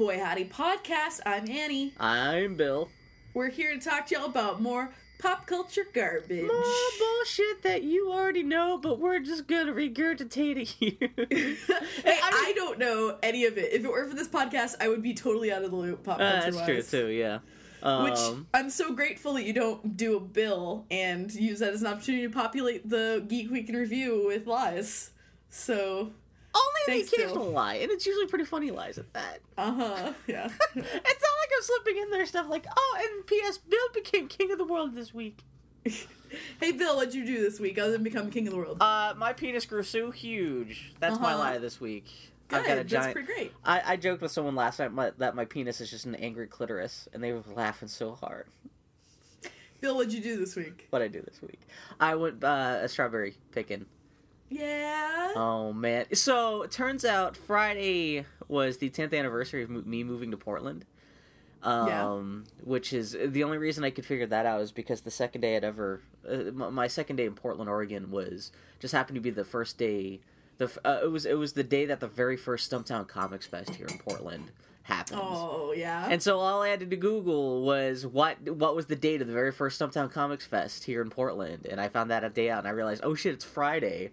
Boy Howdy Podcast. I'm Annie. I'm Bill. We're here to talk to y'all about more pop culture garbage. More bullshit that you already know, but we're just gonna regurgitate it here. hey, I, don't know any of it. If it were for this podcast, I would be totally out of the loop. Pop Uh, culture that's true too. Yeah. Um, Which I'm so grateful that you don't do a bill and use that as an opportunity to populate the Geek Week in Review with lies. So, only the thanks, occasional Bill. lie, and it's usually pretty funny lies at that. uh huh, yeah. it's not like I'm slipping in there stuff like, oh, and P.S. Bill became king of the world this week. hey, Bill, what'd you do this week other than become king of the world? Uh, my penis grew so huge. That's my Uh-huh. lie this week. Good, I've got a giant. that's pretty great. I, I joked with someone last night my, that my penis is just an angry clitoris, and they were laughing so hard. Bill, what'd you do this week? What I do this week? I went uh, a strawberry picking. Yeah. Oh man! So it turns out Friday was the 10th anniversary of me moving to Portland. Um, which is the only reason I could figure that out is because the second day I'd ever, uh, my, second day in Portland, Oregon, was just happened to be the first day. The uh, it was it was the day that the very first Stumptown Comics Fest here in Portland happened. Oh yeah. And so all I had to do Google was what what was the date of the very first Stumptown Comics Fest here in Portland, and I found that a day out, and I realized, oh shit, it's Friday.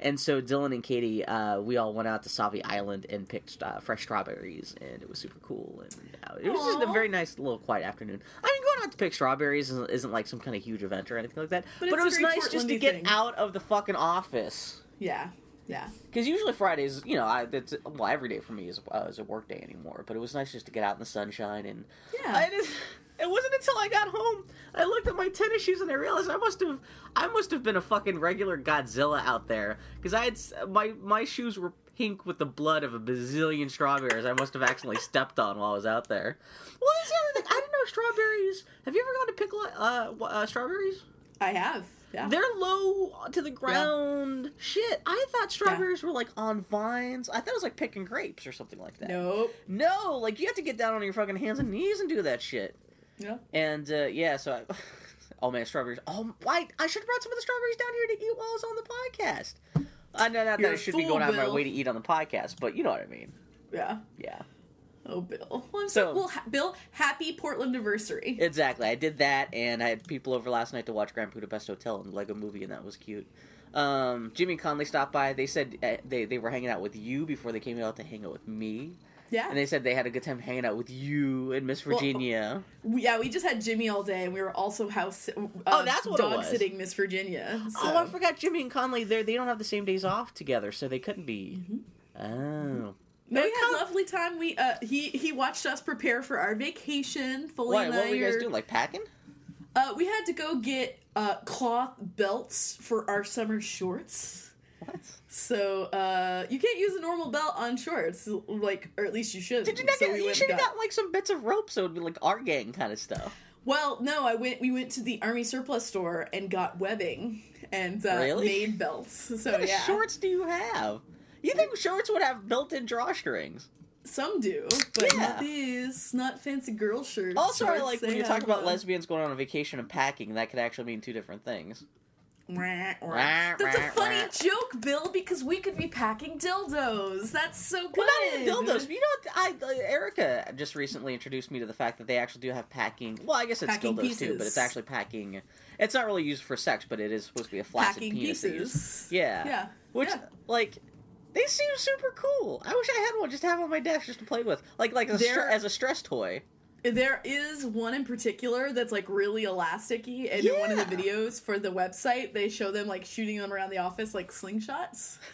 And so Dylan and Katie, uh, we all went out to Sauvie Island and picked uh, fresh strawberries, and it was super cool. And uh, it was just a very nice little quiet afternoon. I mean, going out to pick strawberries isn't, isn't like some kind of huge event or anything like that, But but, it was nice just to get thing. out of the fucking office. yeah. Yeah. Because usually Fridays, you know, I, it's, well, every day for me is, uh, is a work day anymore. But it was nice just to get out in the sunshine and Yeah. I just, it wasn't until I got home I looked at my tennis shoes and I realized I must have I must have been a fucking regular Godzilla out there because I had my my shoes were pink with the blood of a bazillion strawberries I must have accidentally stepped on while I was out there. Well, that's the other thing. I didn't know strawberries. Have you ever gone to pick uh, uh strawberries? I have. Yeah. They're low to the ground. Shit, I thought strawberries were like on vines. I thought it was like picking grapes or something like that. Nope. No, like you have to get down on your fucking hands and knees and do that shit. Yeah. And uh, yeah, so I, oh man, strawberries. Oh, why I should have brought some of the strawberries down here to eat while I was on the podcast. I know not You're that I should be going out of my Bill. way to eat on the podcast, but you know what I mean. Yeah. Yeah, Oh, Bill. Well, I'm so, So- well. Ha- Bill, happy Portland anniversary. exactly. I did that, and I had people over last night to watch Grand Budapest Hotel and Lego Movie, and that was cute. Um, Jimmy Conley stopped by. They said uh, they they were hanging out with you before they came out to hang out with me, yeah. and they said they had a good time hanging out with you and Miss Well, Virginia. We- yeah. We just had Jimmy all day, and we were also house. Uh, Oh, that's what it dog was. sitting Miss Virginia. So. Oh, I forgot Jimmy and Conley. They they don't have the same days off together, so they couldn't be. Mm-hmm. Oh, No, we They're had com- lovely time. We uh, he he watched us prepare for our vacation. Foley Why, and what I were you guys are- doing? Like packing? Uh, we had to go get uh, cloth belts for our summer shorts. What? So uh, you can't use a normal belt on shorts, like, or at least you should. Did you not so get? we you should have got like some bits of rope, so it'd be like our gang kind of stuff. Well, no, I went. We went to the army surplus store and got webbing and uh, Really? made belts. So What yeah, shorts do you have? You think shorts would have built-in drawstrings? some do, but Yeah. not these. Not fancy girl shirts. Also, I like when you talk about lesbians going on a vacation and packing. That could actually mean two different things. Wah, That's a funny joke, Bill, because we could be packing dildos. That's so good. Well, not even dildos. You know. I uh, Erica just recently introduced me to the fact that they actually do have packing. Well, I guess it's Packing dildos too, but it's actually packing. It's not really used for sex, but it is supposed to be a flaccid Packing penis. pieces. Yeah. Yeah. Which, Yeah. like, they seem super cool. I wish I had one just to have on my desk just to play with, like, like a as a stress toy. There is one in particular that's like really elasticy, and in one of the videos for the website, they show them like shooting them around the office like slingshots.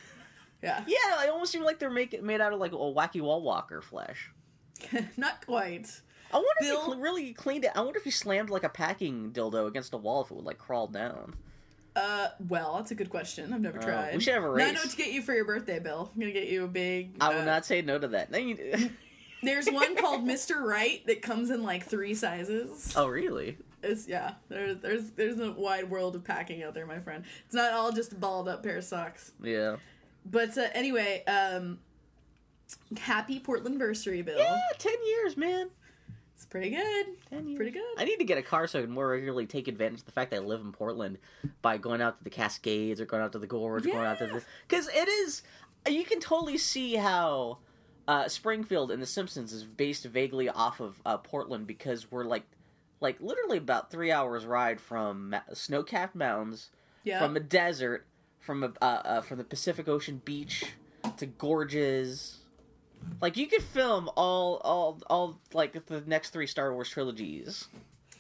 Yeah, Yeah, they almost seem like they're make- made out of like a wacky wall walker flesh. not quite. I wonder if Bill- you cl- really cleaned it. I wonder if you slammed like a packing dildo against a wall if it would like crawl down. Uh, well, that's a good question. I've never Oh, tried. we should have a Now I race. know what to get you for your birthday, Bill. I'm gonna get you a big. I will uh, not say no to that. No, you- There's one called Mr. Right that comes in like three sizes. oh, really? It's yeah. There's there's there's a wide world of packing out there, my friend. It's not all just a balled up pair of socks. Yeah. But uh, anyway, um, happy Portland anniversary, Bill. Yeah, ten years, man. It's pretty good. Ten years. Pretty good. I need to get a car so I can more regularly take advantage of the fact that I live in Portland by going out to the Cascades or going out to the Gorge, or going out to Yeah. the because it is. You can totally see how uh, Springfield in The Simpsons is based vaguely off of uh, Portland because we're like, like literally about three hours ride from ma- snow-capped mountains, Yeah. from a desert, from a uh, uh, from the Pacific Ocean beach to gorges. Like you could film all all all like the next three Star Wars trilogies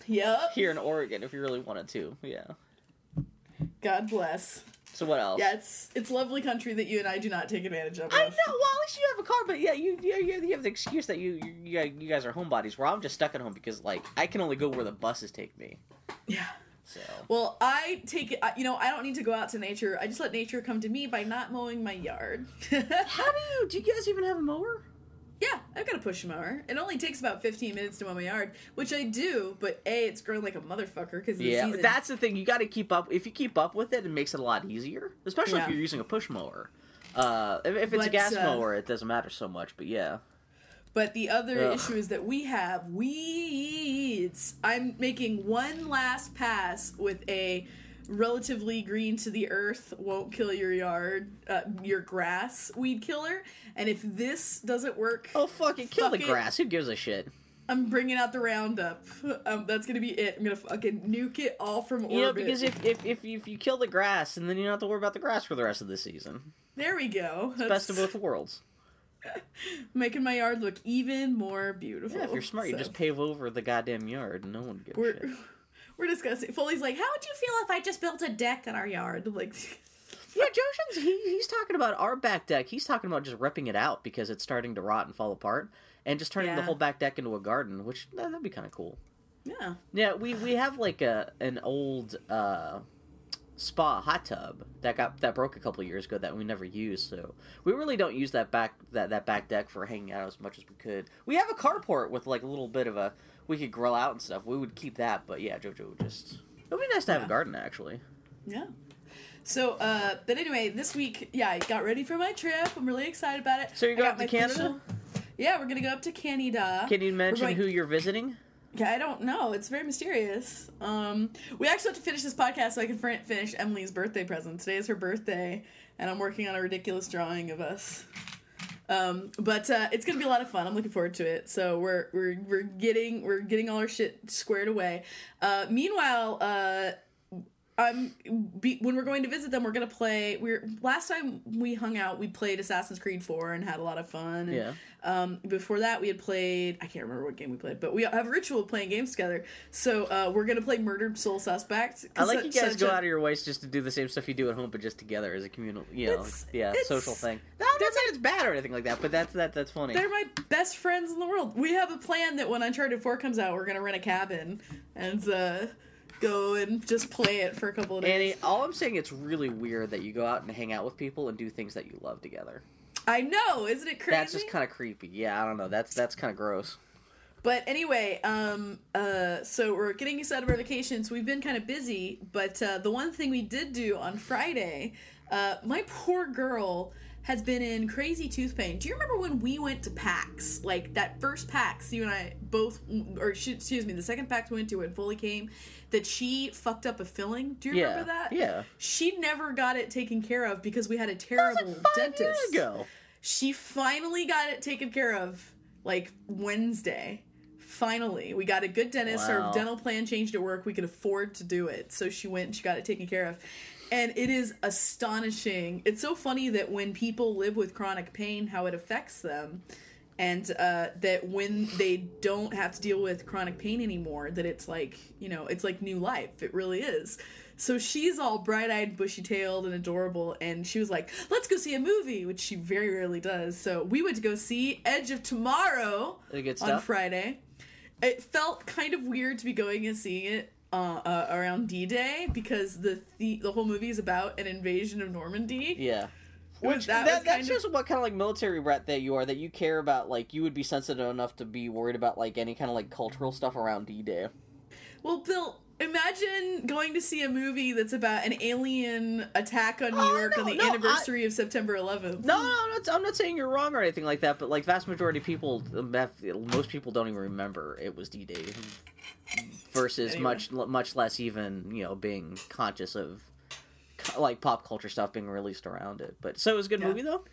yep. here in Oregon if you really wanted to. Yeah. God bless. So what else? Yeah, it's it's lovely country that you and I do not take advantage of. I know. Well, at least you have a car, but yeah, you you, you have the excuse that you you you guys are homebodies. Where I'm just stuck at home because like I can only go where the buses take me. Yeah. So Well, I take it. You know, I don't need to go out to nature. I just let nature come to me by not mowing my yard. how do you do? You guys even have a mower? Yeah, I've got a push mower. It only takes about 15 minutes to mow my yard, which I do. But a, it's growing like a motherfucker because Yeah, that's the thing. You got to keep up. If you keep up with it, it makes it a lot easier, especially Yeah. if you're using a push mower. Uh, if, if it's a gas uh, mower, it doesn't matter so much. But yeah, But the other Ugh. issue is that we have weeds. I'm making one last pass with a relatively green to the earth, won't kill your yard, uh, your grass weed killer. And if this doesn't work, oh fuck it, kill Fuck the it. grass. Who gives a shit? I'm bringing out the Roundup. Um, that's gonna be it. I'm gonna fucking nuke it all from orbit. You know, because if, if if you- if you kill the grass, and then you don't have to worry about the grass for the rest of the season. there we go. Best of both worlds. making my yard look even more beautiful. Yeah, if you're smart, you just pave over the goddamn yard, and no one gives a shit. We're discussing. Foley's like, "How would you feel if I just built a deck in our yard?" I'm like, Yeah, Joshin's he, he's talking about our back deck. He's talking about just ripping it out because it's starting to rot and fall apart, and just turning the whole back deck into a garden, which that, that'd be kind of cool. yeah, Yeah, we we have like a an old uh, spa hot tub that got that broke a couple years ago that we never used. So we really don't use that back that that back deck for hanging out as much as we could. We have a carport with like a little bit of a we could grill out and stuff. We would keep that, but yeah, JoJo would just. It would be nice to have Yeah. a garden actually. yeah. So, uh, but anyway, this week, yeah, I got ready for my trip. I'm really excited about it. So you're going up to Canada? official- Yeah, we're gonna go up to Canada. Can you mention going- who you're visiting? Yeah, I don't know. It's very mysterious. Um, we actually have to finish this podcast so I can finish Emily's birthday present. Today is her birthday, and I'm working on a ridiculous drawing of us. Um, but uh, it's gonna be a lot of fun. I'm looking forward to it. So we're we're we're getting we're getting all our shit squared away. Uh, meanwhile, uh, I'm be, when we're going to visit them, we're gonna play. We're last time we hung out, we played Assassin's Creed 4 and had a lot of fun. And, Yeah. Um, before that, we had played. I can't remember what game we played, but we have a ritual of playing games together. So uh, we're gonna play Murdered Soul Suspect. I like you guys go a, out of your ways just to do the same stuff you do at home, but just together as a communal, you know, It's- yeah, it's- social thing. No, I'm not saying it's bad or anything like that, but that's that that's funny. They're my best friends in the world. We have a plan that when Uncharted 4 comes out, we're gonna rent a cabin and uh, go and just play it for a couple of days. Annie, all I'm saying, it's really weird that you go out and hang out with people and do things that you love together. I know, isn't it crazy? That's just kind of creepy. Yeah, I don't know. That's that's kind of gross. But anyway, um, uh, so we're getting us out of our vacations. We've been kind of busy, but uh, the one thing we did do on Friday, uh, my poor girl has been in crazy tooth pain. Do you remember when we went to PAX? Like that first PAX, you and I both, or sh- excuse me, the second PAX we went to when Foley came, that she fucked up a filling. Do you Yeah, remember that? yeah. She never got it taken care of because we had a terrible like dentist ago. she finally got it taken care of like Wednesday. Finally, we got a good dentist. Wow. Our dental plan changed at work. We could afford to do it, so she went and she got it taken care of. And it is astonishing. It's so funny that when people live with chronic pain, how it affects them, and uh, that when they don't have to deal with chronic pain anymore, that it's like you know, it's like new life. It really is. So she's all bright eyed, bushy tailed, and adorable. And she was like, let's go see a movie, which she very rarely does. So we went to go see Edge of Tomorrow on? Friday. It felt kind of weird to be going and seeing it uh, uh, around D Day because the, the the whole movie is about an invasion of Normandy. Yeah. Which Which that that, was that, kind shows what kind of like military rat that you are. That you care about like you would be sensitive enough to be worried about like any kind of like cultural stuff around D Day. Well, Bill, imagine going to see a movie that's about an alien attack on New Oh, York no, on the no, I- anniversary of September 11th. No, no, I'm not, I'm not saying you're wrong or anything like that, but like vast majority of people, most people don't even remember it was D Day, versus Anyway. much much less even you know being conscious of like pop culture stuff being released around it. But so it was a good Yeah. movie though.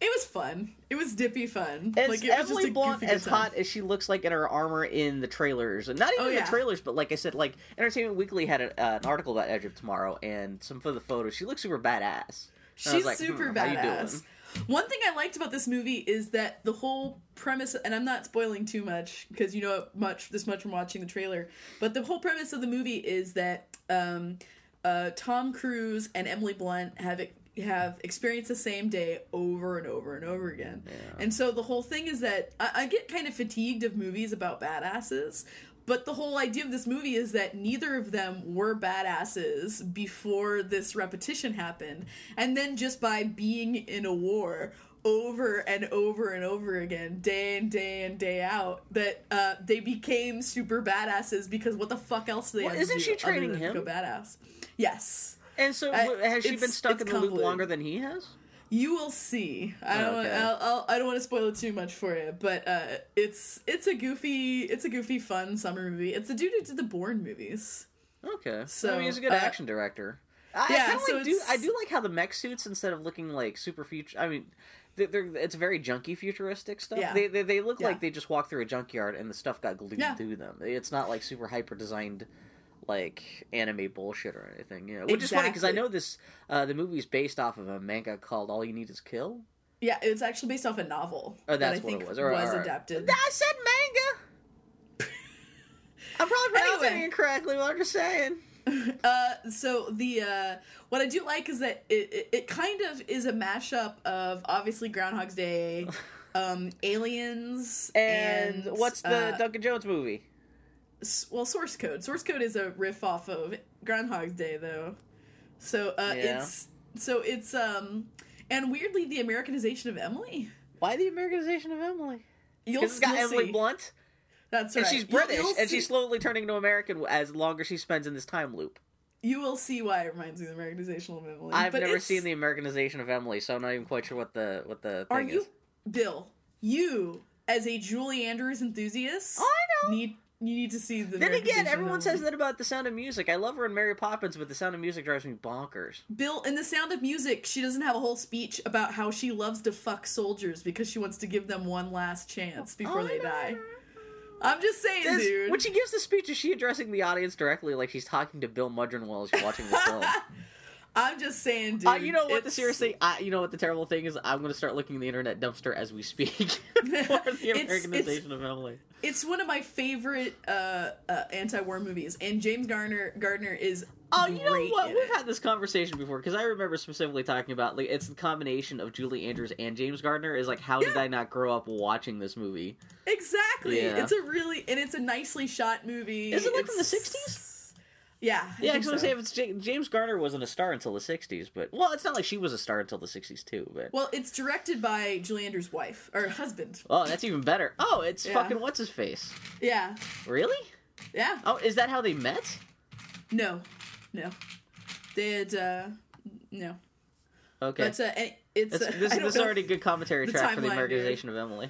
It was fun. It was dippy fun. Is like it was Emily Blunt as time. hot as she looks like in her armor in the trailers, and not even Oh, yeah. the trailers, but like I said, like Entertainment Weekly had a, uh, an article about Edge of Tomorrow, and some of the photos. She looks super badass. And She's like, super hmm, how you badass. One thing I liked about this movie is that the whole premise, and I'm not spoiling too much because you know much this much from watching the trailer, but the whole premise of the movie is that um, uh, Tom Cruise and Emily Blunt have have experienced the same day over and over and over again. And so the whole thing is that I, I get kind of fatigued of movies about badasses. But the whole idea of this movie is that neither of them were badasses before this repetition happened. And then just by being in a war over and over and over again, day in, day in, day out, that uh, they became super badasses because what the fuck else do they Well, have isn't to do she training him? Go badass. Yes. And so, w- has she been stuck in the loop longer than he has? You will see. I don't. Okay. I'll, I'll, I don't want to spoil it too much for you, but uh, it's it's a goofy, it's a goofy, fun summer movie. It's the dude who did the Bourne movies. Okay, so I mean, he's a good uh, action director. I, yeah, I so like do. I do like how the mech suits instead of looking like super future. I mean, they're, they're, it's very junky futuristic stuff. Yeah. They, they they look Yeah. like they just walked through a junkyard and the stuff got glued Yeah. to them. It's not like super hyper designed like anime bullshit or anything. You know, which is funny because I know this. Uh, the movie's based off of a manga called All You Need Is Kill. Yeah, it's actually based off a novel. Oh, that that's I what it was. All right, all right. adapted. I said manga. I'm probably pronouncing Anyway. it incorrectly, but I'm just saying. Uh, so the uh, what I do like is that it, it it kind of is a mashup of obviously Groundhog's Day, um, Aliens, And, and, what's the uh, Duncan Jones movie? Well source code source code is a riff off of groundhog's day though so uh Yeah. it's so it's um and weirdly the americanization of emily Why the Americanization of Emily? you'll, it's got you'll Emily see. Blunt, that's right. and she's You'll- British, you'll and see- she's slowly turning into American as longer she spends in this time loop. you will see why it reminds me of the americanization of emily I've never it's- seen the Americanization of Emily, so I'm not even quite sure what the what the are you is. bill you as a julie andrews enthusiast Oh, I know. need you need to see the Then again, everyone says that about The Sound of Music. I love her in Mary Poppins, but The Sound of Music drives me bonkers. Bill, in The Sound of Music, she doesn't have a whole speech about how she loves to fuck soldiers because she wants to give them one last chance before Oh, they die. I'm just saying, dude. When she gives the speech, is she addressing the audience directly, like she's talking to Bill Mudron while she's watching the film? I'm just saying, dude. Uh, you know what? The it's- serious thing, I, you know what the terrible thing is? I'm going to start looking in the internet dumpster as we speak for the It's- Americanization of Emily. It's one of my favorite uh, uh, anti-war movies, and James Garner Gardner is Oh, you know what? We've it. had this conversation before because I remember specifically talking about like it's the combination of Julie Andrews and James Gardner. Is like, how did I not grow up watching this movie? exactly. Yeah. It's a really and it's a nicely shot movie. Is it like from the 60s? Yeah, I Yeah, I was so. say if it's J- James Garner wasn't a star until the '60s, but well, it's not like she was a star until the '60s too. But Well, it's directed by Julie Andrews' wife or husband. oh, that's even better. Oh, it's Yeah. fucking what's his face? Yeah, Really? yeah. Oh, is that how they met? No, no. They had uh, no. Okay. But uh, it's uh, this is this is already a good commentary track for the. Americanization of Emily.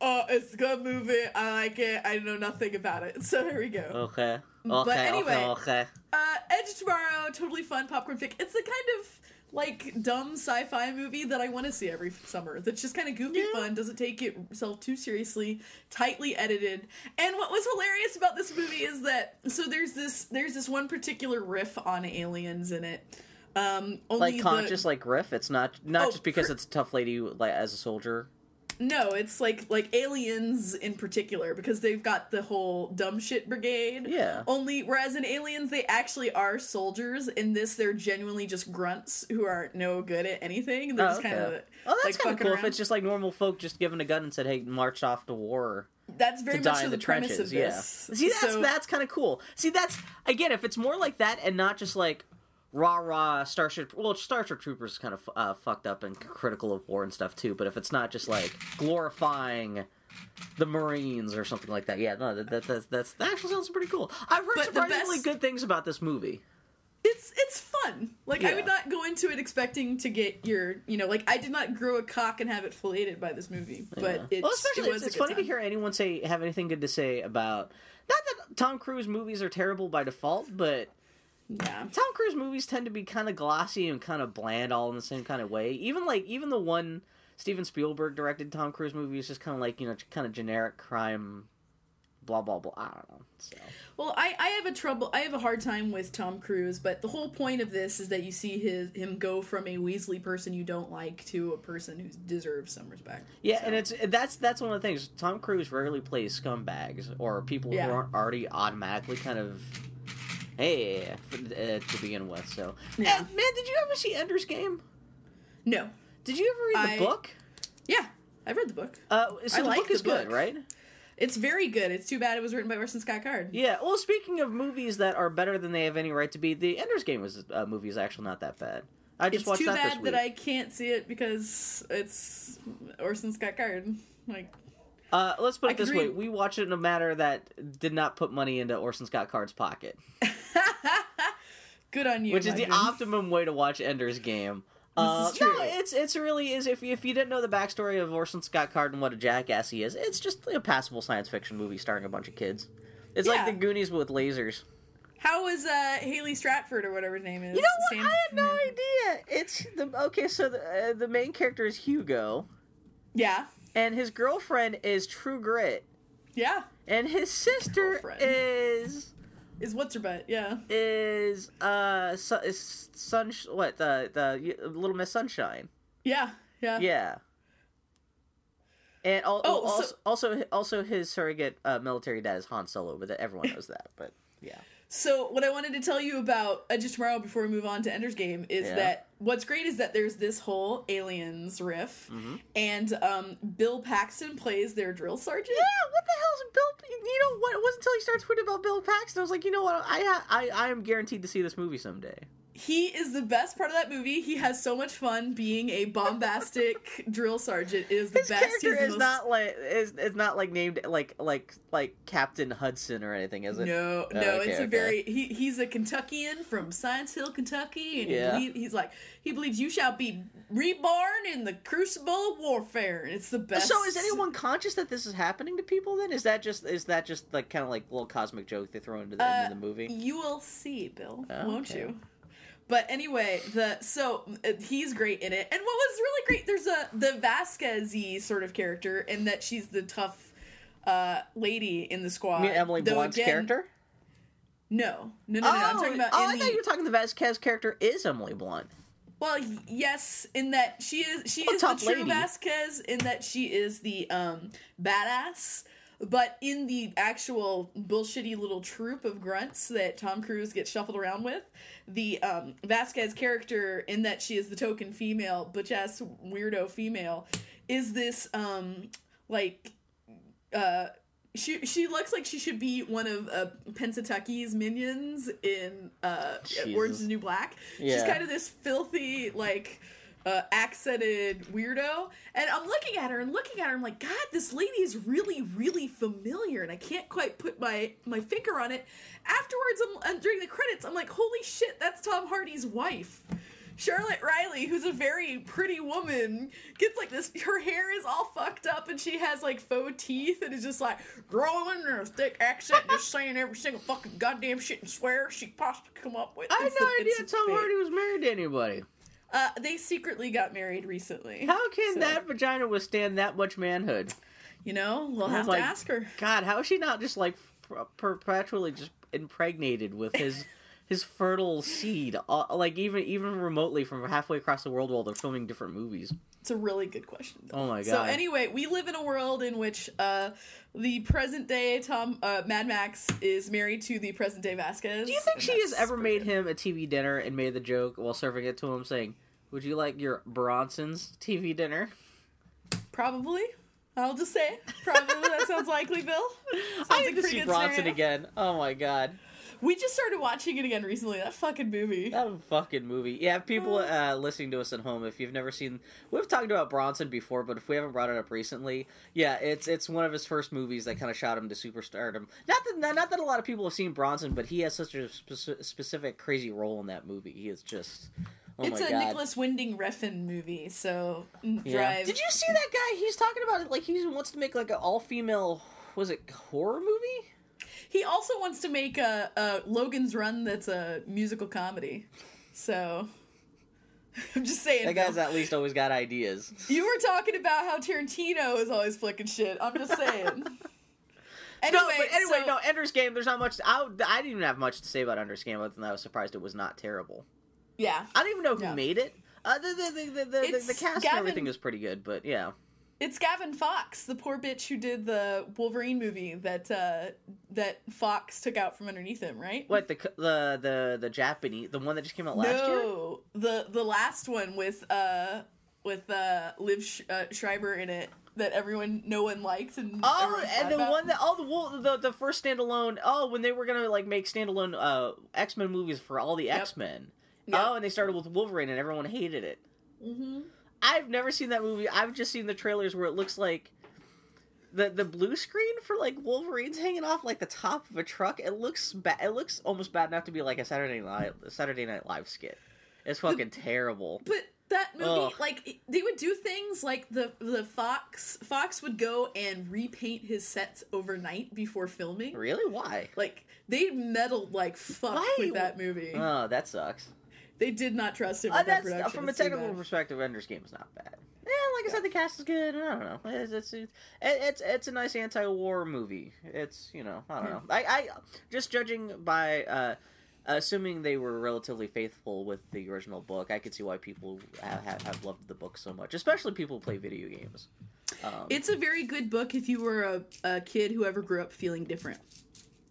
Oh, it's a good movie. I like it. I know nothing about it. So here we go. Okay. Okay. But anyway- okay. Okay. Uh, Edge of Tomorrow, totally fun popcorn fic. It's the kind of like dumb sci-fi movie that I want to see every summer. That's just kind of goofy Yeah. fun, doesn't take itself too seriously, tightly edited. And what was hilarious about this movie is that so there's this there's this one particular riff on aliens in it. Um, only Like conscious, the, like riff. It's not not Oh, just because per- it's a tough lady like as a soldier. No, it's like like aliens in particular because they've got the whole dumb shit brigade. Yeah. Only whereas in aliens they actually are soldiers. In this they're genuinely just grunts who are no good at anything. They're Oh, just kind of. Oh, that's like kind of cool. If it's just like normal folk just given a gun and said, "Hey, march off to war." that's very to much die in the, the premise trenches. of this. Yeah. See, that's So- that's kind of cool. See, that's again, if it's more like that and not just like rah rah Starship. Well, Starship Troopers is kind of uh, fucked up and critical of war and stuff too. But if it's not just like glorifying the Marines or something like that, yeah, no, that, that, that's that's that actually sounds pretty cool. I've heard But surprisingly best- good things about this movie. it's it's fun. Like I Yeah. would not go into it expecting to get your you know like I did not grow a cock and have it filleted by this movie, but Yeah. it's well, especially it was it's, it's funny to hear anyone say have anything good to say about. Not that Tom Cruise movies are terrible by default, but Yeah. Tom Cruise movies tend to be kind of glossy and kind of bland, all in the same kind of way. Even like even the one Steven Spielberg directed Tom Cruise movies, just kind of like you know, kind of generic crime, blah blah blah. I don't know. So Well, I, I have a trouble. I have a hard time with Tom Cruise, but the whole point of this is that you see his him go from a Weasley person you don't like to a person who deserves some respect. yeah, So- and it's that's that's one of the things. Tom Cruise rarely plays scumbags or people Yeah. who aren't already automatically kind of. Hey, uh, to begin with. So, Yeah. And, man, did you ever see Ender's Game? no, Did you ever read the I- book? yeah, I've read the book. Uh, so I the like book the is good, book. right? It's very good. It's too bad it was written by Orson Scott Card. Yeah. Well, speaking of movies that are better than they have any right to be, the Ender's Game was uh, movie is actually not that bad. I just It's watched too that this bad that I can't see it because it's Orson Scott Card. Like, Uh, let's put I it this could way: we watched it in a matter that did not put money into Orson Scott Card's pocket, good on you. which is the optimum way to watch Ender's Game. Uh. No, it's it's really is if if you didn't know the backstory of Orson Scott Card and what a jackass he is, it's just a passable science fiction movie starring a bunch of kids. It's like the Goonies with lasers. How was uh, Haley Stratford or whatever her name is? You know what? I had no idea. It's the okay. So the uh, the main character is Hugo, Yeah, and his girlfriend is True Grit, yeah. and his sister Girlfriend. is Is what's her butt? Yeah. is uh su- is sun what the the Little Miss Sunshine. Yeah, yeah. Yeah. And al- Oh, also, so- also also his surrogate uh, military dad is Han Solo, but everyone knows that. But yeah, So what I wanted to tell you about Edge of Tomorrow before we move on to Ender's Game is Yeah. that what's great is that there's this whole aliens riff, Mm-hmm. and um, Bill Paxton plays their drill sergeant. Yeah, what the hell's Bill? You know what? It wasn't until he started tweeting about Bill Paxton. I was like, you know what? I ha- I I am guaranteed to see this movie someday. He is the best part of that movie. He has so much fun being a bombastic drill sergeant. It is the His best. character the is most- not like is is not like named like like like Captain Hudson or anything, is it? No, Oh, no, okay, it's a okay. very he, he's a Kentuckian from Science Hill, Kentucky, and Yeah. he he's like he believes you shall be reborn in the crucible of warfare, and it's the best. So is anyone conscious that this is happening to people? Then is that just is that just like kind of like little cosmic joke they throw into the end of uh, the movie? You will see, Bill, Oh, won't okay. you? But anyway, the so uh, he's great in it, and what was really great, there's a the Vasquez sort of character in that she's the tough uh, lady in the squad. You mean Emily Though Blunt's again- character? No, no, no, no. no. I'm talking about oh, I the thought you were talking the Vasquez character is Emily Blunt. Well, yes, in that she is she Oh, is the true lady. Vasquez in that she is the um badass, but in the actual bullshitty little troop of grunts that Tom Cruise gets shuffled around with, the um Vasquez character in that she is the token female, butch ass weirdo female, is this um like uh she she looks like she should be one of uh, Pennsatucky's minions in uh, Jesus. Orange is New Black. She's kind of this filthy like uh, accented weirdo, and I'm looking at her and looking at her. I'm like, God, this lady is really really familiar, and I can't quite put my my finger on it. Afterwards, I'm, I'm during the credits, I'm like, holy shit, that's Tom Hardy's wife. Charlotte Riley, who's a very pretty woman, gets like this. Her hair is all fucked up, and she has like faux teeth, and is just like growling in a thick accent, just saying every single fucking goddamn shit and swear she possibly come up with. I had no idea Tom. Hardy was married to anybody. Uh, they secretly got married recently. How can So, that vagina withstand that much manhood? You know, we'll have my to ask her. God, how is she not just like perpetually just impregnated with his his fertile seed, uh, like even even remotely from halfway across the world while they're filming different movies? It's a really good question. Though. Oh my god. So anyway, we live in a world in which uh, the present day Tom uh, Mad Max is married to the present day Vasquez. Do you think she has ever made good. him a TV dinner and made the joke while serving it to him, saying, "Would you like your Bronson's TV dinner?" Probably. I'll just say probably. that sounds likely, Bill. Sounds I like need a to see Bronson scenario. again. Oh my god. We just started watching it again recently. That fucking movie. That fucking movie. Yeah, people uh, listening to us at home, if you've never seen, we've talked about Bronson before, but if we haven't brought it up recently, yeah, it's it's one of his first movies that kind of shot him to superstardom. Not that not that a lot of people have seen Bronson, but he has such a speci- specific crazy role in that movie. He is just, oh it's a god. Nicolas Winding Refn movie, so mm, Yeah. drive. Did you see that guy? He's talking about it like he wants to make like an all female. Was it horror movie? He also wants to make a, a Logan's Run that's a musical comedy. So I'm just saying. That guy's Phil. at least always got ideas. You were talking about how Tarantino is always flicking shit. I'm just saying. anyway, no, but anyway, so- no. Ender's Game. There's not much. I, I didn't even have much to say about Ender's Game, other than I was surprised it was not terrible. Yeah, I don't even know who Yeah. made it. Uh, the, the, the, the, the, the, cast Gavin- and everything is pretty good, but yeah. It's Gavin Fox, the poor bitch who did the Wolverine movie that uh, that Fox took out from underneath him, right? What the the the the Japanese, the one that just came out last year? no, the the last one with uh with uh Liev Sh- uh, Schreiber in it that everyone no one liked and Oh, and the about. one that all the the the first standalone. Oh, when they were gonna like make standalone uh X Men movies for all the Yep. X Men. Yep. Oh, and they started with Wolverine, and everyone hated it. Mhm. I've never seen that movie. I've just seen the trailers where it looks like the the blue screen for like Wolverine's hanging off like the top of a truck. It looks bad. It looks almost bad enough to be like a Saturday night Saturday Night Live skit. It's fucking terrible. But that movie, Ugh. like they would do things like the the Fox Fox would go and repaint his sets overnight before filming. Really? Why? Like they meddled like fuck Why? with that movie. Oh, that sucks. They did not trust him Uh, with that that's production. from a technical bad. perspective. Ender's Game is not bad. Yeah, like I said, the cast is good. I don't know. It's it's it's, it's, it's a nice anti-war movie. It's you know I don't Yeah. know. I, I just judging by uh, assuming they were relatively faithful with the original book, I could see why people have, have, have loved the book so much, especially people who play video games. Um, It's a very good book if you were a, a kid who ever grew up feeling different,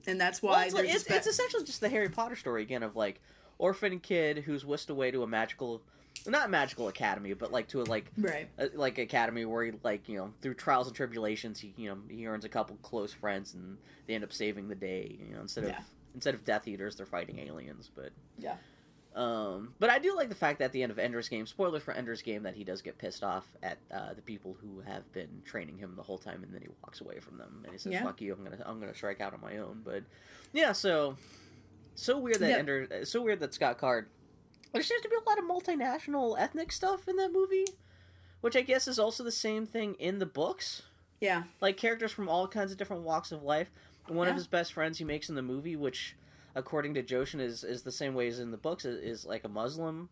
and that's well, why it's, there's it's, this it's essentially just the Harry Potter story again of like orphan kid who's whisked away to a magical, not magical academy, but like to a like right. uh, like academy where he like you know through trials and tribulations he you know he earns a couple close friends and they end up saving the day you know instead of instead of death eaters they're fighting aliens but Yeah. um but i do like the fact that at the end of ender's game spoiler for ender's game that he does get pissed off at uh, the people who have been training him the whole time and then he walks away from them and he says Yeah. fuck you i'm gonna i'm gonna strike out on my own but yeah so so weird that Yeah. ender uh, so weird that scott card there seems to be a lot of multinational ethnic stuff in that movie which I guess is also the same thing in the books. Yeah. Like characters from all kinds of different walks of life. One of his best friends he makes in the movie, which according to Joshin is, is the same way as in the books, is, is like a Muslim.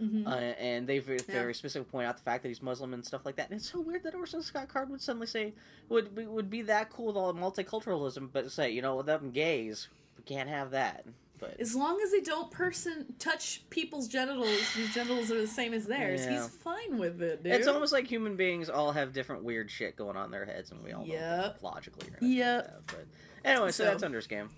hmm Uh, and they very, Yeah. very specifically point out the fact that he's Muslim and stuff like that. And it's so weird that Orson Scott Card would suddenly say would would be that cool with all the multiculturalism, but say you know with them gays, we can't have that. But As long as they don't person touch people's genitals whose genitals are the same as theirs, Yeah. he's fine with it, dude. it's almost like human beings all have different weird shit going on in their heads, and we all know Yep. that logically. Or anything Yep. that. But anyway, so, So- that's Ender's Game.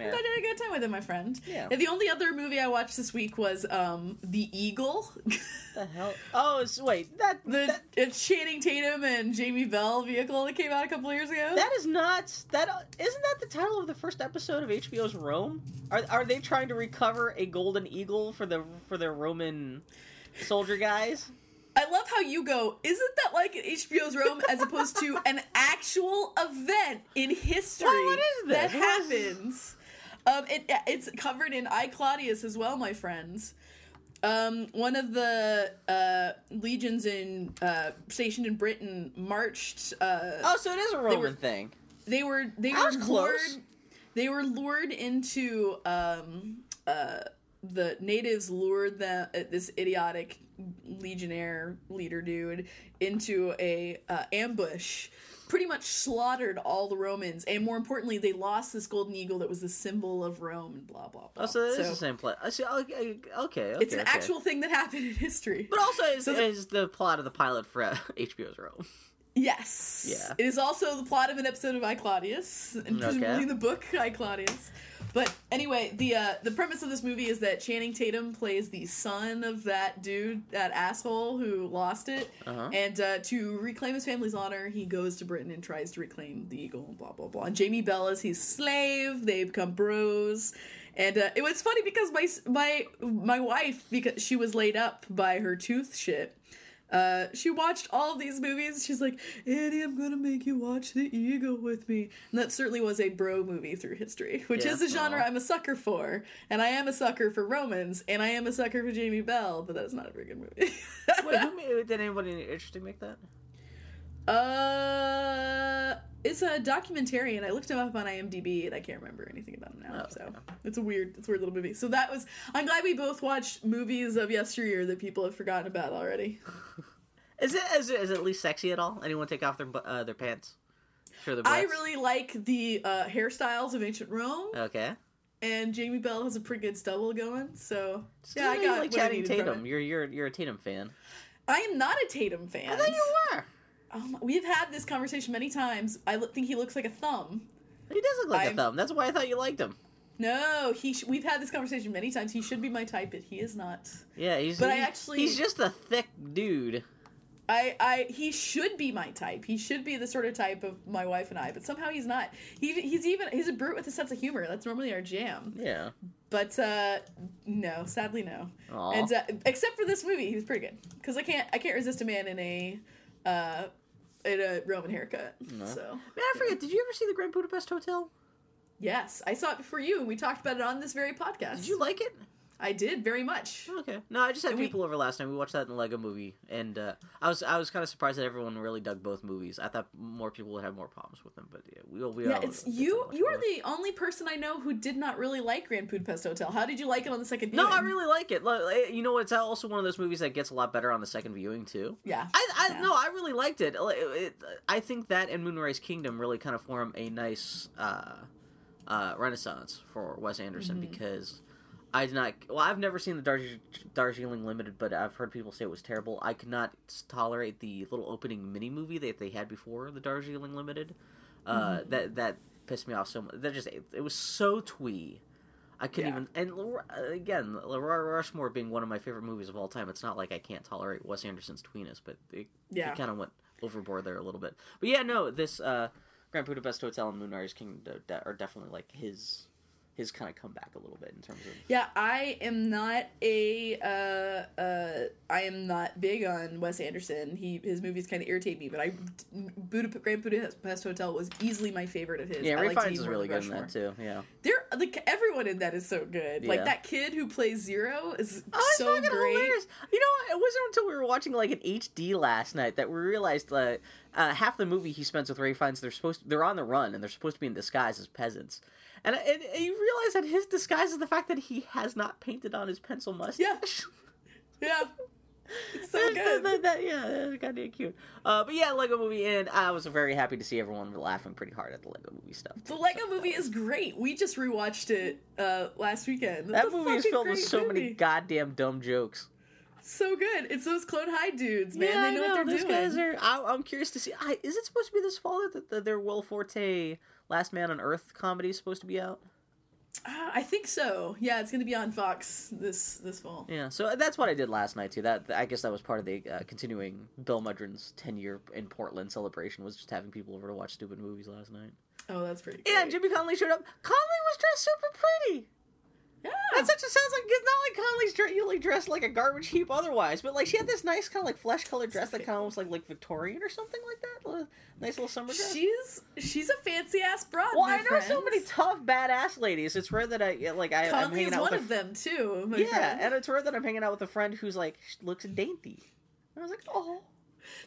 I'm Yeah. glad you had a good time with it, my friend. Yeah. And the only other movie I watched this week was um The Eagle. the hell? Oh, it's, wait, that, the that it's Channing Tatum and Jamie Bell vehicle that came out a couple years ago. that is not that. Isn't that the title of the first episode of HBO's Rome? Are are they trying to recover a golden eagle for the for their Roman soldier guys? I love how you go, isn't that like an HBO's Rome as opposed to an actual event in history Well, what is this? that What happens? Um, it, it's covered in I Claudius as well, my friends. Um, one of the uh, legions in uh, stationed in Britain marched. Uh, Oh, so it is a Roman were- thing. they were they I were lured. close. They were lured into um, uh, the natives lured them uh, this idiotic legionnaire leader dude into a uh, ambush. Pretty much slaughtered all the Romans, and more importantly, they lost this golden eagle that was the symbol of Rome, and blah blah blah. Oh, so it is the same plot. I see. Okay, okay. It's an okay. actual thing that happened in history. But also, is, So the- is the plot of the pilot for uh, HBO's Rome. Yes. Yeah. It is also the plot of an episode of I Claudius, and presumably Okay. the book I Claudius. But anyway, the uh, the premise of this movie is that Channing Tatum plays the son of that dude, that asshole who lost it, Uh-huh. and uh, to reclaim his family's honor, he goes to Britain and tries to reclaim the eagle. and Blah blah blah. And Jamie Bell is his slave. They become bros. And uh, it was funny because my my my wife because she was laid up by her tooth shit. Uh, she watched all of these movies. She's like, Annie, I'm gonna make you watch The Eagle with me. And that certainly was a bro movie through history, which Yeah. is a genre Aw. I'm a sucker for. And I am a sucker for Romans, and I am a sucker for Jamie Bell, but that's not a very good movie. Wait, who made, did anybody in interesting make that? Uh, it's a documentarian. I looked him up on IMDb and I can't remember anything about him now. Oh, so okay. it's a weird, it's a weird little movie. So that was. I'm glad we both watched movies of yesteryear that people have forgotten about already. Is it is it, is it at least sexy at all? Anyone take off their uh, their pants? Sure, the I really like the uh, hairstyles of ancient Rome, okay. and Jamie Bell has a pretty good stubble going. So yeah, I got like what I Channing Tatum. You're you're you're a Tatum fan. I am not a Tatum fan. I thought you were. Um, we've had this conversation many times. I think he looks like a thumb. He does look like I'm- a thumb. That's why I thought you liked him. No, he. Sh- we've had this conversation many times. He should be my type, but he is not. Yeah, he's. But I actually- he's just a thick dude. I, I, he should be my type. He should be the sort of type of my wife and I, but somehow he's not. He, he's even he's a brute with a sense of humor. That's normally our jam. Yeah. But uh, no, sadly no. Aw. And uh, except for this movie, he was pretty good. Because I can't I can't resist a man in a uh, in a Roman haircut. So Man, I forget. Did you ever see the Grand Budapest Hotel? yes, I saw it before you, and we talked about it on this very podcast. Did you like it? I did very much. Okay. No, I just had And we- people over last night. We watched that in the Lego Movie, and uh, I was I was kind of surprised that everyone really dug both movies. I thought more people would have more problems with them, but yeah, we we Yeah, all, it's it's you. You are the only person I know who did not really like Grand Budapest Hotel. How did you like it on the second viewing? No. I really like it. Like, You know, it's also one of those movies that gets a lot better on the second viewing too. Yeah. I, I Yeah. no, I really liked it. It- it- I think that and Moonrise Kingdom really kind of form a nice uh, uh, renaissance for Wes Anderson Mm-hmm. because I did not. Well, I've never seen the Dar- Darjeeling Limited, but I've heard people say it was terrible. I could not tolerate the little opening mini movie that they had before the Darjeeling Limited. Uh, Mm-hmm. That that pissed me off so much. That just it, it was so twee. I couldn't Yeah. even. And again, Rushmore being one of my favorite movies of all time. It's not like I can't tolerate Wes Anderson's tweeness, but it, Yeah. it kind of went overboard there a little bit. But yeah, no, this uh, Grand Budapest Hotel and Moonrise Kingdom are definitely like his his kind of comeback a little bit in terms of. Yeah, I am not a uh, uh, I am not big on Wes Anderson. He his movies kind of irritate me, but I Budapest, Grand Budapest Hotel was easily my favorite of his. Yeah, liked Fiennes is really good in that too. Yeah. They're like everyone in that is so good. Like that kid who plays Zero is Oh, so great. hilarious. You know, it wasn't until we were watching like an HD last night that we realized that uh, half the movie he spends with Ray Fiennes, they're supposed they're on the run and they're supposed to be in disguise as peasants. And, and, and you realize that his disguise is the fact that he has not painted on his pencil mustache. Yeah, it's so That- good. that- that- yeah, that's kind of cute. Uh, but yeah, Lego Movie, and I was very happy to see everyone laughing pretty hard at the Lego Movie stuff. The Lego Movie is great. We just rewatched it uh, last weekend. That movie is filled with so many goddamn dumb jokes. So good. It's those Clone High dudes, man. yeah, they know, I know. what they're Those doing. guys are. I, I'm curious to see. I, is it supposed to be this fall that the, their Will Forte Last Man on Earth comedy is supposed to be out? Uh, I think so. Yeah, it's going to be on Fox this this fall. Yeah, so that's what I did last night too. That I guess that was part of the uh, continuing Bill Mudron's 10 year in Portland celebration was just having people over to watch stupid movies last night. Oh, that's pretty. Yeah, great. Jimmy Conley showed up. Conley was dressed super pretty. Yeah. That such a sounds like it's not like Conley's dre- usually dressed like a garbage heap otherwise, but like she had this nice kind of like flesh colored dress that kind of looks like like Victorian or something like that. Nice little summer dress. She's she's a fancy ass broad. well, I know so many tough badass ladies. It's rare that I like I, I'm hanging is out one with a of them too. Yeah, friend. and it's rare that I'm hanging out with a friend who's like looks dainty. And I was like, oh.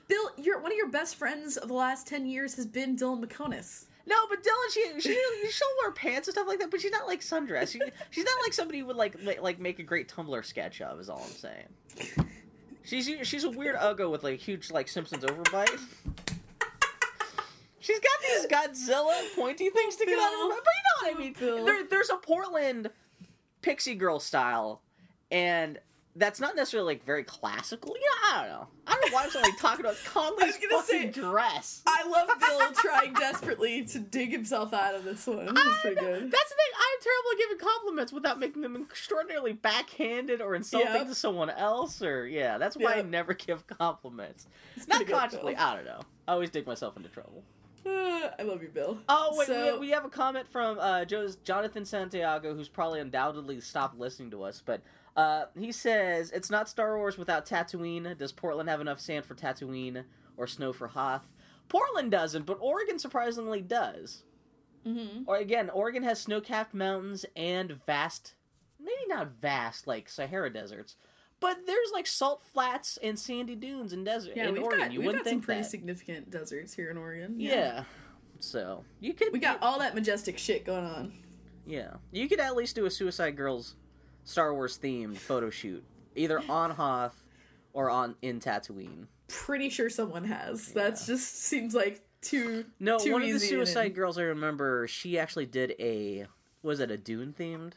Bill, your one of your best friends of the last ten years has been Dylan Meconis. No, but Dylan, she she she'll wear pants and stuff like that, but she's not like sundress. She, she's not like somebody who would like like make a great Tumblr sketch of. Is all I'm saying. She's she's a weird uggo with like huge like Simpsons overbite. She's got these Godzilla pointy things to get out of her. But you know what I mean. There, there's a Portland pixie girl style, and that's not necessarily like very classical. Yeah, I don't know. I don't know why I'm suddenly talking about Conley's gonna fucking say- dress. I love Bill trying desperately to dig himself out of this one. This pretty good. That's the thing. I'm terrible at giving compliments without making them extraordinarily backhanded or insulting Yep. to someone else. Or yeah, that's why I never give compliments. It's Not pretty good, consciously. I don't know. I always dig myself into trouble. Uh, I love you, Bill. Oh wait, So- we, we have a comment from uh, Joe's Jonathan Santiago, who's probably undoubtedly stopped listening to us, but uh, he says it's not Star Wars without Tatooine. Does Portland have enough sand for Tatooine or snow for Hoth? Portland doesn't, but Oregon surprisingly does. Mm-hmm. Or again, Oregon has snow-capped mountains and vast, maybe not vast like Sahara deserts, But there's like salt flats and sandy dunes and desert Yeah, in we've Oregon. got you we've wouldn't got some pretty that. significant deserts here in Oregon. yeah. So you could we got all that majestic shit going on. yeah you could at least do a Suicide Girls Star Wars themed photo shoot either on Hoth or on in Tatooine. Pretty sure someone has. That just seems like too. No, too one of the Suicide and- Girls I remember, she actually did a was it a Dune themed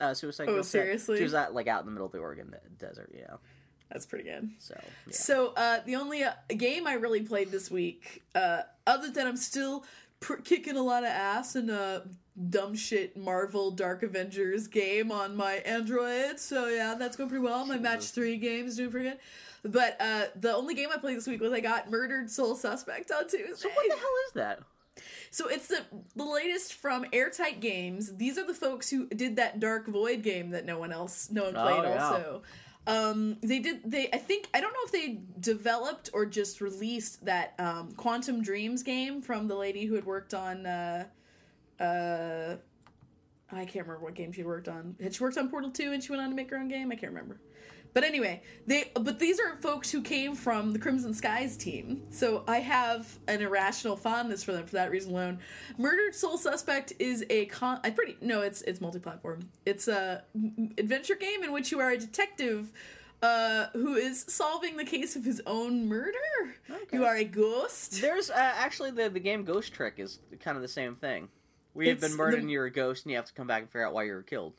uh, Suicide Oh, Girls? set? seriously? She was at like out in the middle of the Oregon desert. Yeah. That's pretty good. So yeah. So uh, the only uh, game I really played this week, uh, other than I'm still pr- kicking a lot of ass in a dumb shit Marvel Dark Avengers game on my Android. So yeah, that's going pretty well. My match three game's doing pretty good. But uh, the only game I played this week was I got Murdered Soul Suspect on Tuesday. So what the hell is that? So it's the the latest from Airtight Games. These are the folks who did that Dark Void game that no one else, no one played. Oh, yeah. Also, um, they did. They I think I don't know if they developed or just released that um, Quantum Dreams game from the lady who had worked on. Uh, uh, I can't remember what game she worked on. Had she worked on Portal Two and she went on to make her own game? I can't remember. But anyway, they but these are folks who came from the Crimson Skies team. So I have an irrational fondness for them for that reason alone. Murdered Soul Suspect is a con I pretty no, it's it's multi-platform. It's a m- adventure game in which you are a detective uh, who is solving the case of his own murder. Okay. You are a ghost. There's uh, actually the the game Ghost Trick is kind of the same thing. We have been murdered the- and you're a ghost and you have to come back and figure out why you were killed.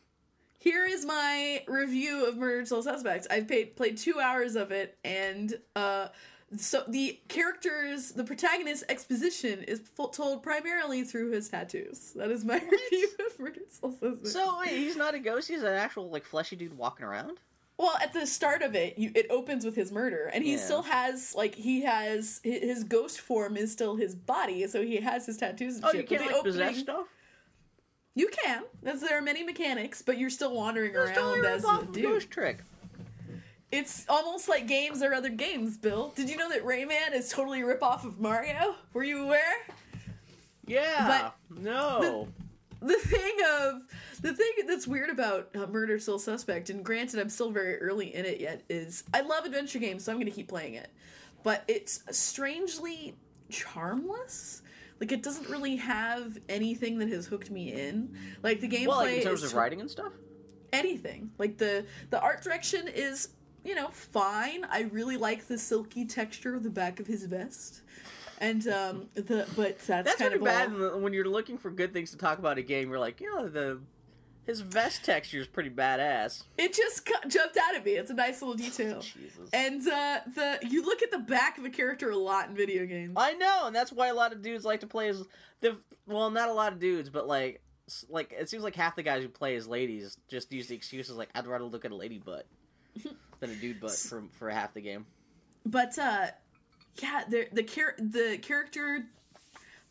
Here is my review of Murdered Soul Suspect. I've paid, played two hours of it, and uh, so the characters, the protagonist's exposition is told primarily through his tattoos. That is my review of Murdered Soul Suspect. So wait, he's not a ghost. He's an actual like fleshy dude walking around. Well, at the start of it, you, it opens with his murder, and he Yeah. still has like he has his ghost form is still his body, so he has his tattoos and Oh, shit. you can't like possess stuff. You can, as there are many mechanics, but you're still wandering totally around as a dude. Ghost Trick. It's almost like games or other games, Bill. Did you know that Rayman is totally a ripoff of Mario? Were you aware? Yeah. But no. The thing of the thing that's weird about uh, Murder Soul Suspect, and granted, I'm still very early in it yet, is I love adventure games, so I'm going to keep playing it. But it's strangely charmless. Like it doesn't really have anything that has hooked me in. Like the gameplay well, like in terms of writing and stuff. anything. Like the the art direction is, you know, fine. I really like the silky texture of the back of his vest. And um the but that's, That's kind of bad all. when you're looking for good things to talk about a game. You're like, you know, the his vest texture is pretty badass. It just cu- jumped out at me. It's a nice little detail. Jesus. And uh the you look at the back of a character a lot in video games. I know, and that's why a lot of dudes like to play as the. Well, not a lot of dudes, but like, like it seems like half the guys who play as ladies just use the excuses like, "I'd rather look at a lady butt than a dude butt for for half the game." But uh yeah, the the char- the character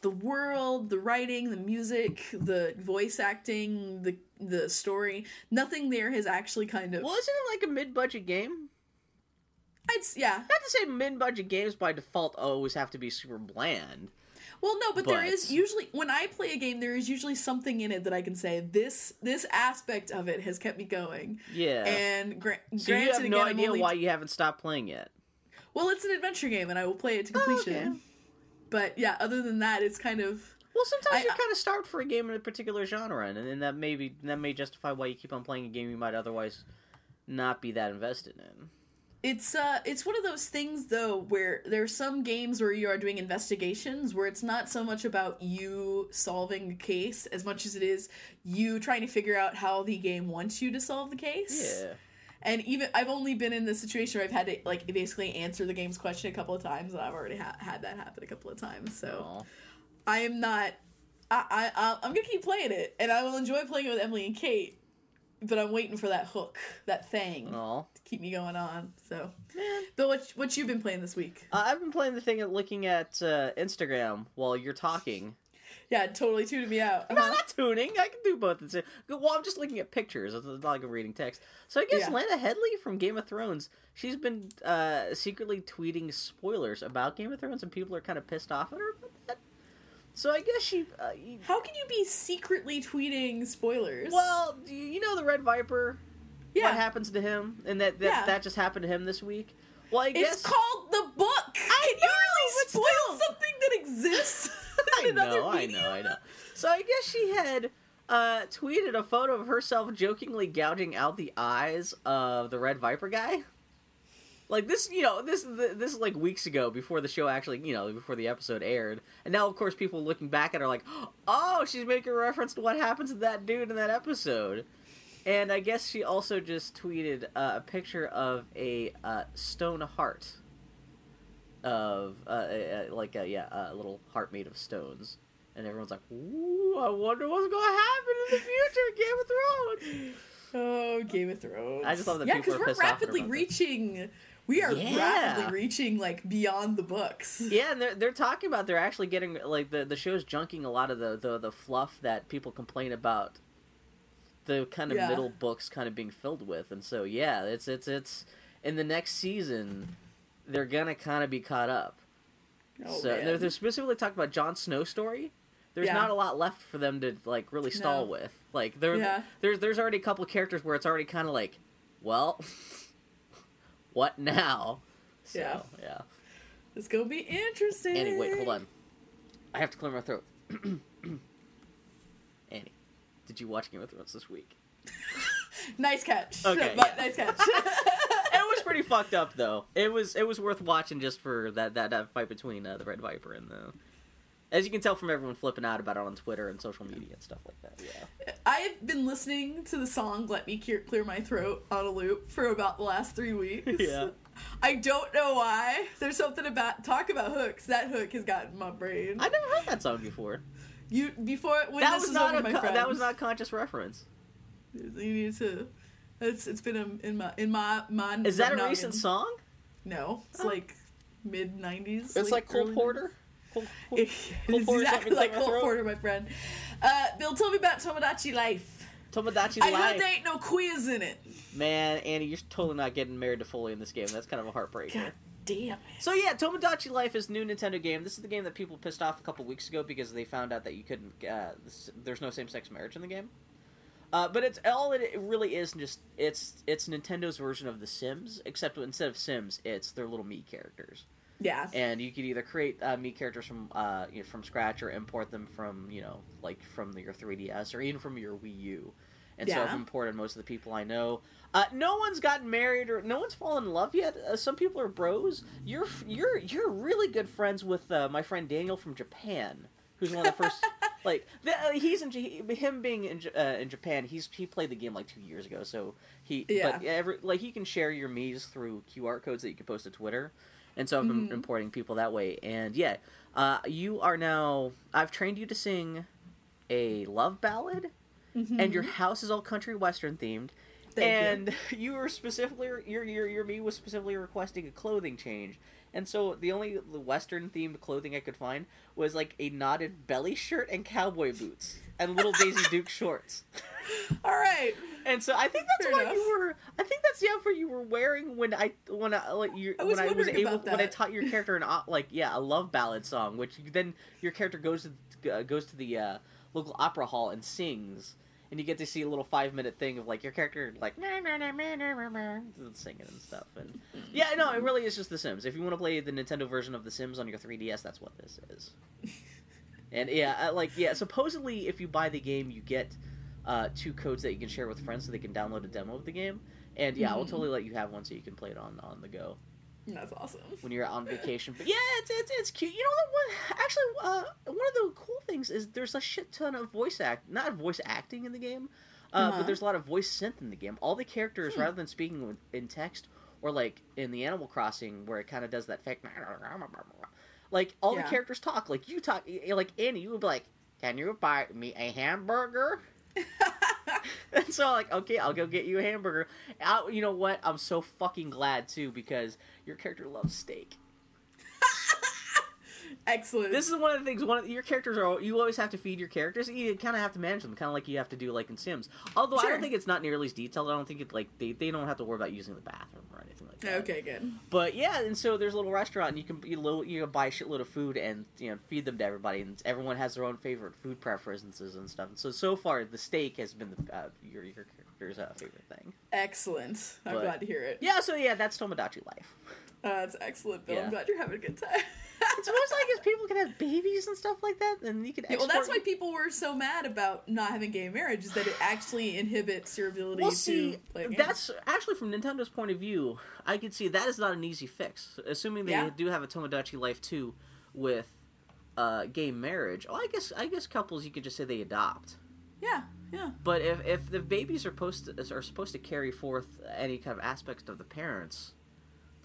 the world, the writing, the music, the voice acting, the the story, nothing there has actually kind of Well, isn't it like a mid-budget game? I'd, yeah. Not to say mid-budget games by default always have to be super bland. Well, no, but, there But- is usually when I play a game, there is usually something in it that I can say this this aspect of it has kept me going. Yeah. And gra- so you have no again, idea only- why you haven't stopped playing yet. Well, it's an adventure game, and I will play it to completion. Oh, okay. But yeah, other than that, it's kind of Well, sometimes I- you're kind of starved for a game in a particular genre, and then that may be that may justify why you keep on playing a game you might otherwise not be that invested in. It's uh it's one of those things though where there's some games where you are doing investigations where it's not so much about you solving a case as much as it is you trying to figure out how the game wants you to solve the case. Yeah. And even I've only been in this situation where I've had to like basically answer the game's question a couple of times and I've already ha- had that happen a couple of times. So Aw. I am not I I I'm going to keep playing it and I will enjoy playing it with Emily and Kate. But I'm waiting for that hook, that thing Aw. to keep me going on. So Man. Bill, what what you been playing this week? Uh, I've been playing the thing at looking at uh, Instagram while you're talking. Yeah, totally tuning me out. No, Uh-huh. not tuning. I can do both. Well, I'm just looking at pictures. It's not like I'm reading text. So I guess Yeah. Lena Headey from Game of Thrones. She's been uh, secretly tweeting spoilers about Game of Thrones, and people are kind of pissed off at her about that. So I guess she. Uh, How can you be secretly tweeting spoilers? well, you you know the Red Viper. Yeah. what happens to him, and that that, Yeah. that just happened to him this week. Well, I It's called the book. I Can you really spoil still. something that exists? I know, I know, I know. So I guess she had uh, tweeted a photo of herself jokingly gouging out the eyes of the Red Viper guy. Like this, you know, this this is like weeks ago before the show actually, you know, before the episode aired, and now of course people looking back at her like, oh, she's making reference to what happens to that dude in that episode. And I guess she also just tweeted uh, a picture of a uh, stone heart, of uh, uh, like a yeah, a little heart made of stones, and everyone's like, "Ooh, I wonder what's going to happen in the future, Game of Thrones." Oh, Game of Thrones. I just love that yeah, because we're pissed off at her rapidly that. reaching. We are Yeah. rapidly reaching like beyond the books. Yeah, and they're they're talking about they're actually getting like the the show's junking a lot of the the, the fluff that people complain about the kind of Yeah. middle books kind of being filled with, and so yeah, it's it's it's in the next season they're gonna kind of be caught up. Oh, so they're, they're specifically talking about Jon Snow story. There's Yeah. not a lot left for them to like really stall No. with. Like there, Yeah. there's there's already a couple of characters where it's already kind of like, well, what now? So, Yeah. yeah. It's gonna be interesting. Wait, hold on. I have to clear my throat. Did you watch Game of Thrones this week? Nice catch. Okay, But yeah. nice catch. It was pretty fucked up though. It was it was worth watching just for that that, that fight between uh, the Red Viper and the. As you can tell from everyone flipping out about it on Twitter and social media and stuff like that. Yeah. I've been listening to the song "Let Me Clear, Clear My Throat" on a loop for about the last three weeks. Yeah. I don't know why. There's something about talk about hooks. That hook has gotten my brain. I never heard that song before. You before when that this was was not over, a my co- friend. that was not conscious reference. You need to. It's it's been a, in my in my mind. Is that a noggin. recent song? No, it's Oh. like mid '90s. It's like Cole Porter. Cole, Cole- It's Cole Porter's exactly like Clear Cole Throat? Porter, my friend. Uh, Bill, tell me about Tomodachi Life. Tomodachi I Life. heard there ain't no quiz in it. Man, Annie, you're totally not getting married to Foley in this game. That's kind of a heartbreaker. God damn it. So yeah, Tomodachi Life is a new Nintendo game. This is the game that people pissed off a couple weeks ago because they found out that you couldn't. Uh, this, there's no same-sex marriage in the game. Uh, but it's all it, really is. Just it's it's Nintendo's version of The Sims, except instead of Sims, it's their little Mii characters, Yeah. and you could either create uh, Mii characters from uh, you know, from scratch or import them from you know like from your 3DS or even from your Wii U. And so I've imported most of the people I know. Uh, no one's gotten married or no one's fallen in love yet. Uh, some people are bros. You're you're you're really good friends with uh, my friend Daniel from Japan, who's one of the first. like the, uh, he's in him being in, uh, in Japan. He's he played the game like two years ago, so he Yeah. but every like he can share your Mii's through QR codes that you can post to Twitter. And so I've been Mhm. importing people that way. And yeah, uh, you are now. I've trained you to sing a love ballad and your house is all country western themed. Thank and you. were specifically your your your Mii was specifically requesting a clothing change, and so the only the western themed clothing I could find was like a knotted belly shirt and cowboy boots and little Daisy Duke shorts. All right. And so I think that's Fair what enough. you were. I think that's the outfit you were wearing when I when I like you I when I was able when I taught your character an like yeah a love ballad song, which then your character goes to uh, goes to the uh, local opera hall and sings, and you get to see a little five minute thing of like your character like singing and stuff. And yeah, no, it really is just The Sims. If you want to play the Nintendo version of The Sims on your 3DS, that's what this is. And yeah, uh, like yeah, supposedly if you buy the game, you get uh, two codes that you can share with friends so they can download a demo of the game. And yeah, I'll Mhm. totally let you have one so you can play it on on the go That's awesome. when you're on vacation. But yeah, it's it's, it's cute. You know that one actually uh, one of the cool things is there's a shit ton of voice act, not voice acting in the game, uh, Uh-huh. but there's a lot of voice synth in the game. All the characters, Hmm. rather than speaking with- in text or like in the Animal Crossing where it kind of does that fake, like all Yeah. the characters talk. Like you talk, like Annie, you would be like, "Can you buy me a hamburger?" and so like, okay, I'll go get you a hamburger. I, you know what? I'm so fucking glad too because your character loves steak. Excellent. This is one of the things. One of your characters are. You always have to feed your characters. You kind of have to manage them, kind of like you have to do like in Sims. Although I don't think it's not nearly as detailed. I don't think it like they, they don't have to worry about using the bathroom or anything like that. okay, good. But yeah, and so there's a little restaurant, and you can you, little, you can buy a shitload of food and you know feed them to everybody, and everyone has their own favorite food preferences and stuff. And so so far, the steak has been the, uh, your your character's uh, favorite thing. Excellent. I'm But- glad to hear it. Yeah, so yeah, that's Tomodachi life. Uh, that's excellent, Bill. Yeah. I'm glad you're having a good time. It's almost like if people could have babies and stuff like that, then you could. Yeah, well, that's why people were so mad about not having gay marriage is that it actually inhibits your ability Well, to see, play games. that's actually from Nintendo's point of view. I could see that is not an easy fix. Assuming they Yeah. do have a Tomodachi Life 2 with uh, gay marriage. Oh, I guess I guess couples you could just say they adopt. yeah, yeah. But if if the babies are supposed to, are supposed to carry forth any kind of aspect of the parents,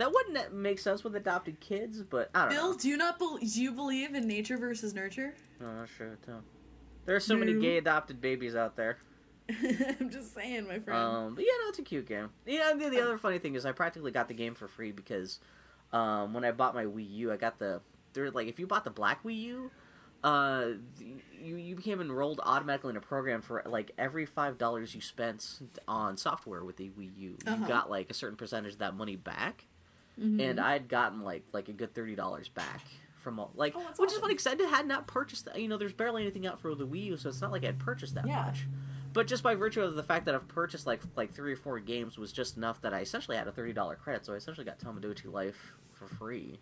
that wouldn't make sense with adopted kids. But I don't know. Bill, know. do you not bel do you believe in nature versus nurture? No, I'm not sure. Too. There are so many gay adopted babies out there. I'm just saying, my friend. Um, but yeah, no, it's a cute game. Yeah, the, the other funny thing is I practically got the game for free because um, when I bought my Wii U, I got the they're like if you bought the black Wii U, uh, you you became enrolled automatically in a program for like every five dollars you spent on software with the Wii U, Uh-huh. you got like a certain percentage of that money back, Mhm. and I had gotten like like a good thirty dollars back. From all, like, Oh, which is awesome. funny because I had not purchased that. You know, there's barely anything out for the Wii U, so it's not like I had purchased that Yeah. much. But just by virtue of the fact that I've purchased like like three or four games was just enough that I essentially had a thirty dollar credit. So I essentially got Tomodachi Life for free.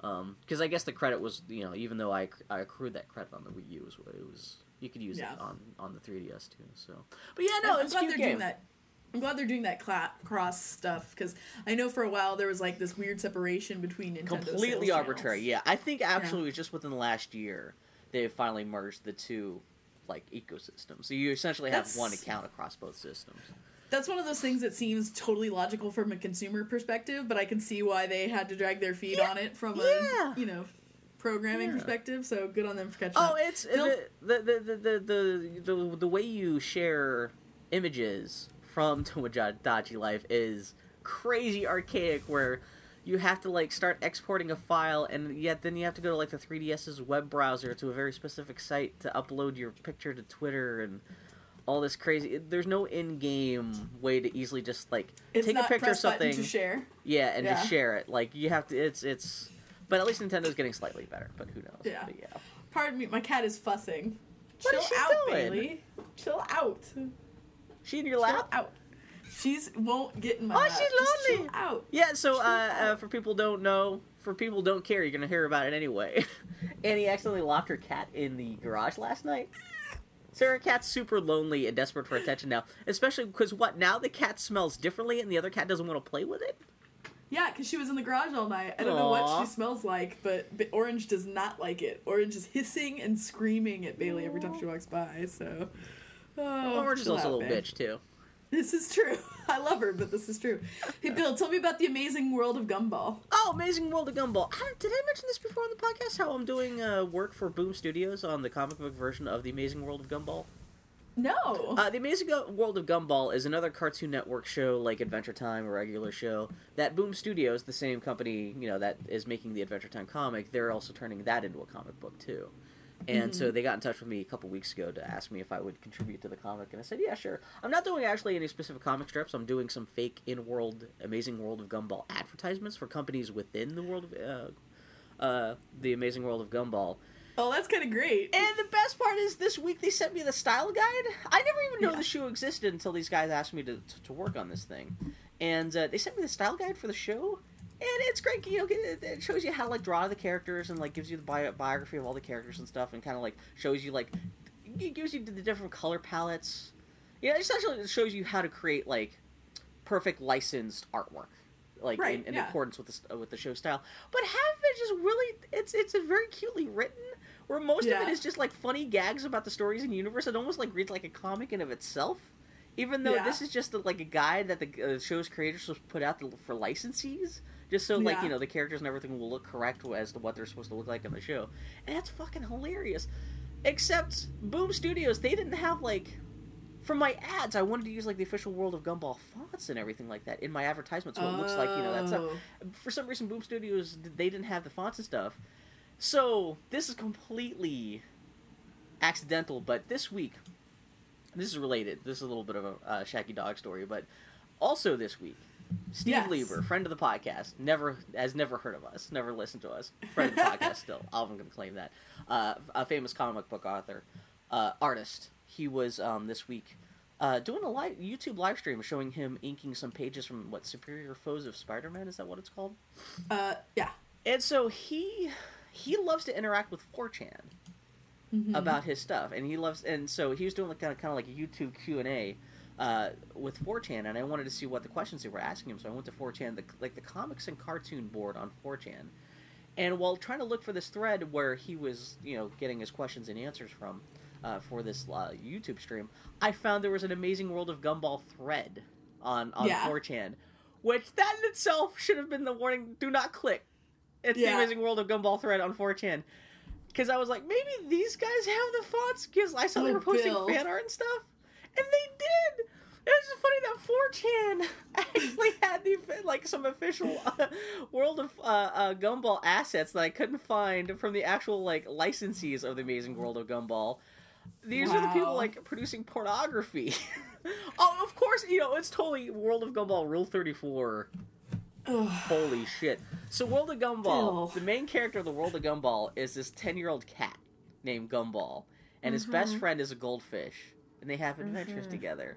Because I guess the credit was you know even though I, I accrued that credit on the Wii U, it was, it was you could use Yeah. it on on the 3DS too. So, but yeah, no, I'm it's glad they're game. doing that. I'm glad they're doing that cla- cross stuff because I know for a while there was like this weird separation between Nintendo Completely arbitrary. channels. Yeah, I think actually it was just within the last year they finally merged the two like ecosystems. So you essentially have That's- one account across both systems. That's one of those things that seems totally logical from a consumer perspective, but I can see why they had to drag their feet Yeah. on it from Yeah. a you know programming Yeah. perspective. So good on them for catching up. Oh, up. it's the, the, the, the, the, the, the way you share images from Tomodachi Life is crazy archaic where you have to like start exporting a file and yet then you have to go to like the 3DS's web browser to a very specific site to upload your picture to Twitter and all this crazy there's no in-game way to easily just like It's take a picture of something to share. yeah and Yeah. just share it like you have to it's it's but at least Nintendo's getting slightly better but who knows Yeah. but yeah Pardon me, my cat is fussing. What Chill is she out, doing? Bailey. Chill out. She in your Chill lap out. She's won't get in my Oh, lap. she's lonely. chill out. Yeah, so Chill uh, uh, for people don't know, for people don't care, you're gonna hear about it anyway. Annie accidentally locked her cat in the garage last night. Her cat's super lonely and desperate for attention now, especially because what now the cat smells differently and the other cat doesn't want to play with it. Yeah, because she was in the garage all night. I don't know what she smells like, but, but Orange does not like it. Orange is hissing and screaming at Bailey every time she walks by. So, oh, Orange is also a little bitch too. This is true. I love her, but this is true. Hey, Bill, tell me about the amazing world of Gumball. Oh, Amazing World of Gumball! I Did I mention this before on the podcast? How I'm doing uh, work for Boom Studios on the comic book version of the Amazing World of Gumball. No. Uh, the Amazing World of Gumball is another Cartoon Network show like Adventure Time, a regular show. That Boom Studios, the same company you know that is making the Adventure Time comic, they're also turning that into a comic book too. And so they got in touch with me a couple weeks ago to ask me if I would contribute to the comic, and I said, "Yeah, sure." I'm not doing actually any specific comic strips. I'm doing some fake in-world Amazing World of Gumball advertisements for companies within the world of uh, uh, the Amazing World of Gumball. oh, that's kind of great. And the best part is this week they sent me the style guide. I never even know Yeah. the show existed until these guys asked me to, to, to work on this thing. And uh, they sent me the style guide for the show. And it's great, you know. It shows you how to like draw the characters and like gives you the bio- biography of all the characters and stuff, and kind of like shows you like it gives you the different color palettes. Yeah, essentially it shows you how to create like perfect licensed artwork, like Right, in, in yeah. accordance with the st- with the show style. But half of it just really it's it's a very cutely written. Where most of it is just like funny gags about the stories in the universe. It almost like reads like a comic in of itself. Even though Yeah. this is just like a guide that the uh, show's creators put out for licensees, just so like Yeah. you know the characters and everything will look correct as to what they're supposed to look like in the show, and that's fucking hilarious. Except Boom Studios, they didn't have like for my ads, I wanted to use like the official World of Gumball fonts and everything like that in my advertisement, so it looks like you know that's Oh. for some reason Boom Studios they didn't have the fonts and stuff. So this is completely accidental, but this week, this is related. This is a little bit of a uh, Shaggy Dog story, but also this week, Steve Yes. Lieber, friend of the podcast, never has never heard of us, never listened to us. Friend of the podcast, still. I'm going to claim that. Uh, a famous comic book author, uh, artist. He was um, this week uh, doing a live YouTube live stream showing him inking some pages from what Superior Foes of Spider-Man is that what it's called? Uh, yeah. And so he he loves to interact with 4chan Mhm. about his stuff, and he loves and so he was doing like kind of kind of like a YouTube Q and A uh, with 4chan, and I wanted to see what the questions they were asking him, so I went to 4chan, the, like the comics and cartoon board on 4chan, and while trying to look for this thread where he was you know getting his questions and answers from uh, for this uh, YouTube stream, I found there was an Amazing World of Gumball thread on on Yeah. 4chan, which that in itself should have been the warning: do not click. It's the Amazing World of Gumball thread on 4chan. Because I was like, maybe these guys have the fonts because I saw they Oh, were posting Bill. fan art and stuff, and they did. It was just funny that 4chan actually had the like some official uh, World of uh, uh, Gumball assets that I couldn't find from the actual like licensees of the Amazing World of Gumball. These are the people like producing pornography. oh, of course, you know it's totally World of Gumball Rule Thirty Four Holy shit. So World of Gumball, Ew. the main character of the World of Gumball is this 10-year-old cat named Gumball, and his best Mhm. friend is a goldfish, and they have adventures Mhm. together.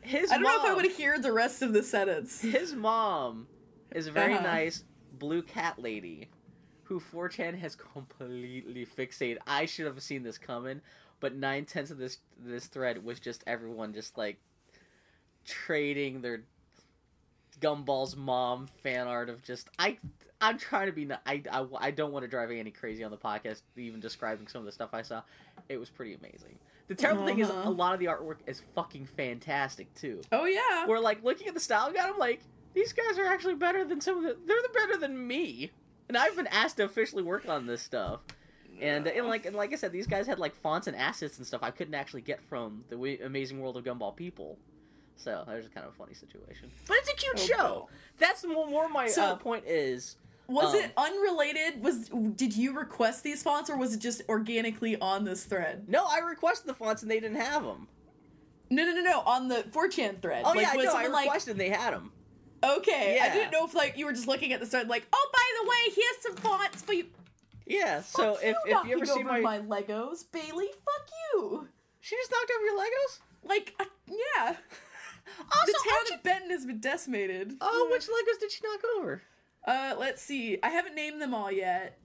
His I don't know if I mom- would hear the rest of the sentence. His mom is a very Uh-huh. nice blue cat lady who 4chan has completely fixated. I should have seen this coming, but nine tenths of this this thread was just everyone just like trading their Gumball's mom fan art of just I I'm trying to be I, I, I don't want to drive Andy crazy on the podcast even describing some of the stuff I saw. It was pretty amazing. The terrible thing is Uh-huh. a lot of the artwork is fucking fantastic too. Oh yeah. We're like looking at the style guide. I'm like, these guys are actually better than some of the. They're the better than me, and I've been asked to officially work on this stuff. And, and like and like I said, these guys had like fonts and assets and stuff I couldn't actually get from the Amazing World of Gumball people. So that was kind of a funny situation. But it's a cute Oh, show. That's more, more my So- uh, point is. Was Um, it unrelated? Was did you request these fonts, or was it just organically on this thread? No, I requested the fonts and they didn't have them. No, no, no, no. On the 4chan thread. Oh like, yeah, I was know. I someone like, requested they had them. okay. yeah. I didn't know if like you were just looking at the thread, like, oh, by the way, here's some fonts for you. Yeah. So Fuck if you if you ever see my, my Legos, Bailey, fuck you. she just knocked over your Legos. Like, uh, yeah. Also, the town you- of Benton has been decimated. Oh, which Legos did she knock over? Uh, let's see. I haven't named them all yet.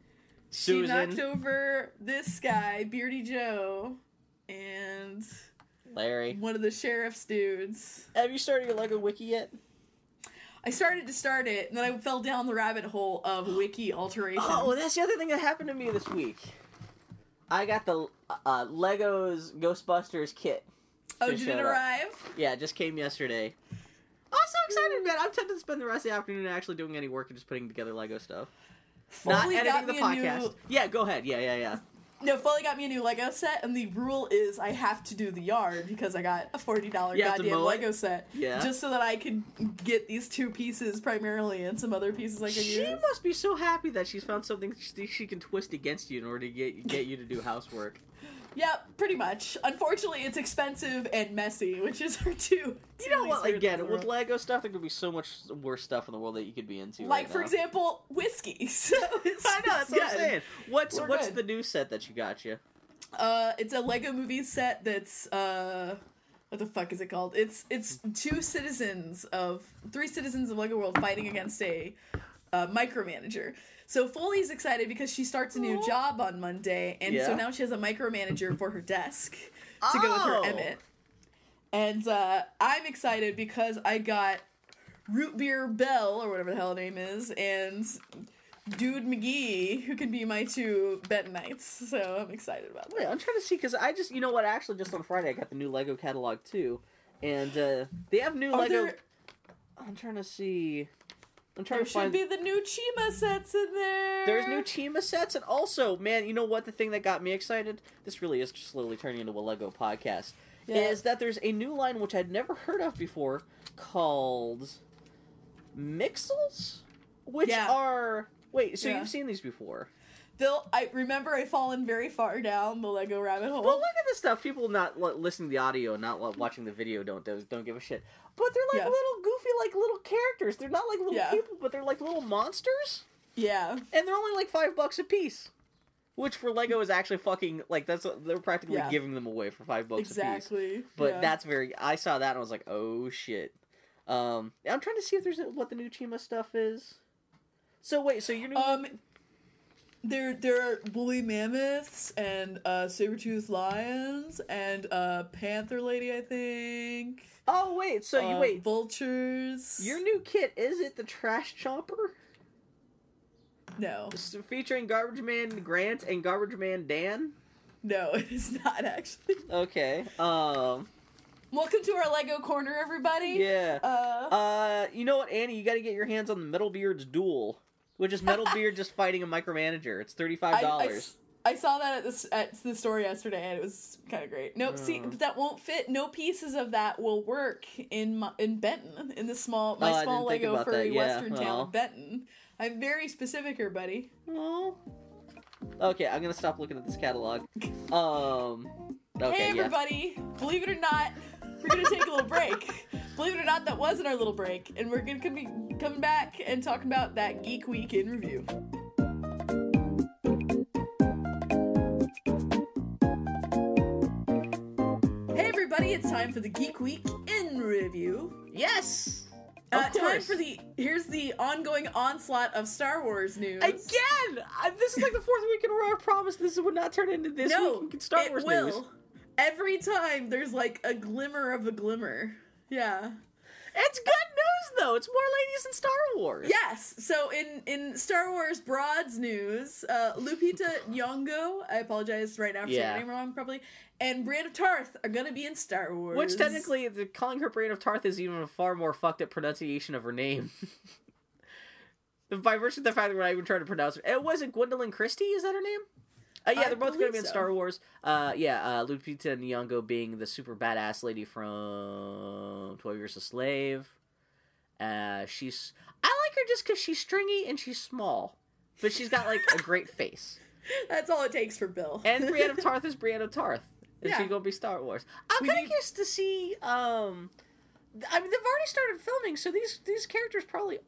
Susan. She knocked over this guy, Beardy Joe, and Larry. one of the sheriff's dudes. Have you started your Lego wiki yet? I started to start it, and then I fell down the rabbit hole of wiki alteration. Oh, that's the other thing that happened to me this week. I got the uh, Legos Ghostbusters kit. Oh, did it showed up. arrive? Yeah, it just came yesterday. I'm so excited, man! I'm tempted to spend the rest of the afternoon actually doing any work and just putting together Lego stuff. Not Foley editing the podcast. new. Yeah, go ahead. Yeah, yeah, yeah. No, Foley got me a new Lego set, and the rule is I have to do the yard because I got a forty dollar goddamn? Lego set. Yeah. Just so that I could get these two pieces primarily, and some other pieces I could She use. She must be so happy that she's found something she, she can twist against you in order to get get you to do housework. Yeah, pretty much. Unfortunately, it's expensive and messy, which is her two. You know what? Again, things in the with. Lego stuff, there could be so much worse stuff in the world that you could be into. like right for now. example, whiskey. So it's, I know that's it's what I'm good. saying. What's We're what's good. the new set that you got you? Uh, it's a Lego movie set that's uh, what the fuck is it called? It's it's two citizens of three citizens of Lego World fighting against a uh, micromanager. So Foley's excited because she starts a new job on Monday, and so now she has a micromanager for her desk to go with her Oh. Emmet. And uh, I'm excited because I got Root Beer Belle or whatever the hell her name is, and Dude McGee, who can be my two Benton Knights. So I'm excited about that. Wait, I'm trying to see because I just you know what? Actually, just on Friday, I got the new Lego catalog too, and uh, they have new Are Lego. there- I'm trying to see. I'm trying There to should be the new Chima sets in there. There's new Chima sets, and also, man, you know what? The thing that got me excited. This really is slowly turning into a Lego podcast. Yeah. Is that there's a new line which I'd never heard of before called Mixels, which Yeah. are wait. So Yeah. you've seen these before? Bill, I remember I fallen very far down the Lego rabbit hole. Well, look at this stuff. People not li- listening to the audio, not watching the video, don't don't give a shit. But they're like Yeah. little goofy, like little characters. They're not like little Yeah. people, but they're like little monsters, yeah. and they're only like five bucks a piece. Which for Lego is actually fucking like that's they're practically Yeah. giving them away for five bucks a piece. Exactly. But that's very. I saw that and I was like, oh shit. Um, I'm trying to see if there's what the new Chima stuff is. So wait, so you're new. um there there are woolly mammoths and uh saber-toothed lions and uh panther lady, I think. oh wait, so you Uh, wait. vultures. Your new kit is it the Trash Chomper? No. S- featuring Garbage Man Grant and Garbage Man Dan. No, it is not actually. Okay. Um. Welcome to our Lego corner, everybody. Yeah. Uh Uh. You know what, Annie? You got to get your hands on the Metal Beards Duel, which is Metal Beard just fighting a micromanager. It's thirty five I, I dollars. s- I saw that at the at the store yesterday, and it was kind of great. Nope, see Uh. that won't fit. No pieces of that will work in my, in Benton in the small Oh, my didn't small Lego furry yeah, Western town well. of Benton. I'm very specific here, buddy. Oh. Okay, I'm gonna stop looking at this catalog. Um. Okay. hey, yeah. everybody! Believe it or not, we're gonna take a little break. Believe it or not, that wasn't our little break, and we're gonna be coming back and talking about that Geek Week in review. Hey, everybody! It's time for the Geek Week in review. Yes. Uh, time for the here's the ongoing onslaught of Star Wars news. Again, I, this is like the fourth week in a row. I promise this would not turn into this no, week in Star it Wars will. news. Every time there's like a glimmer of a glimmer. Yeah. It's good news though. It's more ladies in Star Wars. Yes. So in in Star Wars Broads news, uh, Lupita Nyong'o, I apologize right now for saying Yeah. her name wrong probably, and Brianna Tarth are gonna be in Star Wars. Which technically, the, calling her Brain of Tarth is even a far more fucked up pronunciation of her name. By virtue of the fact that we're not even trying to pronounce it. It was it Gwendoline Christie? Is that her name? Uh, yeah, I they're both going to be in so. Star Wars. Uh, yeah, uh, Lupita Nyong'o being the super badass lady from Twelve Years a Slave. Uh, she's I like her just because she's stringy and she's small, but she's got like a great face. That's all it takes for Bill. And Brienne of Tarth is Brienne of Tarth. Is Yeah. she gonna be Star Wars? I'm kind of curious to see. Um, I mean, they've already started filming, so these these characters probably,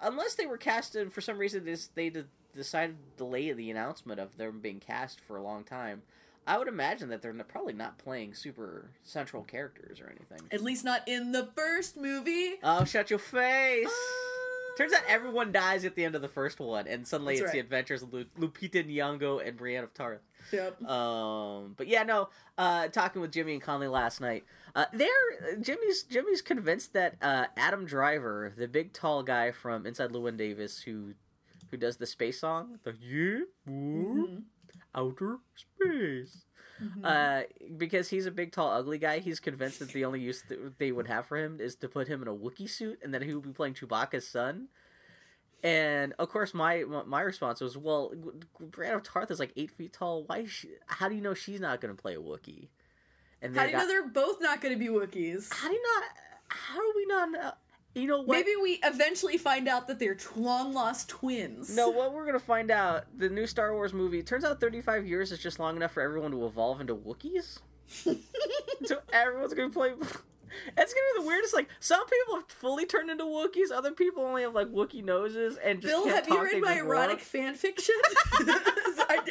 unless they were cast and for some reason this they de- decided to delay the announcement of them being cast for a long time. I would imagine that they're probably not playing super central characters or anything. At least not in the first movie. Oh, shut your face! Uh, Turns out everyone dies at the end of the first one, and suddenly That's it's the adventures of Lu- Lupita Nyong'o and Brienne of Tarth. Yep. Um, but yeah, no. Uh, talking with Jimmy and Conley last night, uh, they're Jimmy's Jimmy's convinced that uh, Adam Driver, the big tall guy from Inside Llewyn Davis, who who does the space song, the yeah, woo, Mhm. outer space. Mhm. Uh, because he's a big, tall, ugly guy, he's convinced that the only use that they would have for him is to put him in a Wookiee suit, and then he would be playing Chewbacca's son. And of course, my my response was, "Well, Brand of Tarth is like eight feet tall. Why? She, how do you know she's not going to play a Wookiee?" And How do you know got- they're both not going to be Wookiees? How do you not? How do we not? Know? You know what? Maybe we eventually find out that they're long lost twins. No, what we're gonna find out, the new Star Wars movie, turns out 35 years is just long enough for everyone to evolve into Wookiees. so everyone's gonna play. It's gonna be the weirdest. Like some people have fully turned into Wookiees, other people only have like Wookiee noses and just Bill, can't have you read my just erotic walk. fan fiction?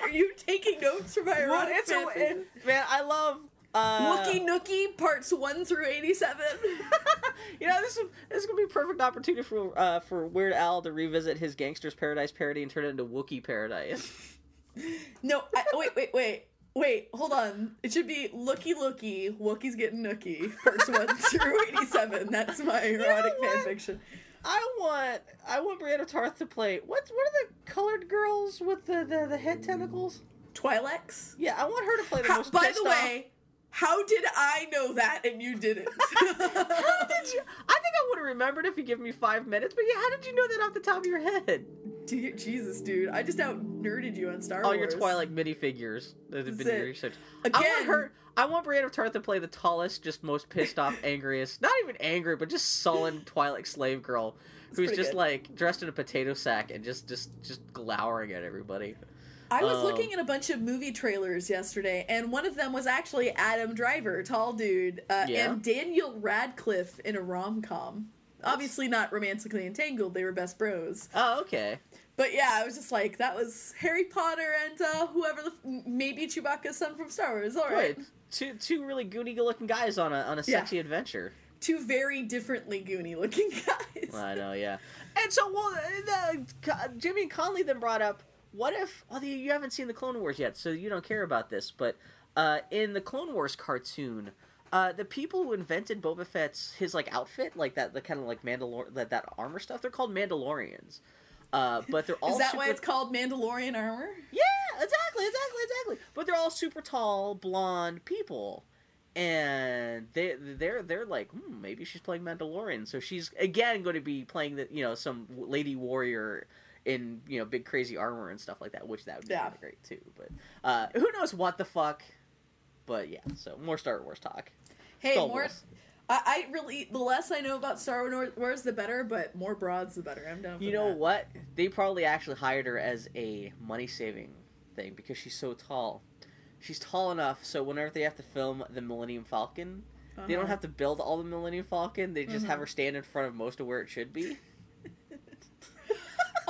are you taking notes from my Well, erotic it's fan fiction? man. I love. Uh, Wookie Nookie parts one through eighty-seven. you know, this is this is gonna be a perfect opportunity for uh, for Weird Al to revisit his Gangster's Paradise parody and turn it into Wookie Paradise. no, I, wait, wait, wait, wait. Hold on. It should be Looky Looky. Wookie's getting nookie. Parts one through eighty-seven. That's my erotic what? fan fiction. I want I want Brianna Tarth to play. What what are the colored girls with the the, the head tentacles? Twi'leks. Yeah, I want her to play the How, most. by the way, how did I know that and you didn't? how did you? I think I would have remembered if you give me five minutes. But yeah, how did you know that off the top of your head? Jesus, dude! I just out nerded you on Star oh, All Wars. your Twi'lek minifigures that have That's been researched. I Again, want her. I want Brianna Tarth to play the tallest, just most pissed off, angriest. Not even angry, but just sullen Twi'lek slave girl who's just good. like dressed in a potato sack and just just just glowering at everybody. I was Um, looking at a bunch of movie trailers yesterday, and one of them was actually Adam Driver, tall dude, uh, Yeah. and Daniel Radcliffe in a rom com. Obviously not romantically entangled; they were best bros. Oh, okay. But yeah, I was just like, that was Harry Potter and uh, whoever the f- maybe Chewbacca's son from Star Wars. All right, Good. Two two really goony looking guys on a on a Yeah. sexy adventure. two very differently goony looking guys. I know, yeah. And so, well, uh, the, Jimmy and Conley then brought up, what if? Although you haven't seen the Clone Wars yet, so you don't care about this, but uh, in the Clone Wars cartoon, uh, the people who invented Boba Fett's his like outfit, like that, the kind of like Mandalor that that armor stuff, they're called Mandalorians. Uh, but they're all Is that super... why it's called Mandalorian armor? Yeah, exactly, exactly, exactly. But they're all super tall, blonde people, and they they're they're like, hmm, maybe she's playing Mandalorian, so she's again going to be playing the you know some lady warrior in you know big crazy armor and stuff like that, which that would be Yeah. kinda great too. But uh, who knows what the fuck? But yeah, so more Star Wars talk. Hey, Star more. I, I really the less I know about Star Wars, the better. But more broads, the better. I'm down. For You know that. what? They probably actually hired her as a money saving thing because she's so tall. She's tall enough so whenever they have to film the Millennium Falcon, they don't Uh-huh. have to build all the Millennium Falcon. They just have Mhm. her stand in front of most of where it should be.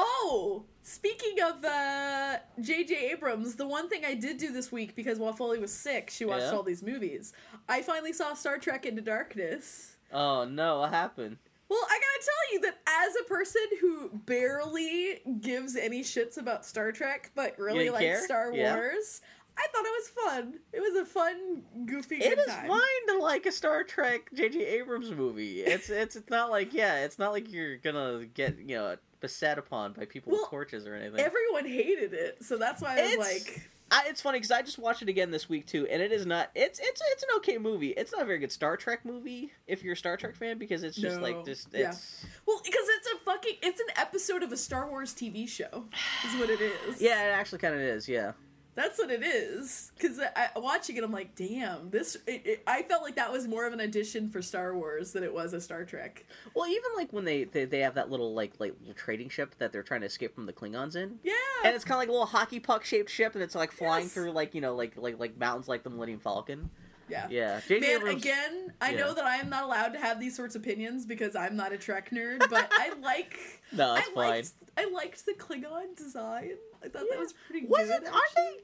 Oh, speaking of uh, J.J. Abrams, the one thing I did do this week because while Foley was sick, she watched Yeah? all these movies. I finally saw Star Trek Into Darkness. Oh no, what happened? Well, I gotta tell you that as a person who barely gives any shits about Star Trek, but really didn't likes care? Star Yeah. Wars, I thought it was fun. It was a fun, goofy, It good is time. fine to like a Star Trek J.J. Abrams movie. It's it's it's not like yeah, it's not like you're gonna get you know beset upon by people Well, with torches or anything. Everyone hated it, so that's why I was It's- like, I, it's funny because I just watched it again this week too, and it is not. It's it's it's an okay movie. It's not a very good Star Trek movie if you're a Star Trek fan because it's just No. like just Yeah. it's well, because it's a fucking, it's an episode of a Star Wars TV show, is what it is. yeah, it actually kind of is. Yeah, That's what it is. Because I, watching it, I'm like, damn, this. It, it, I felt like that was more of an addition for Star Wars than it was a Star Trek. well, even like when they, they they have that little like like little trading ship that they're trying to escape from the Klingons in. Yeah. And it's kind of like a little hockey puck shaped ship, and it's like flying Yes. through like you know like like like mountains like the Millennium Falcon. yeah. Yeah. Man, Abrams- again, I yeah. know that I am not allowed to have these sorts of opinions because I'm not a Trek nerd, but I like. No, it's I fine. liked, I liked the Klingon design. I thought Yeah. that was pretty Was good. it? Aren't they?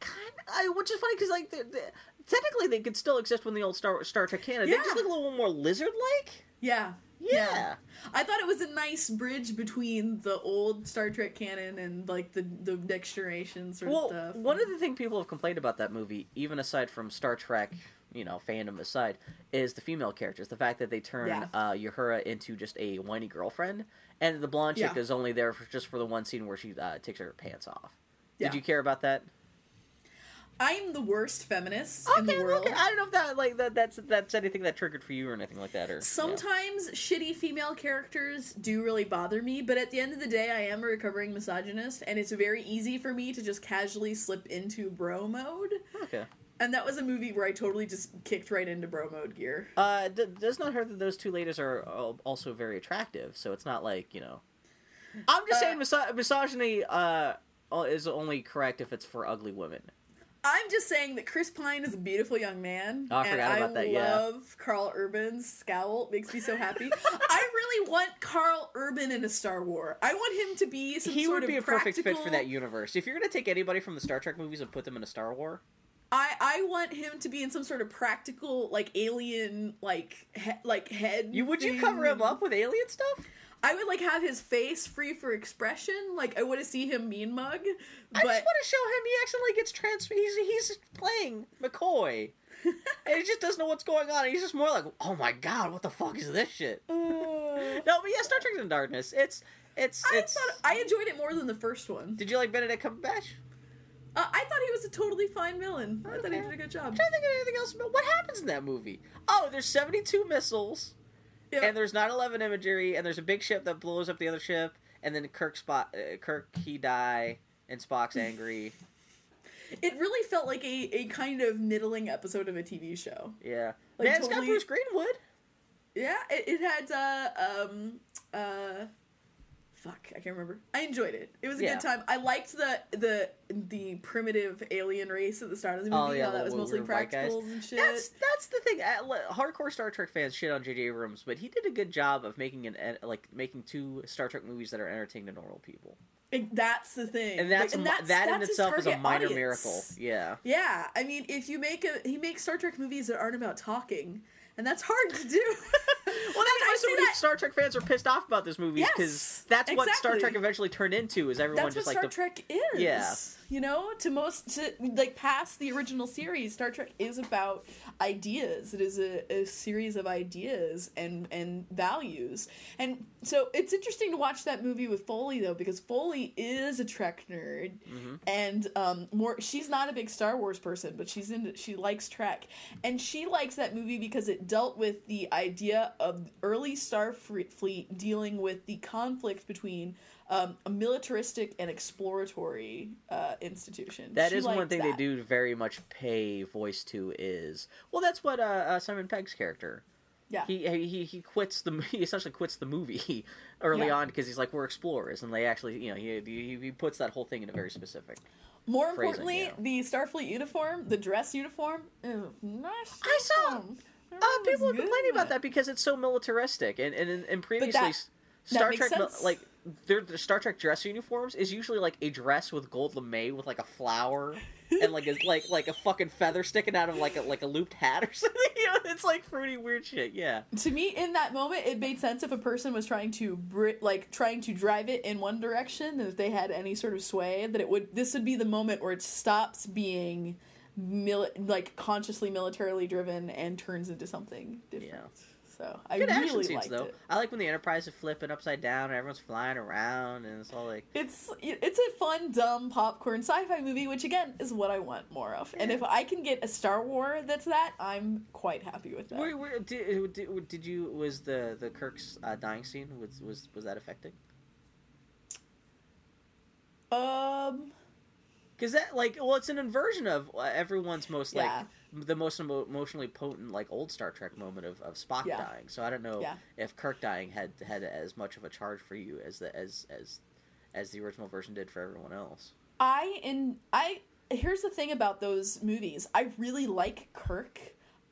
Kind of, which is funny because like they're, they're- technically they could still exist when the old Star Star Trek canon. They just look a little more lizard like. Yeah. Yeah. I thought it was a nice bridge between the old Star Trek canon and like the the next generation sort Well, of stuff. one of the things people have complained about that movie, even aside from Star Trek, you know, fandom aside, is the female characters. The fact that they turn Yeah. uh, Uhura into just a whiny girlfriend, and the blonde chick Yeah. is only there for, just for the one scene where she uh, takes her pants off. Yeah. Did you care about that? I'm the worst feminist in the Okay, world. okay. I don't know if that like that that's that's anything that triggered for you or anything like that. Or yeah. Sometimes shitty female characters do really bother me, but at the end of the day, I am a recovering misogynist, and it's very easy for me to just casually slip into bro mode. okay. And that was a movie where I totally just kicked right into bro mode gear. Uh, d- does not hurt that those two ladies are also very attractive. So it's not like you know. I'm just Uh, saying, miso- misogyny uh is only correct if it's for ugly women. I'm just saying that Chris Pine is a beautiful young man, Oh, I and about I that, yeah. love Karl Urban's scowl. It makes me so happy. I really want Karl Urban in a Star War. I want him to be some he sort would of be a perfect fit for that universe. If you're gonna take anybody from the Star Trek movies and put them in a Star War, I I want him to be in some sort of practical like alien like he, like head. you would you thing. cover him up with alien stuff? I would like have his face free for expression. Like I want to see him mean mug, but I just want to show him he accidentally gets trans. He's he's playing McCoy, and he just doesn't know what's going on. He's just more like, oh my god, what the fuck is this shit? Uh, No, but yeah, Star Trek's in darkness. It's it's I it's. thought I enjoyed it more than the first one. Did you like Benedict Cumberbatch? Uh, I thought he was a totally fine villain. I thought he did a good job. I'm trying to think of anything else. About what happens in that movie? Oh, there's 72 missiles, And there's 9/11 imagery, and there's a big ship that blows up the other ship, and then Kirk spot uh, Kirk he die, and Spock's angry. It really felt like a, a kind of middling episode of a TV show. Yeah, Like, man, it's got Bruce Greenwood. Yeah, it, it had uh um uh fuck, I can't remember. I enjoyed it. It was a Yeah. good time. I liked the the the primitive alien race at the start of the oh, movie. Oh, yeah, how that was mostly weird white guys. practicals and shit. That's that's the thing. Hardcore Star Trek fans shit on J.J. Abrams, but he did a good job of making an like making two Star Trek movies that are entertaining to normal people, It- that's the thing. and that's, Like, mi- that in that's his itself is a minor audience. miracle. Yeah. Yeah, I mean, if you make a he makes Star Trek movies that aren't about talking, and that's hard to do. Well, that's I why so many that- Star Trek fans are pissed off about this movie because Yes, that's what Star. Trek eventually turned into. Is everyone That's just what like Star the Trek is. Yeah. You know, to most, to like past the original series, Star Trek is about ideas. It is a, a series of ideas and and values. And so it's interesting to watch that movie with Foley though, because Foley is a Trek nerd, Mhm. and um, more. She's not a big Star Wars person, but she's into she likes Trek, and she likes that movie because it dealt with the idea of early Starfleet dealing with the conflict between um, a militaristic and exploratory uh, institution. That She is one thing that. they do very much pay voice to is well that's what uh, uh, Simon Pegg's character Yeah. he he he quits the he essentially quits the movie early Yeah. on because he's like we're explorers and they actually you know he he, he puts that whole thing in a very specific More phrasing, importantly, yeah. the Starfleet uniform, the dress uniform, is nice. I saw- uh, people are complaining about that because it's so militaristic and and, and previously that- that Star makes Trek sense. like their the Star Trek dress uniforms is usually like a dress with gold lame with like a flower and like a like like a fucking feather sticking out of like a like a looped hat or something. You know, it's like fruity weird shit. Yeah. to me in that moment it made sense if a person was trying to bri- like trying to drive it in one direction and if they had any sort of sway that it would this would be the moment where it stops being like consciously militarily driven and turns into something different Yeah. So i Good really scenes liked though. it I like when the Enterprise is flipping upside down and everyone's flying around and it's all like it's it's a fun dumb popcorn sci-fi movie which again is what i want more of and if i can get a star war that's that i'm quite happy with that Where, where, did, did, did you was the the Kirk's uh, dying scene was was was that affecting? um Because that like well, it's an inversion of uh, everyone's most like Yeah. the most emo- emotionally potent like old Star Trek moment of, of Spock Yeah. dying. So I don't know Yeah. if Kirk dying had had as much of a charge for you as the as as as the original version did for everyone else. I in I here's the thing about those movies. I really like Kirk.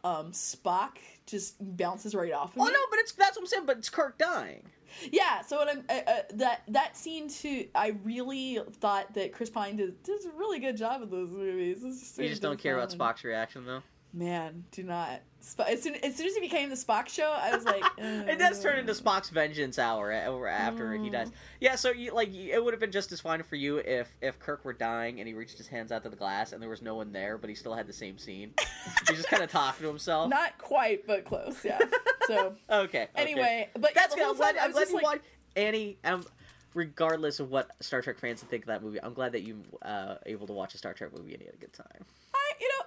Um, Spock just bounces right off of Oh me. no, but it's that's what I'm saying. But it's Kirk dying. Yeah, so what I'm uh, uh, that that scene too. I really thought that Chris Pine did, does a really good job in those movies. It's just You just don't care about. Spock's reaction though. Man, do not. As soon as soon as it became the Spock show, I was like, it does turn into Spock's vengeance hour or after he Mm. dies. Yeah, so you like it would have been just as fine for you if if Kirk were dying and he reached his hands out to the glass and there was no one there, but he still had the same scene. He's just kind of talking to himself. Not quite, but close. Yeah. So okay, okay. anyway, but that's the good. I'm glad, I'm glad you like, watched Annie. Um, regardless of what Star Trek fans think of that movie, I'm glad that you uh able to watch a Star Trek movie and you had a good time.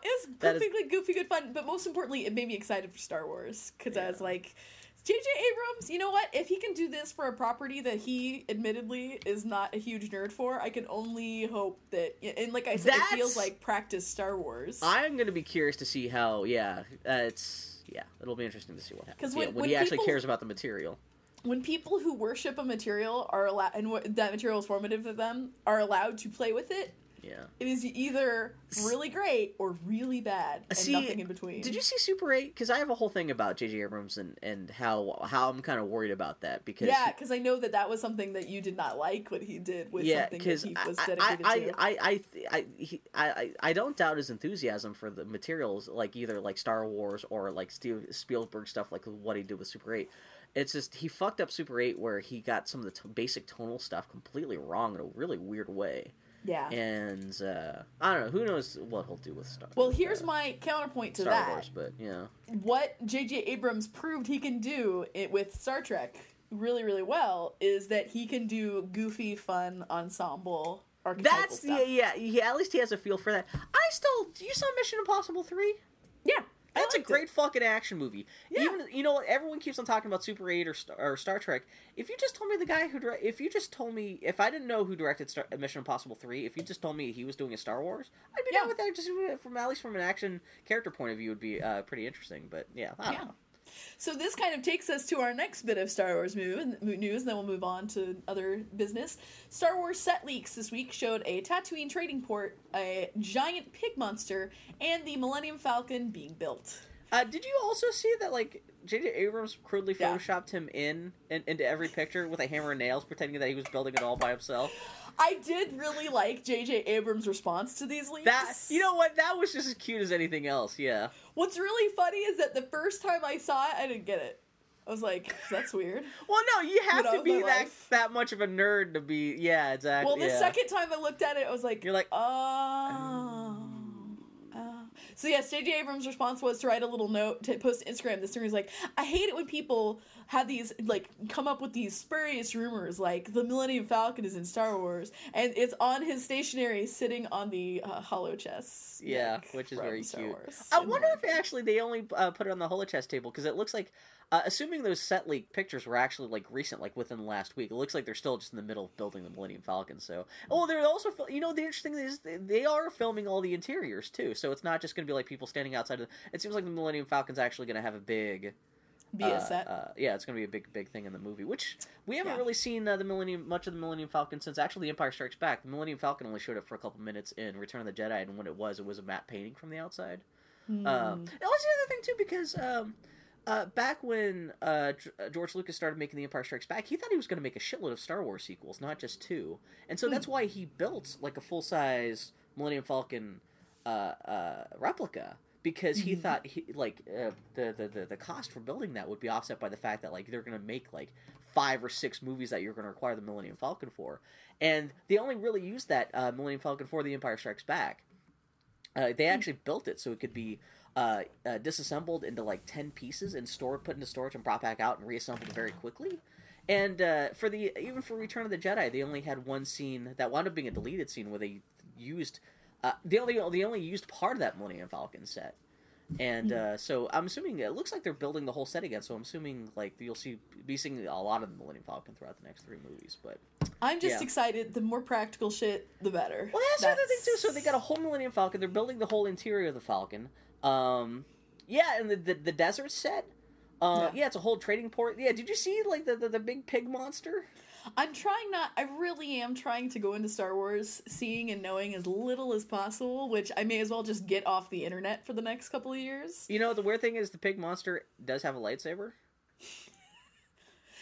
I, you know, it was is- perfectly goofy, good fun. But most importantly, it made me excited for Star Wars because I was Yeah. like, J.J. Abrams, you know what? If he can do this for a property that he admittedly is not a huge nerd for, I can only hope that. And like I said, That's- it feels like practice Star Wars. I'm going to be curious to see how. Yeah, uh, it's yeah, it'll be interesting to see what happens. 'Cause Yeah, when- when, when he actually people- cares about the material. when people who worship a material are allowed, and what, that material is formative to them, are allowed to play with it. Yeah. It is either really great or really bad, and See, nothing in between. Did you see Super Eight? Because I have a whole thing about J.J. Abrams and, and how how I'm kind of worried about that because Yeah, because I know that that was something that you did not like what he did with yeah, something that he was dedicated I, to. I, I, I, he, I, I, don't doubt his enthusiasm for the materials, like either like Star Wars or like Steve Spielberg stuff, like what he did with Super Eight. It's just he fucked up Super Eight where he got some of the t- basic tonal stuff completely wrong in a really weird way, yeah. and uh, I don't know. Who knows what he'll do with Star? Well, here's uh, my counterpoint to Star that. Wars, but yeah, What J.J. Abrams proved he can do it with Star Trek really, really well is that he can do goofy, fun ensemble archetypal that's stuff. yeah, yeah, yeah. At least he has a feel for that. I still, you saw Mission Impossible three. That's a liked it. great fucking action movie. Yeah. Even you know what? Everyone keeps on talking about Super Eight or Star, or Star Trek. If you just told me the guy who direct, if you just told me if I didn't know who directed Star, Mission Impossible three, if you just told me he was doing a Star Wars, I'd be Yeah. down with that. Just from at least from an action character point of view, would be uh, pretty interesting. But yeah, I don't Yeah. know. So this kind of takes us to our next bit of Star Wars news, and then we'll move on to other business. Star Wars set leaks this week showed a Tatooine trading port, a giant pig monster, and the Millennium Falcon being built. Uh, did you also see that like J.J. Abrams crudely Yeah. photoshopped him in, in into every picture with a hammer and nails, pretending that he was building it all by himself? I did really like J.J. Abrams' response to these leaks. That you know what? That was just as cute as anything else. Yeah. What's really funny is that the first time I saw it, I didn't get it. I was like, "That's weird." Well, no, you have Get to be that life. that much of a nerd to be. Yeah, exactly. Well, the yeah. second time I looked at it, I was like, You're like, oh. oh. So yes, J.J. Abrams' response was to write a little note to post to Instagram. This thing like, I hate it when people have these like come up with these spurious rumors, like the Millennium Falcon is in Star Wars, and it's on his stationery, sitting on the uh, holochess. Yeah, like, which is very Star cute. Wars. I wonder if actually they only uh, put it on the holochess table because it looks like, uh, assuming those set leak pictures were actually like recent, like within the last week, it looks like they're still just in the middle of building the Millennium Falcon. So, oh, they're also, you know, the interesting thing is they- are filming all the interiors too. So it's not just going to be like people standing outside of. It seems like the Millennium Falcon's actually going to have a big. be uh, a set. Uh, yeah, it's going to be a big, big thing in the movie, which we haven't Yeah. really seen uh, the Millennium much of the Millennium Falcon since actually The Empire Strikes Back. The Millennium Falcon only showed up for a couple minutes in Return of the Jedi, and when it was, it was a matte painting from the outside. Hmm. Um, that was the other thing too, because um, uh, back when uh, uh, George Lucas started making The Empire Strikes Back, he thought he was going to make a shitload of Star Wars sequels, not just two, and so that's why he built like a full size Millennium Falcon uh, uh, replica because he Mhm. thought he like uh, the, the the the cost for building that would be offset by the fact that like they're going to make like five or six movies that you're going to require the Millennium Falcon for, and they only really used that uh, Millennium Falcon for The Empire Strikes Back. Uh, they actually built it so it could be uh, uh, disassembled into like ten pieces and stored, put into storage, and brought back out and reassembled very quickly. And uh, for the even for Return of the Jedi, they only had one scene that wound up being a deleted scene where they used uh, they only they only used part of that Millennium Falcon set. And uh, so I'm assuming it looks like they're building the whole set again. So I'm assuming like you'll see be seeing a lot of the Millennium Falcon throughout the next three movies. But I'm just yeah. excited. The more practical shit, the better. Well, that's, the other thing too. So they got a whole Millennium Falcon. They're building the whole interior of the Falcon. Um, yeah, and the the, the desert set. Uh, Yeah. yeah. it's a whole trading port. Yeah, did you see like the, the, the big pig monster? I'm trying not. I really am trying to go into Star Wars seeing and knowing as little as possible, which I may as well just get off the internet for the next couple of years. You know, the weird thing is the pig monster does have a lightsaber,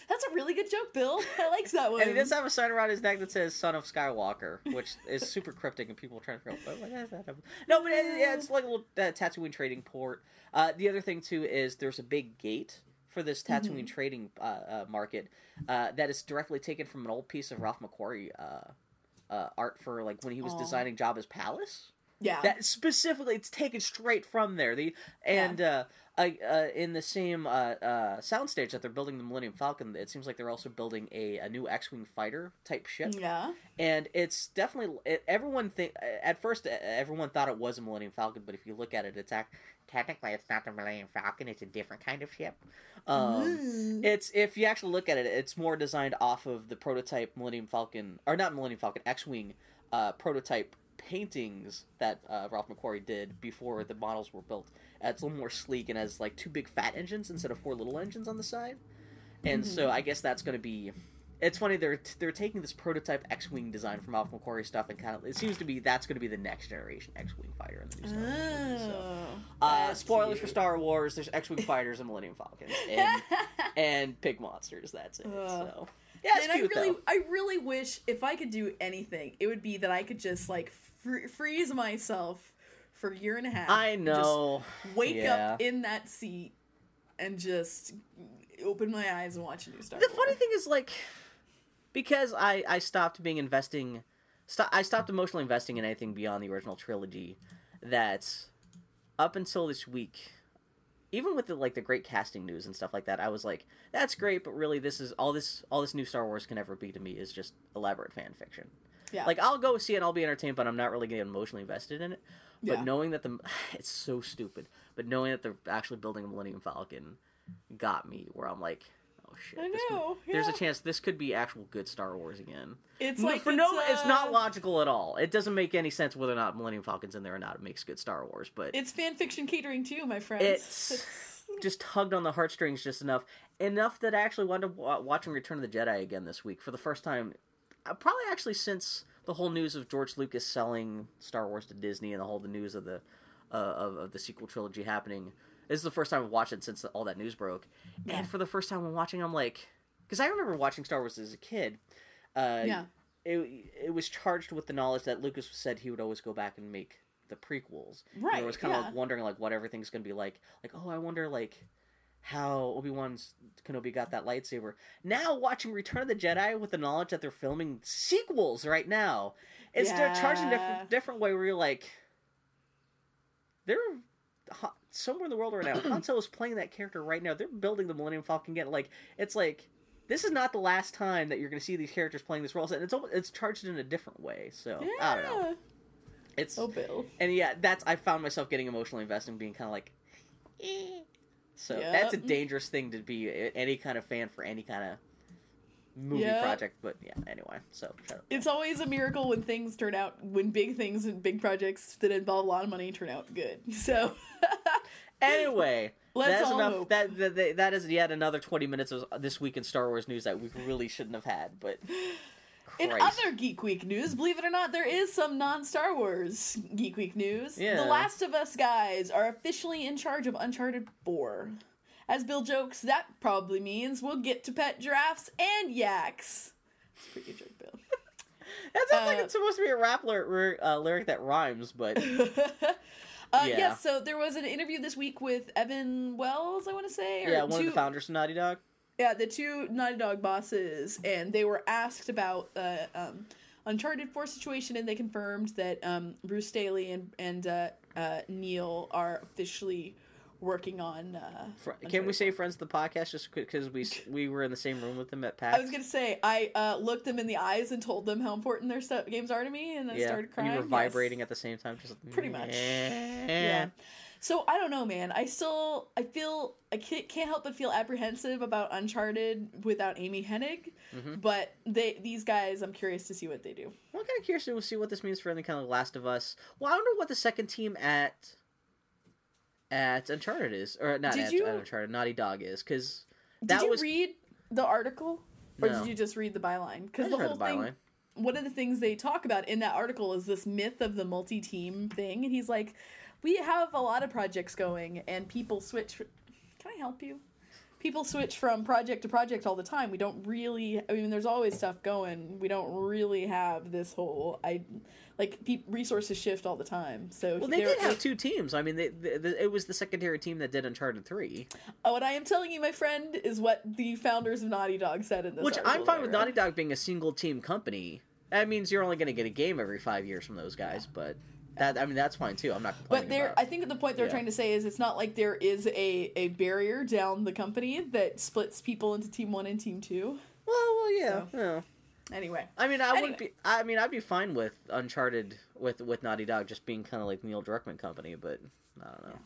That's a really good joke, Bill. I like that one. and he does have a sign around his neck that says "Son of Skywalker," which is super cryptic, and people are trying to figure out what does that? No, but yeah, it's like a little uh, Tatooine trading port. Uh, the other thing too is there's a big gate for this Tatooine trading uh, uh, market uh, that is directly taken from an old piece of Ralph McQuarrie uh, uh, art for like when he was Aw. designing Jabba's palace. yeah. That specifically, it's taken straight from there. The and uh, I, uh, in the same uh, uh, soundstage that they're building the Millennium Falcon, it seems like they're also building a, a new X-wing fighter type ship, yeah. and it's definitely it, everyone think at first everyone thought it was a Millennium Falcon, but if you look at it, it's act, technically it's not the Millennium Falcon; it's a different kind of ship. Um, Mm. it's if you actually look at it, it's more designed off of the prototype Millennium Falcon, or not Millennium Falcon, X-wing uh, prototype paintings that uh, Ralph McQuarrie did before the models were built. Uh, it's a little more sleek and has like two big fat engines instead of four little engines on the side. And so I guess that's going to be. It's funny they're they're taking this prototype X-wing design from Ralph McQuarrie stuff and kind of it seems to be that's going to be the next generation X-wing fighter in the new Star Wars movie. So. Oh, Uh, spoilers for. Star Wars. There's X-wing fighters and Millennium Falcons and and pig monsters. That's it. Ugh. So yeah, and I really, though. I really wish if I could do anything, it would be that I could just like fr- freeze myself for a year and a half. I know. wake Yeah. up in that seat and just open my eyes and watch a new Star The Wars. funny thing is like because I I stopped being investing. St- I stopped emotionally investing in anything beyond the original trilogy. That up until this week. Even with the like the great casting news and stuff like that, I was like, "That's great," but really, this is all this all this new Star Wars can ever be to me is just elaborate fan fiction. yeah. Like I'll go see it, and I'll be entertained, but I'm not really getting emotionally invested in it. But Yeah. knowing that the it's so stupid, but knowing that they're actually building a Millennium Falcon got me where I'm like, shit, I know, there's a chance this could be actual good Star Wars again. it's No- like for no, it's, it's not uh, logical at all. It doesn't make any sense whether or not Millennium Falcon's in there or not. It makes good Star Wars, but It's fan fiction catering too, my friends. It's- just tugged on the heartstrings just enough, enough that I actually wound up wa- watching Return of the Jedi again this week for the first time, uh, probably actually since the whole news of George Lucas selling Star Wars to Disney and the whole the news of the uh, of, of the sequel trilogy happening. This is the first time I've watched it since all that news broke, Yeah. and for the first time when watching, I'm like, because I remember watching Star Wars as a kid. Uh, Yeah. It, it was charged with the knowledge that Lucas said he would always go back and make the prequels. And Right, I was kind of yeah. like wondering like what everything's gonna be like. Like, oh, I wonder like how Obi Wan's Kenobi got that lightsaber. Now watching Return of the Jedi with the knowledge that they're filming sequels right now, it's they're charging Yeah. different different way where you're like, they're somewhere in the world right now. Han is playing that character right now. They're building the Millennium Falcon again. Like it's like this is not the last time that you're going to see these characters playing this role, and it's almost, it's charged in a different way. So I don't know. It's Oh, Bill. and yeah, that's I found myself getting emotionally invested and being kind of like, eh. so Yep. that's a dangerous thing to be any kind of fan for any kind of movie Yep. project. But yeah, anyway, so. It's always a miracle when things turn out, when big things and big projects that involve a lot of money turn out good. So, Anyway, Let's that's enough. That, that that is yet another twenty minutes of this week in Star Wars news that we really shouldn't have had. But in other Geek Week news, believe it or not, there is some non Star Wars Geek Week news. Yeah. The Last of Us guys are officially in charge of Uncharted 4. As Bill jokes, that probably means we'll get to pet giraffes and yaks. Pretty good joke, Bill. that sounds like Uh, it's supposed to be a rap lyric, uh, lyric that rhymes. But Uh, Yeah. Yes, so there was an interview this week with Evan Wells, I want to say. or yeah, one two, of the founders of Naughty Dog. Yeah, the two Naughty Dog bosses, and they were asked about the um, Uncharted 4 situation, and they confirmed that um, Bruce Straley and, and uh, uh, Neil are officially working on. Uh, Fr- Can we say friends of the podcast just because we we were in the same room with them at PAX? I was gonna say I uh, looked them in the eyes and told them how important their stu- games are to me, and I yeah, started crying. and you were Yes. vibrating at the same time, just Pretty much. Yeah. yeah. So I don't know, man. I still I feel I can't, can't help but feel apprehensive about Uncharted without Amy Hennig, Mhm. but they these guys I'm curious to see what they do. Well, I'm kind of curious to see what this means for any kind of Last of Us. Well, I wonder what the second team at at Uncharted is, or not Did at, you- at Uncharted, Naughty Dog is, because Did that you was read the article, or No. did you just read the byline? Because the whole the thing, one of the things they talk about in that article is this myth of the multi-team thing, and he's like, "We have a lot of projects going, and people switch. Can I help you?" People switch from project to project all the time. We don't really. I mean, there's always stuff going. We don't really have this whole. I like pe- resources shift all the time. So Well, they did have two teams. I mean, they, the the- it was the secondary team that did Uncharted Three, Oh, what I am telling you, my friend, is what the founders of Naughty Dog said in this. which I'm fine with. Naughty Dog being a single team company. That means you're only going to get a game every five years from those guys, but that I mean that's fine too. I'm not complaining. But about. I think the point they're Yeah. trying to say is it's not like there is a, a barrier down the company that splits people into team one and team two. well, well, yeah. So- yeah. Anyway, I mean, I wouldn't be. I mean, I'd be fine with Uncharted with with Naughty Dog just being kind of like Neil Druckmann company, but I don't know.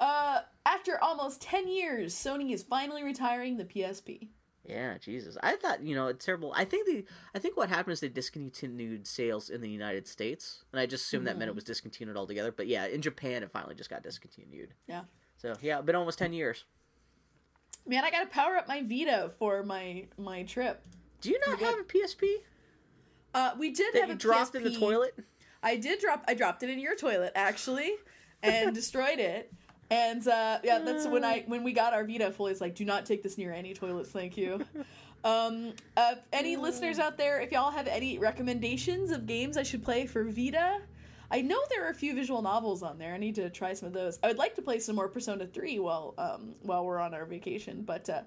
uh, after almost ten years, Sony is finally retiring the PSP. Yeah, Jesus. I thought you know it's terrible. I think the I think what happened is they discontinued sales in the United States, and I just assumed that meant it was discontinued altogether. But yeah, in Japan it finally just got discontinued. Yeah, So yeah, been almost ten years. man, I gotta power up my Vita for my my trip. Do you not You have a PSP Uh, we did that have you a dropped in the toilet? I did drop. I dropped it in your toilet actually, and destroyed it. And uh, yeah, that's when I when we got our Vita. Foley's like, do not take this near any toilets, thank you. Um, uh, any listeners out there, if y'all have any recommendations of games I should play for Vita, I know there are a few visual novels on there. I need to try some of those. I would like to play some more Persona Three while um, while we're on our vacation, but. Uh,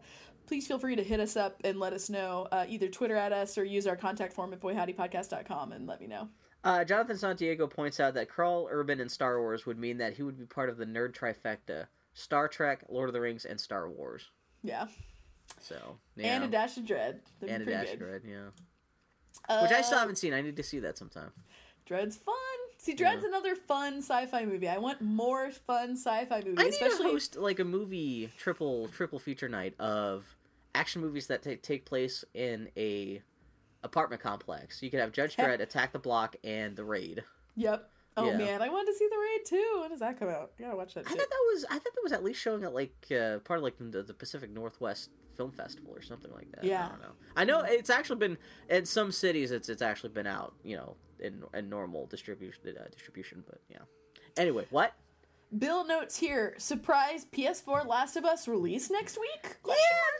Please feel free to hit us up and let us know. Uh, either Twitter at us or use our contact form at boyhowdypodcast.com and let me know. Uh, Jonathan Santiago points out that Karl Urban in Star Wars would mean that he would be part of the nerd trifecta: Star Trek, Lord of the Rings, and Star Wars. Yeah. So yeah, and a dash of Dredd. That'd and a dash good. Dredd, yeah. Uh, Which I still haven't seen. I need to see that sometime. Dredd's fun. See, Dredd's Yeah. another fun sci-fi movie. I want more fun sci-fi movies, I need especially to host like a movie triple triple feature night of action movies that take take place in a apartment complex. You could have Judge Dredd, Attack the Block, and The Raid. Yep. Oh Yeah. man, I wanted to see the raid too. When does that come out? Gotta watch that. I Shit. thought that was I thought that was at least showing at like uh, part of like the, the Pacific Northwest Film Festival or something like that. Yeah. I don't know. I know it's actually been in some cities. It's it's actually been out. You know, in in normal distribution uh, distribution. But yeah. Anyway, what? Bill notes here: surprise PS4 Last of Us release next week? Yeah,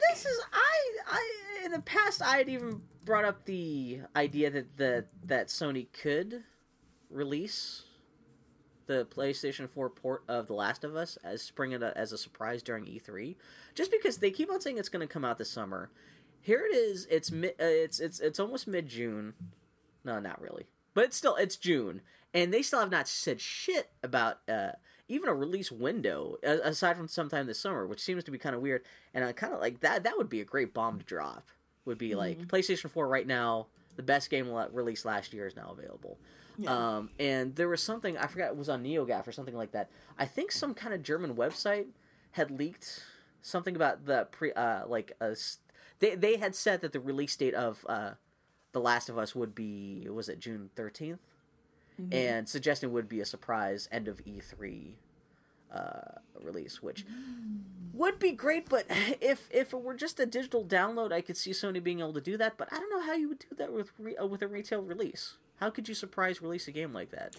this is I I in the past I had even brought up the idea that the that Sony could release the PlayStation 4 port of The Last of Us as spring it as a surprise during E3 just because they keep on saying it's going to come out this summer. Here it is. It's uh, it's it's it's almost mid June. No, not really. But it's still it's June and they still have not said shit about uh even a release window aside from sometime this summer, which seems to be kind of weird. And I kind of like that. That would be a great bomb to drop. Would be like PlayStation Four right now. The best game released last year is now available. Yeah. Um, and there was something I forgot it was on NeoGaf or something like that. I think some kind of German website had leaked something about the pre uh like a they they had said that the release date of uh The Last of Us would be was it June 13th and suggesting would be a surprise end of E3 uh, release, which would be great. But if if it were just a digital download, I could see Sony being able to do that. But I don't know how you would do that with re- uh, with a retail release. How could you surprise release a game like that?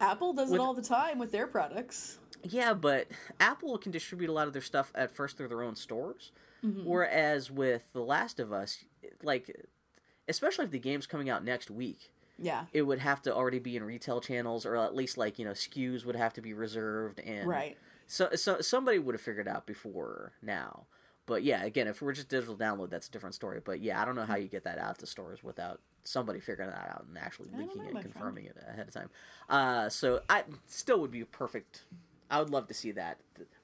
Apple does With- it all the time with their products. Yeah, but Apple can distribute a lot of their stuff at first through their own stores, whereas with The Last of Us, like especially if the game's coming out next week, Yeah. it would have to already be in retail channels, or at least like you know SKUs would have to be reserved, and Right. So so somebody would have figured out before now. But yeah, again, if we're just digital download, that's a different story. But yeah, I don't know how you get that out to stores without somebody figuring that out and actually leaking it and friend. confirming it ahead of time. Uh, so I still would be perfect. I would love to see that,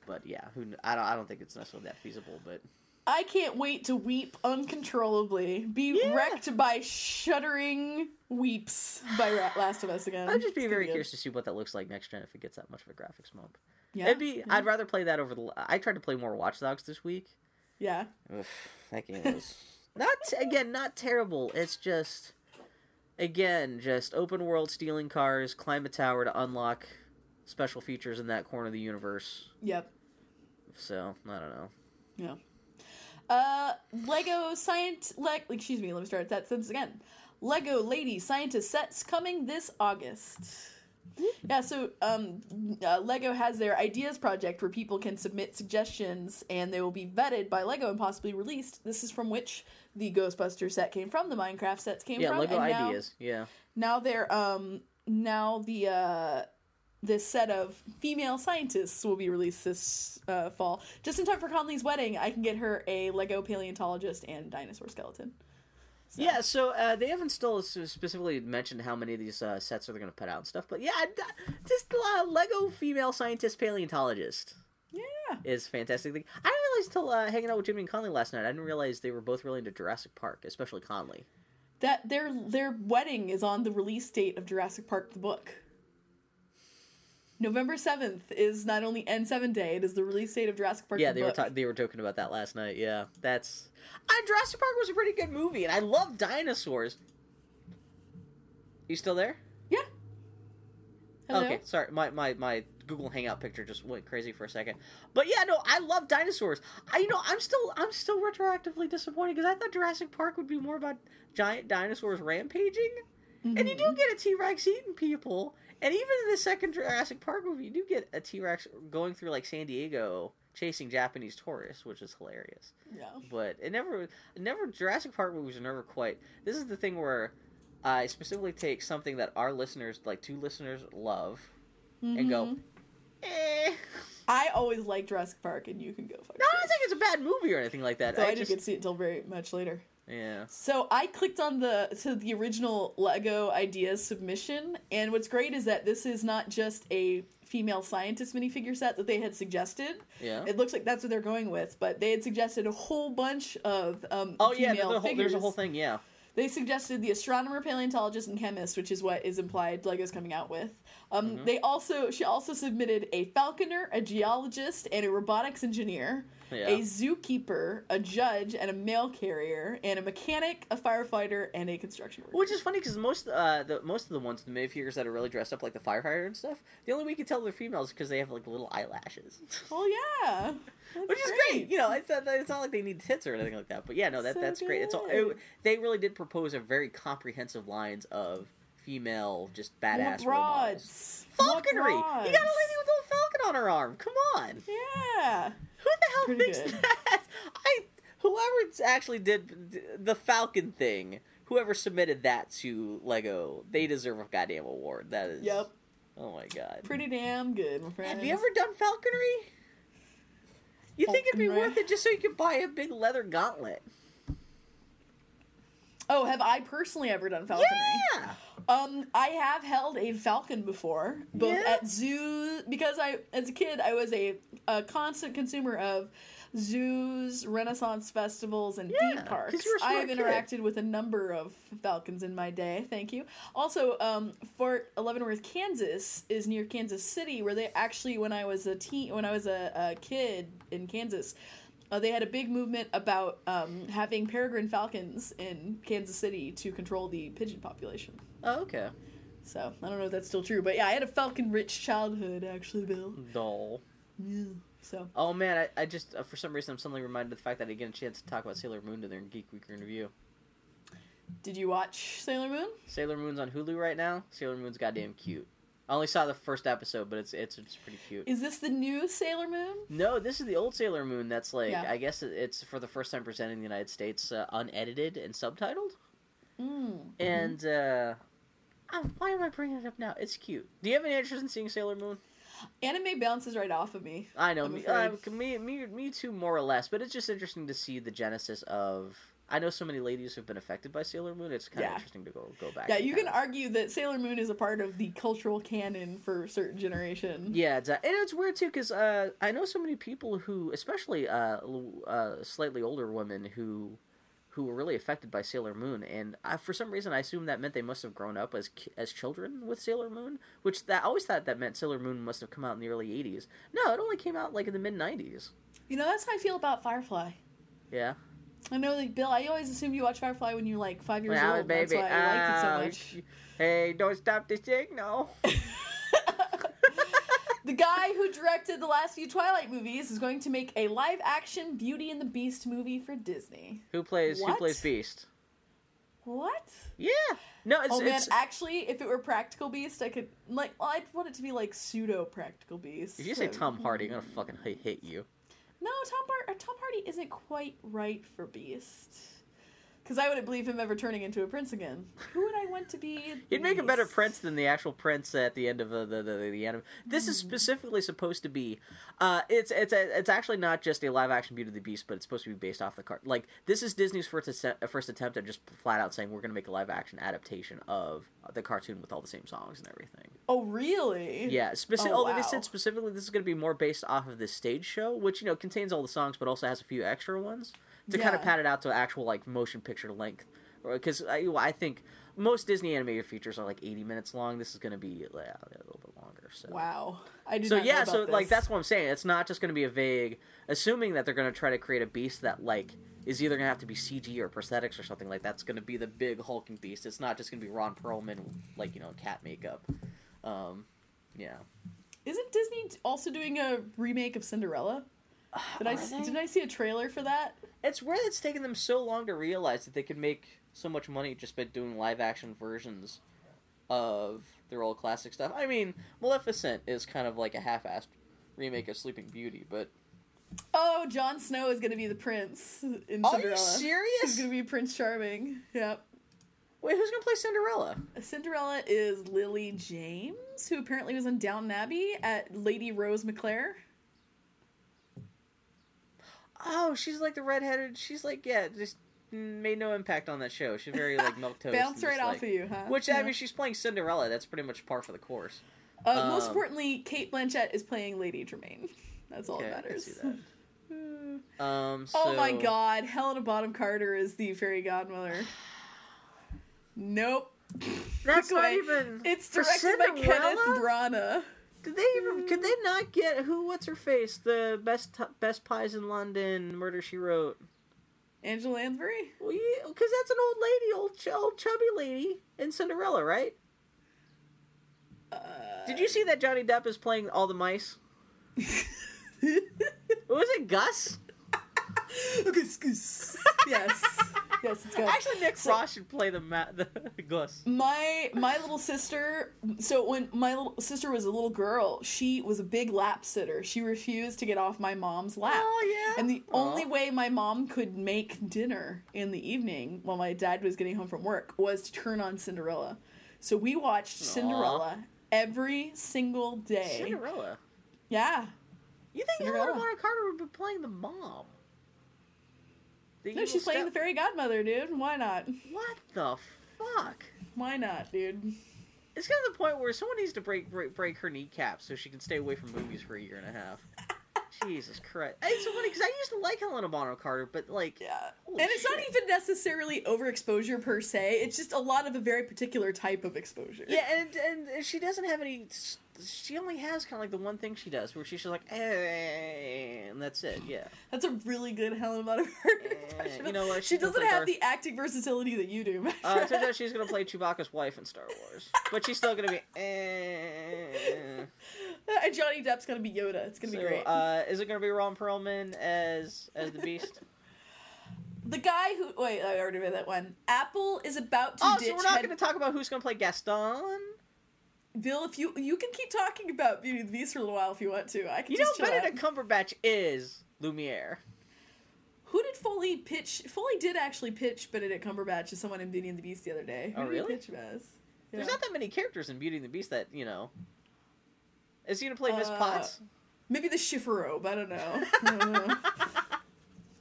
but yeah, who I don't I don't think it's necessarily that feasible. But I can't wait to weep uncontrollably, be Yeah. wrecked by shuddering weeps by Last of Us again. I'd just be It's very curious to see what that looks like next gen if it gets that much of a graphics bump. Yeah. It'd be. I'd rather play that over the. I tried to play more Watch Dogs this week. Yeah. Oof, that game was not again not terrible. It's just again just open world stealing cars, climb a tower to unlock special features in that corner of the universe. Yep. So I don't know. Yeah. Uh, Lego Science. Le- excuse me. Let me start that sentence again. Lego Lady Scientist sets coming this August. Yeah, so um, uh, Lego has their ideas project where people can submit suggestions and they will be vetted by Lego and possibly released. This is from which the Ghostbuster set came from, the Minecraft sets came Yeah, from. Lego and now- ideas. Yeah. now they're um now the uh this set of female scientists will be released this uh, fall just in time for conley's wedding i can get her a lego paleontologist and dinosaur skeleton Yeah, so uh, they haven't still specifically mentioned how many of these uh, sets are they going to put out and stuff, but yeah, d- just uh, Lego female scientist paleontologist yeah is fantastic. Thing. I didn't realize until uh, hanging out with Jimmy and Conley last night. I didn't realize they were both really into Jurassic Park, especially Conley. that their their wedding is on the release date of jurassic park the book november 7th is not only n7 day it is the release date of jurassic park Yeah, the they were book. ta- they were joking about that last night. Yeah, that's uh, Jurassic Park was a pretty good movie, and I love dinosaurs. You still there? yeah Hello? Okay, sorry, my, my my Google Hangout picture just went crazy for a second. But yeah, no, I love dinosaurs. I you know I'm still I'm still retroactively disappointed because I thought Jurassic Park would be more about giant dinosaurs rampaging, and you do get a T Rex eating people, and even in the second Jurassic Park movie, you do get a T Rex going through like San Diego chasing Japanese tourists, which is hilarious. yeah But it never, never Jurassic Park movies are never quite. This is the thing where I specifically take something that our listeners, like two listeners, love, and go, Mhm. eh. i always like jurassic park and you can go fuck No, I don't think it's a bad movie or anything like that. so I, i, didn't just, get to see it until very much later yeah, So I clicked on the to the original Lego ideas submission, and what's great is that this is not just a female scientist minifigure set that they had suggested. yeah. It looks like that's what they're going with, but they had suggested a whole bunch of um, oh yeah, a, whole, figures. there's a whole thing. Yeah, They suggested the astronomer, paleontologist, and chemist, which is what is implied Lego's coming out with. Um, Mm-hmm. They also she also submitted a falconer, a geologist, and a robotics engineer, Yeah. a zookeeper, a judge, and a mail carrier, and a mechanic, a firefighter, and a construction worker. Which is funny because most uh, the most of the ones the minifigures that are really dressed up like the firefighter and stuff, the only way you can tell they're females because they have like little eyelashes, oh yeah, which is great. You know, it's not, it's not like they need tits or anything like that. But yeah, no, that So that's great. It's all it, they really did propose a very comprehensive lines of female just badass More robots. broads. More Falconry. You got a lady with a little falcon on her arm. Come on. Yeah. Who the hell Pretty thinks good. that? I whoever actually did the Falcon thing, whoever submitted that to Lego, they deserve a goddamn award. That is. Yep. Oh my god. Pretty damn good, my friend. Have you ever done falconry? You think it'd be worth it just so you could buy a big leather gauntlet? Oh, have I personally ever done falconry? Yeah. Um, I have held a falcon before, both Yeah? at zoos because I, as a kid, I was a, a constant consumer of zoos, Renaissance festivals, and Yeah, theme parks. I have kid. interacted with a number of falcons in my day. Thank you. Also, um, Fort Leavenworth, Kansas, is near Kansas City, where they actually, when I was a teen, when I was a, a kid in Kansas. Uh, they had a big movement about um, having peregrine falcons in Kansas City to control the pigeon population. Oh, okay. So I don't know if that's still true, but yeah, I had a falcon-rich childhood, actually, Bill. Doll. Yeah. So Oh man, I, I just uh, for some reason I'm suddenly reminded of the fact that I get a chance to talk about Sailor Moon in their Geek Week review. did you watch Sailor Moon? Sailor Moon's on Hulu right now. Sailor Moon's goddamn cute. I only saw the first episode, but it's it's it's pretty cute. Is this the new Sailor Moon? No, this is the old Sailor Moon. That's like Yeah. I guess it's for the first time presented in the United States, uh, unedited and subtitled. Mm. And uh, oh, why am I bringing it up now? It's cute. Do you have any interest in seeing Sailor Moon? Anime bounces right off of me. I know me, uh, me, me, me too, more or less. But it's just interesting to see the genesis of. I know so many ladies who've been affected by Sailor Moon. It's kind of interesting to go go back. Yeah, you can kinda- argue that Sailor Moon is a part of the cultural canon for a certain generation. Yeah, exactly. and it's weird too because uh, I know so many people who, especially uh, uh, slightly older women who who were really affected by Sailor Moon, and I, for some reason I assume that meant they must have grown up as as children with Sailor Moon, which that I always thought that meant Sailor Moon must have come out in the early '80s. No, it only came out like in the mid '90s. You know, that's how I feel about Firefly. Yeah, I know, like Bill. I always assumed you watched Firefly when you were like five years old. That's why I liked it so much. Hey, don't stop the signal. the guy who directed the last few Twilight movies is going to make a live action Beauty and the Beast movie for Disney. who plays Who plays Beast? What? Yeah, no, it's oh man, it's. actually, if it were Practical Beast, I could like. Well, I'd want it to be like pseudo Practical Beast. If you say Tom Hardy, I'm gonna fucking hit you. No, Tom Bar- uh, Tom Hardy isn't quite right for Beast. Because I wouldn't believe him ever turning into a prince again. Who would I want to be? He'd make a better prince than the actual prince at the end of the the, the, the anime. This Hmm. is specifically supposed to be, uh, it's it's a, it's actually not just a live action Beauty and the Beast, but it's supposed to be based off the cart. Like this is Disney's first attempt, first attempt at just flat out saying we're going to make a live action adaptation of the cartoon with all the same songs and everything. Oh really? Yeah, speci- Oh, although they said specifically this is going to be more based off of this stage show, which you know contains all the songs, but also has a few extra ones to kind of Yeah. pad it out to actual like motion picture length. Because I, I think most Disney animated features are like eighty minutes long. This is going to be uh, a little bit longer. So. Wow. I did So yeah, so like that's what I'm saying. It's not just going to be a vague, assuming that they're going to try to create a beast that like is either going to have to be CG or prosthetics or something like that's going to be the big hulking beast. It's not just going to be Ron Perlman like you know cat makeup. Um, yeah. Isn't Disney also doing a remake of Cinderella? Did I Are they? did I see a trailer for that? It's weird it's taken them so long to realize that they could make so much money just by doing live action versions of their old classic stuff. I mean, Maleficent is kind of like a half assed remake of Sleeping Beauty, but Oh, Jon Snow is going to be the prince in Are Cinderella. you He's going to be Prince Charming. Yep. Wait, who's gonna play Cinderella? Cinderella is Lily James, who apparently was in Downton Abbey at Lady Rose MacClare. Oh, she's like the redheaded. She's like yeah, just made no impact on that show. She's very like milk toast. Bounce right just, off of you, huh? Which Yeah. I mean, she's playing Cinderella. That's pretty much par for the course. Uh, most um, importantly, Cate Blanchett is playing Lady Tremaine. That's all Okay, that I matters. see that. Um. Oh my so- god, Helena Bonham Carter is the fairy godmother. Nope. That's not even. It's directed by Kenneth? Branagh. Did they even? Could they not get who? What's her face? The best best pies in London. Murder She Wrote. Angela Lansbury? Well, yeah, because that's an old lady, old ch- old chubby lady in Cinderella, right? Uh, Did you see that Johnny Depp is playing all the mice? Was it Gus? Gus, Gus. yes. Yes, it's Gus. Actually, Nick So- Frost should play the ma- the Gus. my my little sister so when my little sister was a little girl she was a big lap sitter she refused to get off my mom's lap Oh yeah. and the Aw. only way my mom could make dinner in the evening while my dad was getting home from work was to turn on cinderella so we watched Aw. cinderella every single day Cinderella. yeah You think Cinderella. Helena Bonham Carter would be playing the mom? No she's playing the fairy godmother dude why not What the fuck? why not dude It's kind of the point where someone needs to break, break break her kneecaps so she can stay away from movies for a year and a half. Jesus Christ! It's so funny because I used to like Helena Bonham Carter, but like, Yeah. And it's not even necessarily overexposure per se. It's just a lot of a very particular type of exposure. yeah, and and she doesn't have any. She only has kind of like the one thing she does where she's just like, eh, and that's it. Yeah. That's a really good Helen Bonham Carter you know what? She gonna doesn't have Darth- the acting versatility that you do. Uh, it turns out she's gonna play Chewbacca's wife in Star Wars, but she's still gonna be. Eh. and Johnny Depp's gonna be Yoda. It's gonna So, be great. Uh, is it gonna be Ron Perlman as as the Beast? the guy who wait, I already read that one. Apple is about to oh, ditch so we're not head- gonna talk about who's gonna play Gaston. Bill. If you you can keep talking about Beauty and the Beast for a little while if you want to. I can You know, chill out. Benedict Cumberbatch is Lumiere. Who did Foley pitch? Foley did actually pitch Benedict Cumberbatch as someone in Beauty and the Beast the other day. Who Oh, did he really? pitch him as? There's not that many characters in Beauty and the Beast that you know. Is he gonna play Miss Uh, Potts? Maybe the Chifforobe. I don't know. I don't know.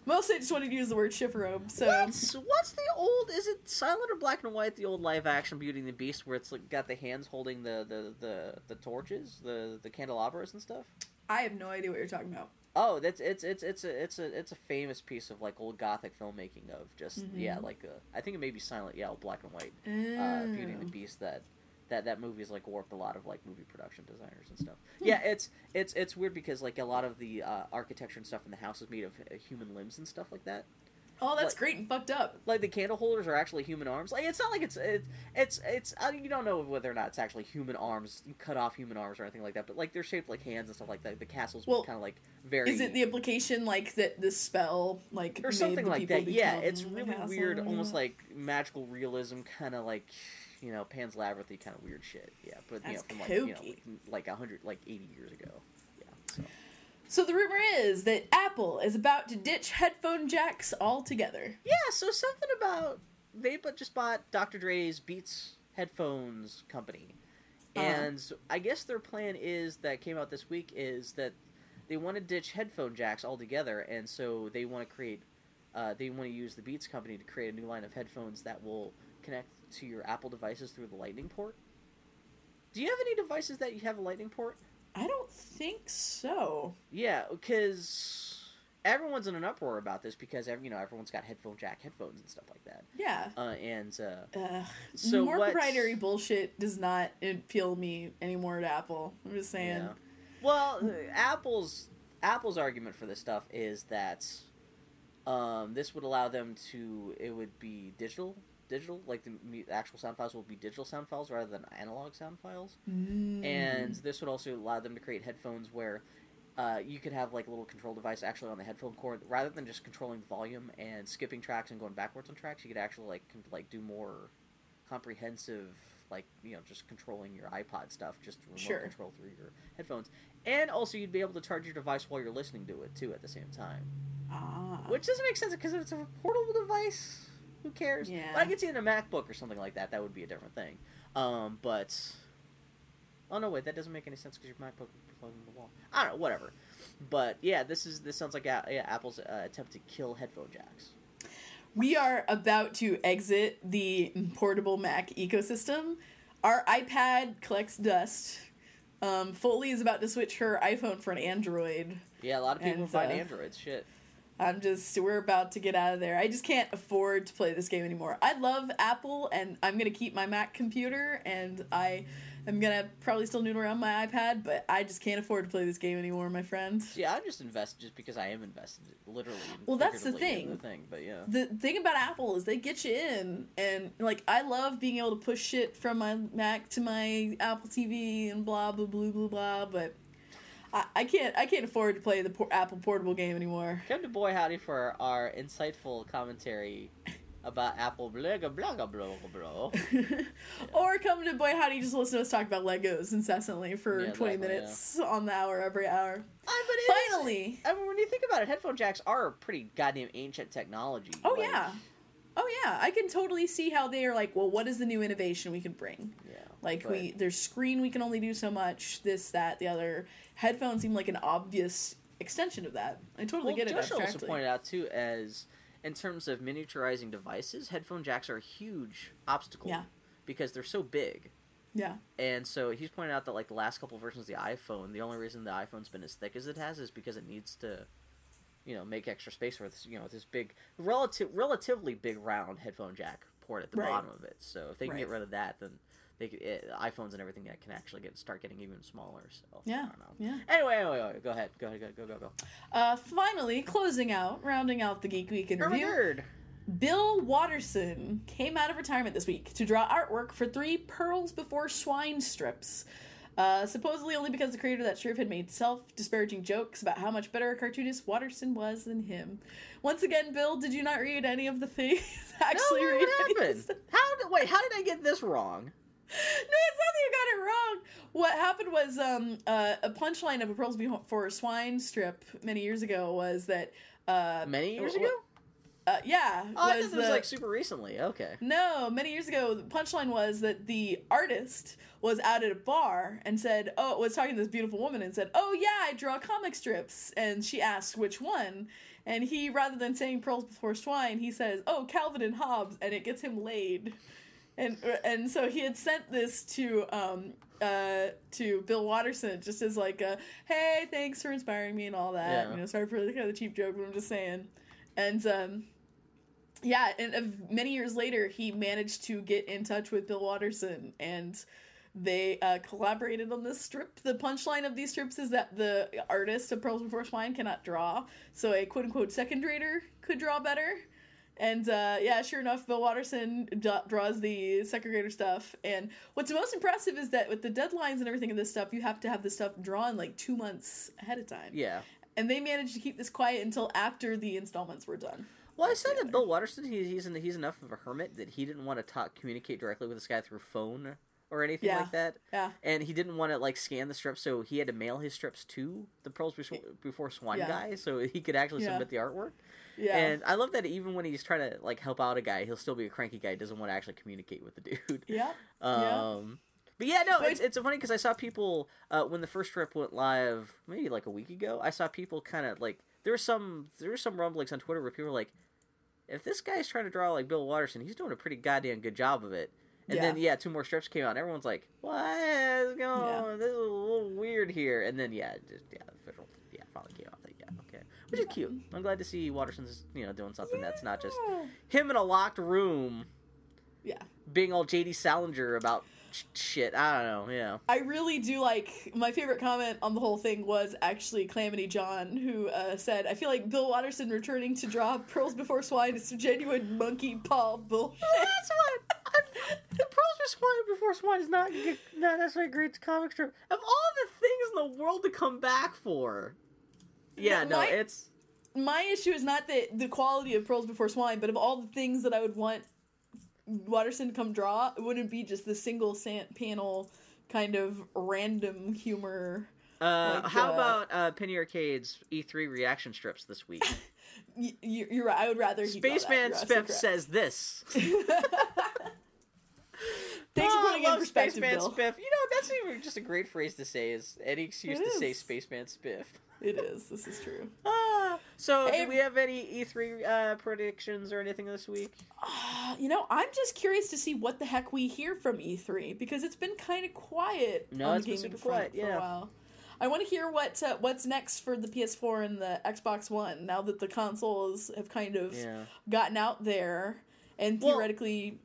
Mostly I just wanted to use the word Chifforobe. So What's what's the old? Is it silent or black and white? The old live action Beauty and the Beast, where it's like got the hands holding the the the, the torches, the the candelabras and stuff. I have no idea what you're talking about. Oh, that's it's it's it's a it's a it's a famous piece of like old gothic filmmaking of just Mhm. yeah like uh, I think it may be silent yeah black and white uh, Beauty and the Oh. Beast that that that movie has like warped a lot of like movie production designers and stuff. Yeah, it's it's it's weird because like a lot of the uh, architecture and stuff in the house is made of uh, human limbs and stuff like that. Oh, that's Like- great and fucked up. Like the candle holders are actually human arms. Like it's not like it's it's it's it's uh, you don't know whether or not it's actually human arms, cut off human arms or anything like that. But like they're shaped like hands and stuff like that. The castles Well, kind of like very Is it the implication like that this spell like or something like that. Yeah, it's really weird, almost like magical realism, kind of like you know Pan's Labyrinthy kind of weird shit. Yeah, but you know from like you know kooky. like a hundred like eighty years ago. Yeah. So. So the rumor is that Apple is about to ditch headphone jacks altogether. Yeah, so something about they but just bought Dr. Dre's Beats headphones company. Uh-huh. And I guess their plan is that came out this week is that they want to ditch headphone jacks altogether and so they want to create uh, they want to use the Beats company to create a new line of headphones that will connect to your Apple devices through the lightning port. Do you have any devices that you have a lightning port? I don't think so. Yeah, because everyone's in an uproar about this because every, you know everyone's got headphone jack headphones and stuff like that. Yeah. Uh, and uh, Uh, So more what's- proprietary bullshit does not appeal me anymore to Apple. I'm just saying. yeah. Well, Apple's Apple's argument for this stuff is that um, this would allow them to it would be digital digital like the actual sound files will be digital sound files rather than analog sound files Mm. and this would also allow them to create headphones where uh, you could have like a little control device actually on the headphone cord rather than just controlling the volume and skipping tracks and going backwards on tracks you could actually like con- like do more comprehensive like you know just controlling your ipod stuff just remote Sure. control through your headphones and also you'd be able to charge your device while you're listening to it too at the same time ah. which doesn't make sense because if it's a portable device who cares? Yeah. but i could see in a macbook or something like that. That would be a different thing. Um, but oh no wait. That doesn't make any sense because your macbook would be plugged in the wall. I don't know. Whatever. But yeah this is this sounds like a- yeah, apple's uh, attempt to kill headphone jacks. We are about to exit the portable Mac ecosystem. Our iPad collects dust. Um, Foley is about to switch her iPhone for an Android. yeah a lot of people And, find uh, androids. Shit I'm just we're about to get out of there. I just can't afford to play this game anymore. I love Apple and I'm gonna keep my Mac computer and I am gonna probably still noodle around my iPad, but I just can't afford to play this game anymore, my friend. Yeah, I'm just invested just because I am invested, literally. Well, that's the thing. The thing, but yeah. The thing about Apple is they get you in, and like I love being able to push shit from my Mac to my Apple TV and blah blah blah blah blah. But I, I can't I can't afford to play the por- Apple portable game anymore. Come to Boy Howdy for our insightful commentary about Apple blah blah. or come to Boy Howdy just listen to us talk about Legos incessantly for Yeah, twenty exactly, minutes on the hour every hour. Is- Finally. I mean, when you think about it, headphone jacks are pretty goddamn ancient technology. Oh Like, yeah. Oh yeah, I can totally see how they are like, well, what is the new innovation we can bring? Yeah. Like but- we there's screen we can only do so much, this, that, the other. Headphones seem like an obvious extension of that. I totally Well, get it Josh also pointed out too, as in terms of miniaturizing devices, headphone jacks are a huge obstacle. Yeah. Because they're so big. Yeah. And so he's pointed out that like the last couple versions of the iPhone, the only reason the iPhone's been as thick as it has is because it needs to, you know, make extra space for this, you know, this big, relative, relatively big round headphone jack port at the Right. bottom of it. So if they can get rid of that, then they could, it, iPhones and everything that can actually get start getting even smaller. So Yeah. I don't know. Yeah. Anyway, anyway, anyway, go ahead, go ahead, go go go go. Uh, finally, closing out, rounding out the Geek Week in review. Nerd. Bill Watterson came out of retirement this week to draw artwork for three Pearls Before Swine strips. Uh, supposedly only because the creator of that strip had made self-disparaging jokes about how much better a cartoonist Watterson was than him. Once again, Bill, did you not read any of the things? Actually, no, read what happened? How did wait? How did I get this wrong? No, it's not that you got it wrong. What happened was um, uh, a punchline of a Pearls Before Swine strip many years ago was that uh, Many years wh- ago? Uh, yeah, Oh, I was thought it was like super recently. Okay. No, many years ago, the punchline was that the artist was out at a bar and said, "Oh," was talking to this beautiful woman and said, "Oh yeah, I draw comic strips." And she asked which one, and he, rather than saying "Pearls Before Swine," he says, "Oh, Calvin and Hobbes," and it gets him laid. And and so he had sent this to um uh to Bill Watterson just as like a hey thanks for inspiring me and all that Yeah. you know sorry for the kind of cheap joke but I'm just saying and um yeah, and uh, many years later, he managed to get in touch with Bill Watterson, and they uh, collaborated on this strip. The punchline of these strips is that the artist of Pearls Before Swine cannot draw, so a quote unquote second rater could draw better. And uh, yeah, sure enough, Bill Watterson d- draws the second grader stuff. And what's most impressive is that with the deadlines and everything of this stuff, you have to have the stuff drawn like two months ahead of time. Yeah. And they managed to keep this quiet until after the installments were done. Well, I said that Bill Watterson, he's he's, an, he's enough of a hermit that he didn't want to talk, communicate directly with this guy through phone or anything Yeah. like that. Yeah. And he didn't want to like scan the strips, so he had to mail his strips to the Pearls Before, Before Swan Yeah. guy, so he could actually Yeah. submit the artwork. Yeah. And I love that even when he's trying to like help out a guy, he'll still be a cranky guy. Doesn't want to actually communicate with the dude. yeah. Um, But yeah, no, But- it's it's funny because I saw people uh, when the first strip went live, maybe like a week ago. I saw people kind of like there were some there were some rumblings on Twitter where people were like, if this guy's trying to draw like Bill Watterson, he's doing a pretty goddamn good job of it. And then Yeah. yeah, two more strips came out. and Everyone's like, "What is going? on? This is a little weird here." And then yeah, just yeah, the official yeah finally came out. Like, yeah, okay, which is cute. I'm glad to see Watterson's you know doing something that's not just him in a locked room Yeah. being all JD Salinger about shit. I don't know. Yeah. I really do like my favorite comment on the whole thing was actually Calamity John, who uh, said, "I feel like Bill Watterson returning to draw Pearls Before Swine is some genuine monkey paw bullshit." That's what. I'm, the Pearls for Swine Before Swine is not not necessarily a great comic strip. Of all the things in the world to come back for, yeah, no, My- it's My issue is not the the quality of Pearls Before Swine, but of all the things that I would want Watterson come draw, it wouldn't be just the single panel kind of random humor. Uh, Like, how uh, about uh, Penny Arcade's E3 reaction strips this week? You- you're right. I would rather he draw that. Spaceman Spiff says this. Thanks Oh, for I putting in perspective, Spaceman Bill. Spiff. You know, that's even just a great phrase to say. Is any excuse It to say is. Spaceman Spiff? It is. This is true. Ah, so Hey- do we have any E3 uh, predictions or anything this week? Uh, you know, I'm just curious to see what the heck we hear from E3 because it's been kind of quiet. No, on it's the been gaming super front quiet, for yeah. a while. I want to hear what uh, what's next for the PS4 and the Xbox One now that the consoles have kind of Yeah. gotten out there and theoretically,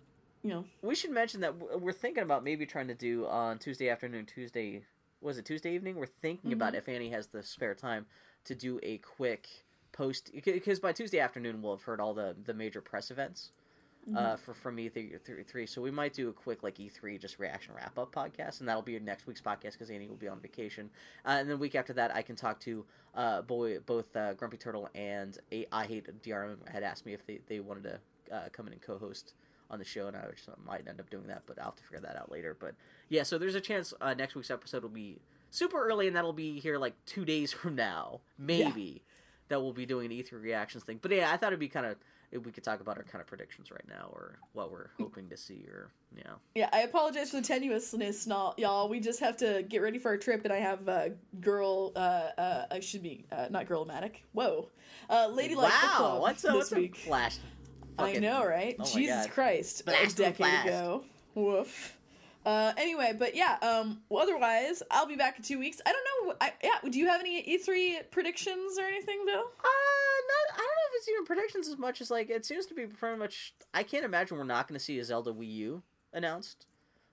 you know, We should mention that we're thinking about maybe trying to do on Tuesday afternoon, Tuesday was it Tuesday evening? We're thinking about if Annie has the spare time to do a quick post because by Tuesday afternoon we'll have heard all the the major press events uh, for from E3 three, three. So we might do a quick like E3 just reaction wrap up podcast, and that'll be next week's podcast because Annie will be on vacation. Uh, and then week after that, I can talk to uh, boy both uh, Grumpy Turtle and a, I Hate DRM had asked me if they, they wanted to uh, come in and co-host on the show, and I just might end up doing that, but I'll have to figure that out later. But yeah, so there's a chance uh, next week's episode will be super early, and that'll be here like two days from now, maybe. That we'll be doing an E3 reactions thing, but yeah, I thought it'd be kind of if we could talk about our kind of predictions right now, or what we're hoping to see, or you know. yeah. I apologize for the tenuousness, not y'all. We just have to get ready for our trip, and I have uh, girl. Uh, uh, I should be uh, not girl-matic. Whoa, uh, ladylike wow, what's a this what's a week. Flash? I know, right? Oh Jesus God. Christ, Blast a decade blast. ago. Woof. Uh, anyway, but yeah. Um. Well, otherwise, I'll be back in two weeks. I don't know. I, yeah. Do you have any E three predictions or anything, Bill? Uh, not, I don't know if it's even predictions as much as like it seems to be pretty much. I can't imagine we're not going to see a Zelda Wii U announced.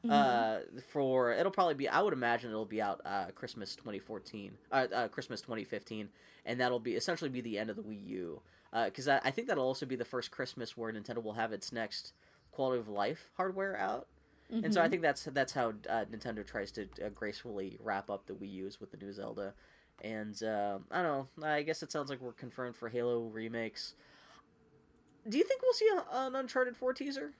Uh, for it'll probably be. I would imagine it'll be out uh Christmas 2014, uh, uh Christmas 2015, and that'll be essentially be the end of the Wii U. Uh, because I, I think that'll also be the first Christmas where Nintendo will have its next quality of life hardware out. And so I think that's that's how uh, Nintendo tries to uh, gracefully wrap up the Wii U's with the new Zelda. And uh, I don't know. I guess it sounds like we're confirmed for Halo remakes. Do you think we'll see a, an Uncharted Four teaser?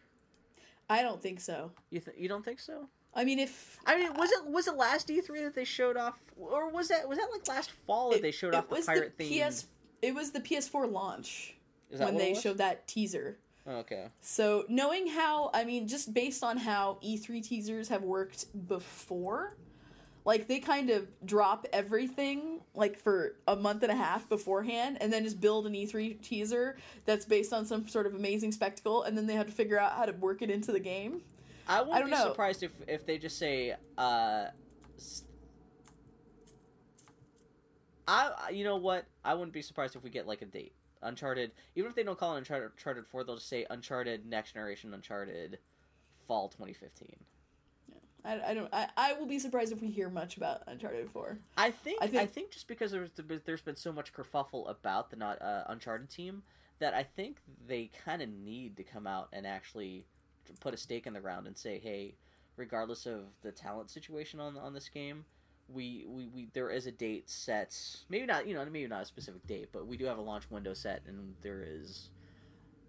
I don't think so. You th- you don't think so? I mean, if I mean, was it was it last E three that they showed off, or was that was that like last fall that it- they showed off the pirate theme? PS, it was the PS4 launch when they showed that teaser. Oh, okay. So knowing how, I mean, just based on how E3 teasers have worked before, like they kind of drop everything like for a month and a half beforehand, and then just build an E3 teaser that's based on some sort of amazing spectacle, and then they have to figure out how to work it into the game. I wouldn't I be know. surprised if if they just say, uh, I you know what? I wouldn't be surprised if we get like a date. Uncharted, even if they don't call it Uncharted, Uncharted Four, they'll just say Uncharted Next Generation Uncharted Fall 2015. I, I don't. I, I will be surprised if we hear much about Uncharted Four. I think I I think, think- just because there's there's been so much kerfuffle about the not uh, Uncharted team that I think they kind of need to come out and actually put a stake in the ground and say, hey, regardless of the talent situation on on this game, we, we, we there is a date set. Maybe not you know maybe not a specific date, but we do have a launch window set, and there is.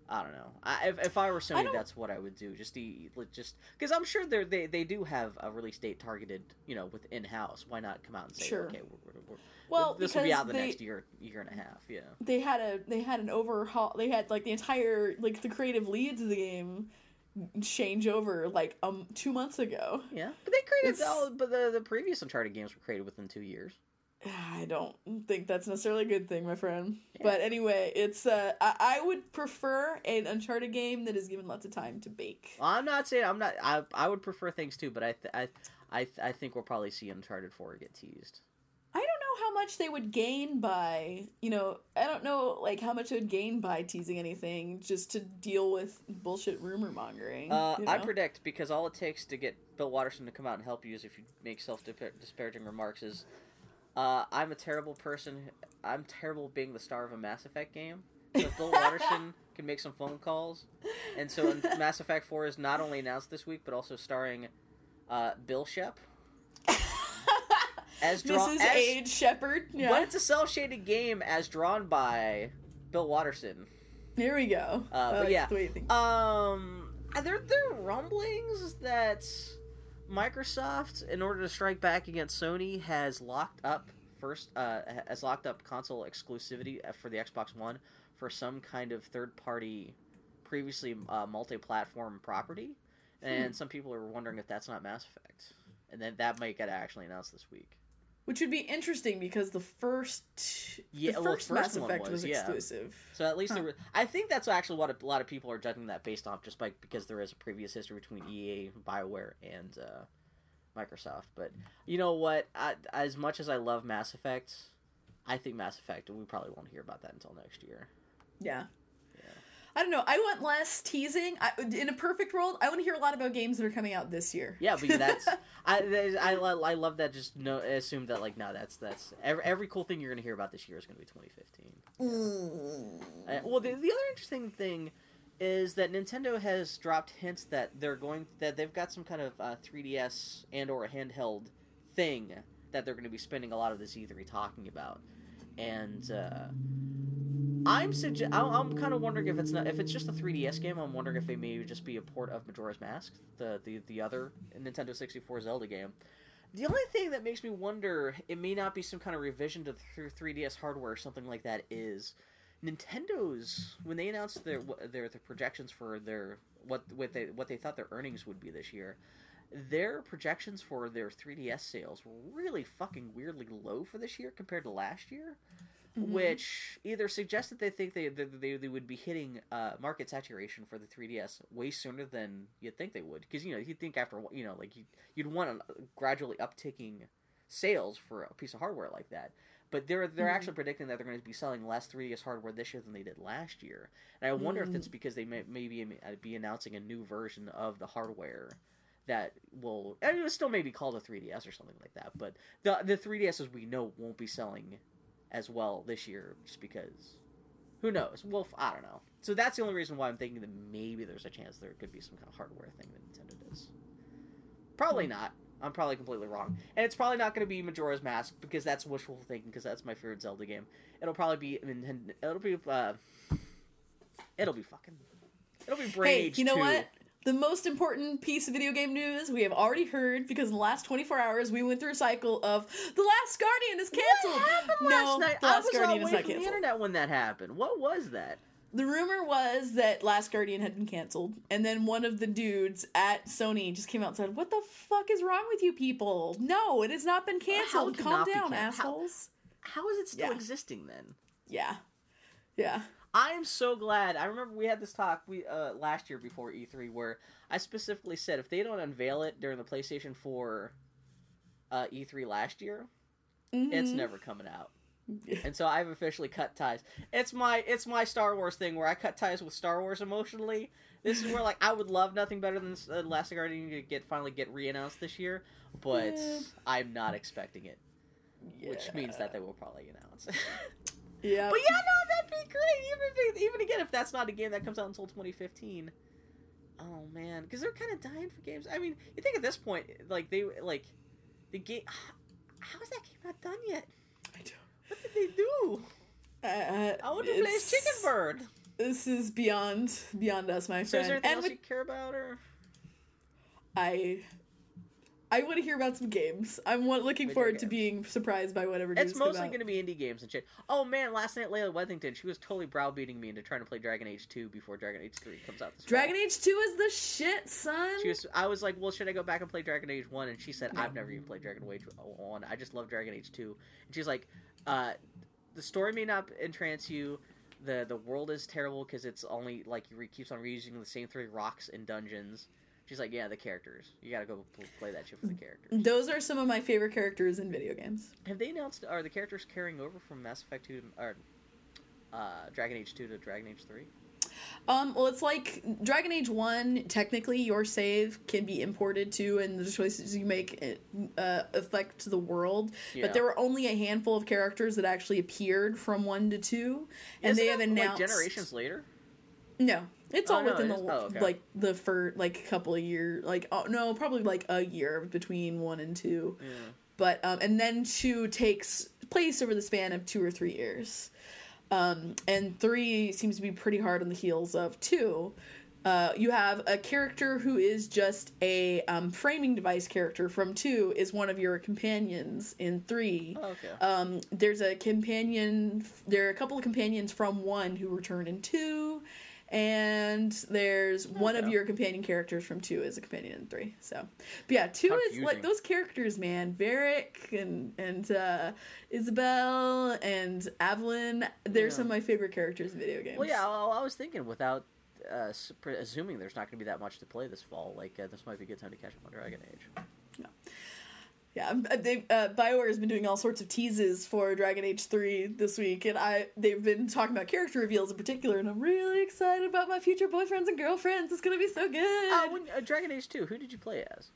I don't know. I, if, if I were Sony, don't- that's what I would do. Just the just because I'm sure they they they do have a release date targeted, you know, with in house. Why not come out and say, Sure. okay, we're, we're, we're, Well, this will be out the they- next year year and a half. Yeah. they had a they had an overhaul they had like the entire like the creative leads of the game change over like um two months ago Yeah, but they created It's- all. But the the previous Uncharted games were created within two years. i don't think that's necessarily a good thing my friend but anyway it's uh I, I would prefer an uncharted game that is given lots of time to bake I'm not saying I'm not. I I would prefer things too, but I th- I I th- I think we'll probably see Uncharted Four get teased. Know how much they would gain by you know i don't know like how much they would gain by teasing anything just to deal with bullshit rumor mongering Uh, you I predict because all it takes to get Bill Watterson to come out and help you is if you make self disparaging remarks. Is uh, I'm a terrible person. I'm terrible being the star of a Mass Effect game. So Bill Watterson can make some phone calls, and so Mass Effect Four is not only announced this week but also starring uh, Bill Shep as drawn mrs as, age shepherd yeah but it's a cell shaded game as drawn by Bill Watterson. Here we go. Uh, but like yeah, the way you think. Um, are there there rumblings that Microsoft, in order to strike back against Sony, has locked up first uh, has locked up console exclusivity uh, for the Xbox One for some kind of third party, previously uh, multi platform property, and some people are wondering if that's not Mass Effect, and then that might get actually announced this week. Which would be interesting because the first, Yeah, the first, the first Mass Effect was, was, yeah. exclusive. So at least Huh. there, I think that's actually what a lot of people are judging that based off, just by because there is a previous history between EA, Bioware, and uh, Microsoft. But you know what? I, as much as I love Mass Effect, I think Mass Effect we probably won't hear about that until next year. Yeah. I don't know. I want less teasing. I, in a perfect world, I want to hear a lot about games that are coming out this year. Yeah, but that's I, I, I love that. Just no assume that like no, that's that's every, every cool thing you're going to hear about this year is going to be 2015. Mm. Uh, well, the, the other interesting thing is that Nintendo has dropped hints that they're going that they've got some kind of uh, 3DS and or a handheld thing that they're going to be spending a lot of this E3 talking about, and. Uh, I'm I'm kind of wondering if it's not if it's just a 3DS game. I'm wondering if they may just be a port of Majora's Mask, the the the other Nintendo 64 Zelda game. The only thing that makes me wonder it may not be some kind of revision to the 3DS hardware or something like that is Nintendo's when they announced their their, their projections for their what what they what they thought their earnings would be this year. Their projections for their 3DS sales were really fucking weirdly low for this year compared to last year mm-hmm. which either suggests that they think they they, they would be hitting uh, market saturation for the 3DS way sooner than you'd think they would, because you know you'd think after you know like you'd, you'd want a gradually upticking sales for a piece of hardware like that. But they're they're mm-hmm. actually predicting that they're going to be selling less 3DS hardware this year than they did last year, and I wonder mm-hmm. if that's because they may maybe uh, be announcing a new version of the hardware that will I mean, it still may be called a 3DS or something like that. But the the 3DS as we know won't be selling as well this year, just because. Who knows? Well, I don't know. So that's the only reason why I'm thinking that maybe there's a chance there could be some kind of hardware thing that Nintendo does. Probably hmm. not. I'm probably completely wrong, and it's probably not going to be Majora's Mask because that's wishful thinking. Because that's my favorite Zelda game. It'll probably be. Nintendo. It'll be. Uh, it'll be fucking. It'll be Brain Hey, Age you know 2. what? The most important piece of video game news we have already heard because in the last 24 hours we went through a cycle of the last guardian is canceled. what happened no last night? the I last was guardian away is not from canceled. the internet when that happened. What was that? The rumor was that last guardian had been canceled and then one of the dudes at sony just came out and said what the fuck is wrong with you people? No it has not been canceled. calm down can- assholes. How, how is it still Yeah. existing then? Yeah. Yeah I'm so glad. I remember we had this talk we uh, last year before E3 where I specifically said if they don't unveil it during the PlayStation 4 uh, E3 last year, it's Mhm. never coming out. And so I've officially cut ties. It's my it's my Star Wars thing where I cut ties with Star Wars emotionally. This is where like I would love nothing better than uh, Last Guardian to get finally get re-announced this year, but Yeah. I'm not expecting it, which means that they will probably announce. yeah But yeah, no, that'd be great. Even if, even again, if that's not a game that comes out until 2015. Oh man, because they're kind of dying for games. I mean, you think at this point, like they like the game. How is that game not done yet? I don't- What did they do? uh, I want to play as Chicken Bird. this is beyond beyond us my So is friend there anything and else with you care about, or I I want to hear about some games. I'm looking Video forward to being surprised by whatever it's mostly going to be indie games and shit. Oh man, last night Layla Weathington, she was totally browbeating me into trying to play Dragon Age 2 before Dragon Age 3 comes out. This fall. Dragon Age 2 is the shit, son. She was. I was like, "Well, should I go back and play Dragon Age One?" And she said, No. "I've never even played Dragon Age One. I just love Dragon Age Two. And she's like, uh, "The story may not entrance you. the The world is terrible because it's only like he re- keeps on reusing the same three rocks in dungeons." She's like, "Yeah, the characters. You gotta go play that shit for the characters." Those are some of my favorite characters in video games. Have they announced? Are the characters carrying over from Mass Effect Two to, or uh, Dragon Age Two to Dragon Age Three? Um, well, it's like Dragon Age 1, technically, your save can be imported to, and the choices you make uh, affect the world. Yeah. But there were only a handful of characters that actually appeared from 1 to 2. And Isn't they have announced. like generations later. No. It's Oh, all within it the? Oh, okay. like the first like couple of years like oh no probably like a year between one and two Yeah. but um, and then two takes place over the span of two or three years um, and three seems to be pretty hard on the heels of two uh, you have a character who is just a um, framing device character from two is one of your companions in three Oh, okay. um, there's a companion there are a couple of companions from one who return in two and there's one of your companion characters from two is a companion in three so but yeah two is Confusing. like those characters man Varric and and uh isabel and Aveline they're Yeah. some of my favorite characters in video games Well, yeah, I, I was thinking without uh, assuming there's not going to be that much to play this fall, like uh, this might be a good time to catch up on Dragon Age. Yeah, um, uh, they uh, Bioware has been doing all sorts of teases for Dragon Age three this week, and I they've been talking about character reveals in particular, and I'm really excited about my future boyfriends and girlfriends. It's gonna be so good. Uh, when, uh, Dragon Age two, who did you play as?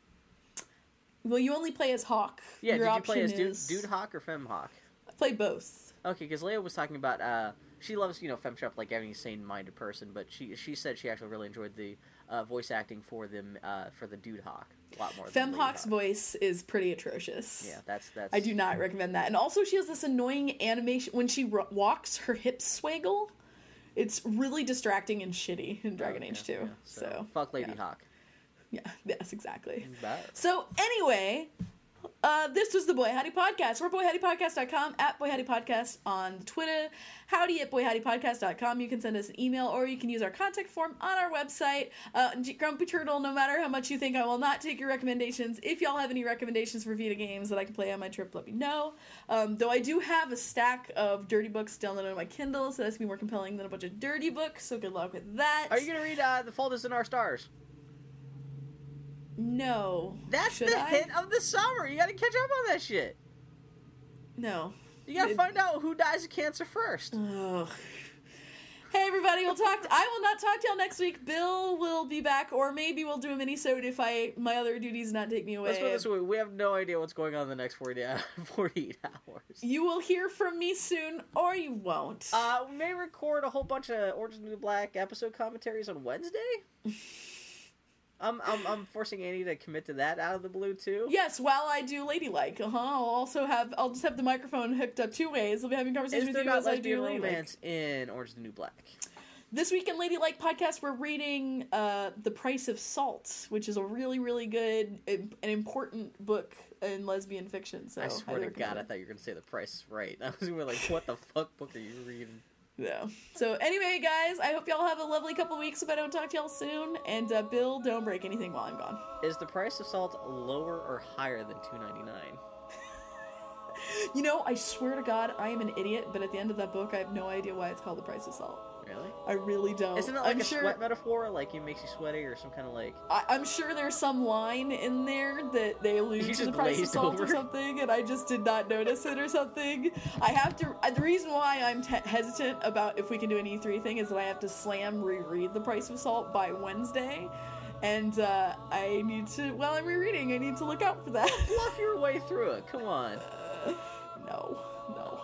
well, you only play as Hawke. Yeah, Your did you play as dude, is- dude Hawke or Fem Hawke? I play both. Okay, because Leia was talking about uh, she loves you know FemShep like any sane-minded person, but she she said she actually really enjoyed the uh, voice acting for them uh, for the dude Hawke a lot more. FemHawke's voice is pretty atrocious. Yeah, that's that's. I do not recommend that. And also, she has this annoying animation when she ro- walks. Her hips swaggle. It's really distracting and shitty in oh, Dragon Okay, Age Two. yeah, So, fuck Lady yeah. Hawke. Yeah, yes, exactly. So anyway, uh, this was the Boy Howdy Podcast. We're boyhowdypodcast.com, at Boy Howdy Podcast on Twitter, howdy at boyhowdypodcast.com. You can send us an email or you can use our contact form on our website. Uh, Grumpy Turtle, no matter how much you think I will not take your recommendations, if y'all have any recommendations for Vita games that I can play on my trip, let me know. Um, though I do have a stack of dirty books downloaded on my Kindle, so that's gonna be more compelling than a bunch of dirty books, so good luck with that. Are you gonna read uh, "The Fault Is in Our Stars"? No. That's Should the I? hit of the summer. You gotta catch up on that shit. No. You gotta It- find out who dies of cancer first. Ugh. Hey everybody, we'll talk. I will not talk to y'all next week. Bill will be back, or maybe we'll do a mini sode if I my other duties not take me away. Let's put this way: we have no idea what's going on in the next 40, 48 hours. You will hear from me soon, or you won't. Uh, we may record a whole bunch of Orange New Black episode commentaries on Wednesday. I'm, I'm I'm forcing Annie to commit to that out of the blue too. yes, while I do Ladylike, uh huh. I'll also have. I'll just have the microphone hooked up two ways. I'll be having conversations with you as I do Ladylike. romance in Orange is the New Black? This week in Ladylike podcast, we're reading uh, "The Price of Salt," which is a really, really good, an important book in lesbian fiction. So I swear highly to God, I thought you were gonna say the price right. I was gonna be like, what the fuck book are you reading? Yeah. So anyway, guys, I hope y'all have a lovely couple weeks. If I don't talk to y'all soon, and uh, Bill, don't break anything while I'm gone. Is the price of salt lower or higher than two ninety nine? You know, I swear to God, I am an idiot. But at the end of that book, I have no idea why it's called the price of salt. Really? I really don't. Isn't it like I'm a sure, sweat metaphor? Like it makes you sweaty or some kind of like. I, I'm sure there's some line in there that they allude to the price of salt over. or something, and I just did not notice it or something. I have to. uh, The reason why I'm te- hesitant about if we can do an E3 thing is that I have to slam reread the price of salt by Wednesday. And uh, I need to, while I'm rereading, I need to look out for that. Fluff your way through it. Come on. no, no.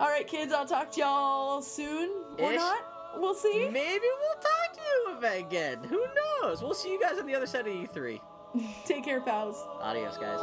All right, kids, I'll talk to y'all soon or Ish. not. We'll see. Maybe we'll talk to you again. Who knows? We'll see you guys on the other side of E3. Take care, pals. Adios, guys.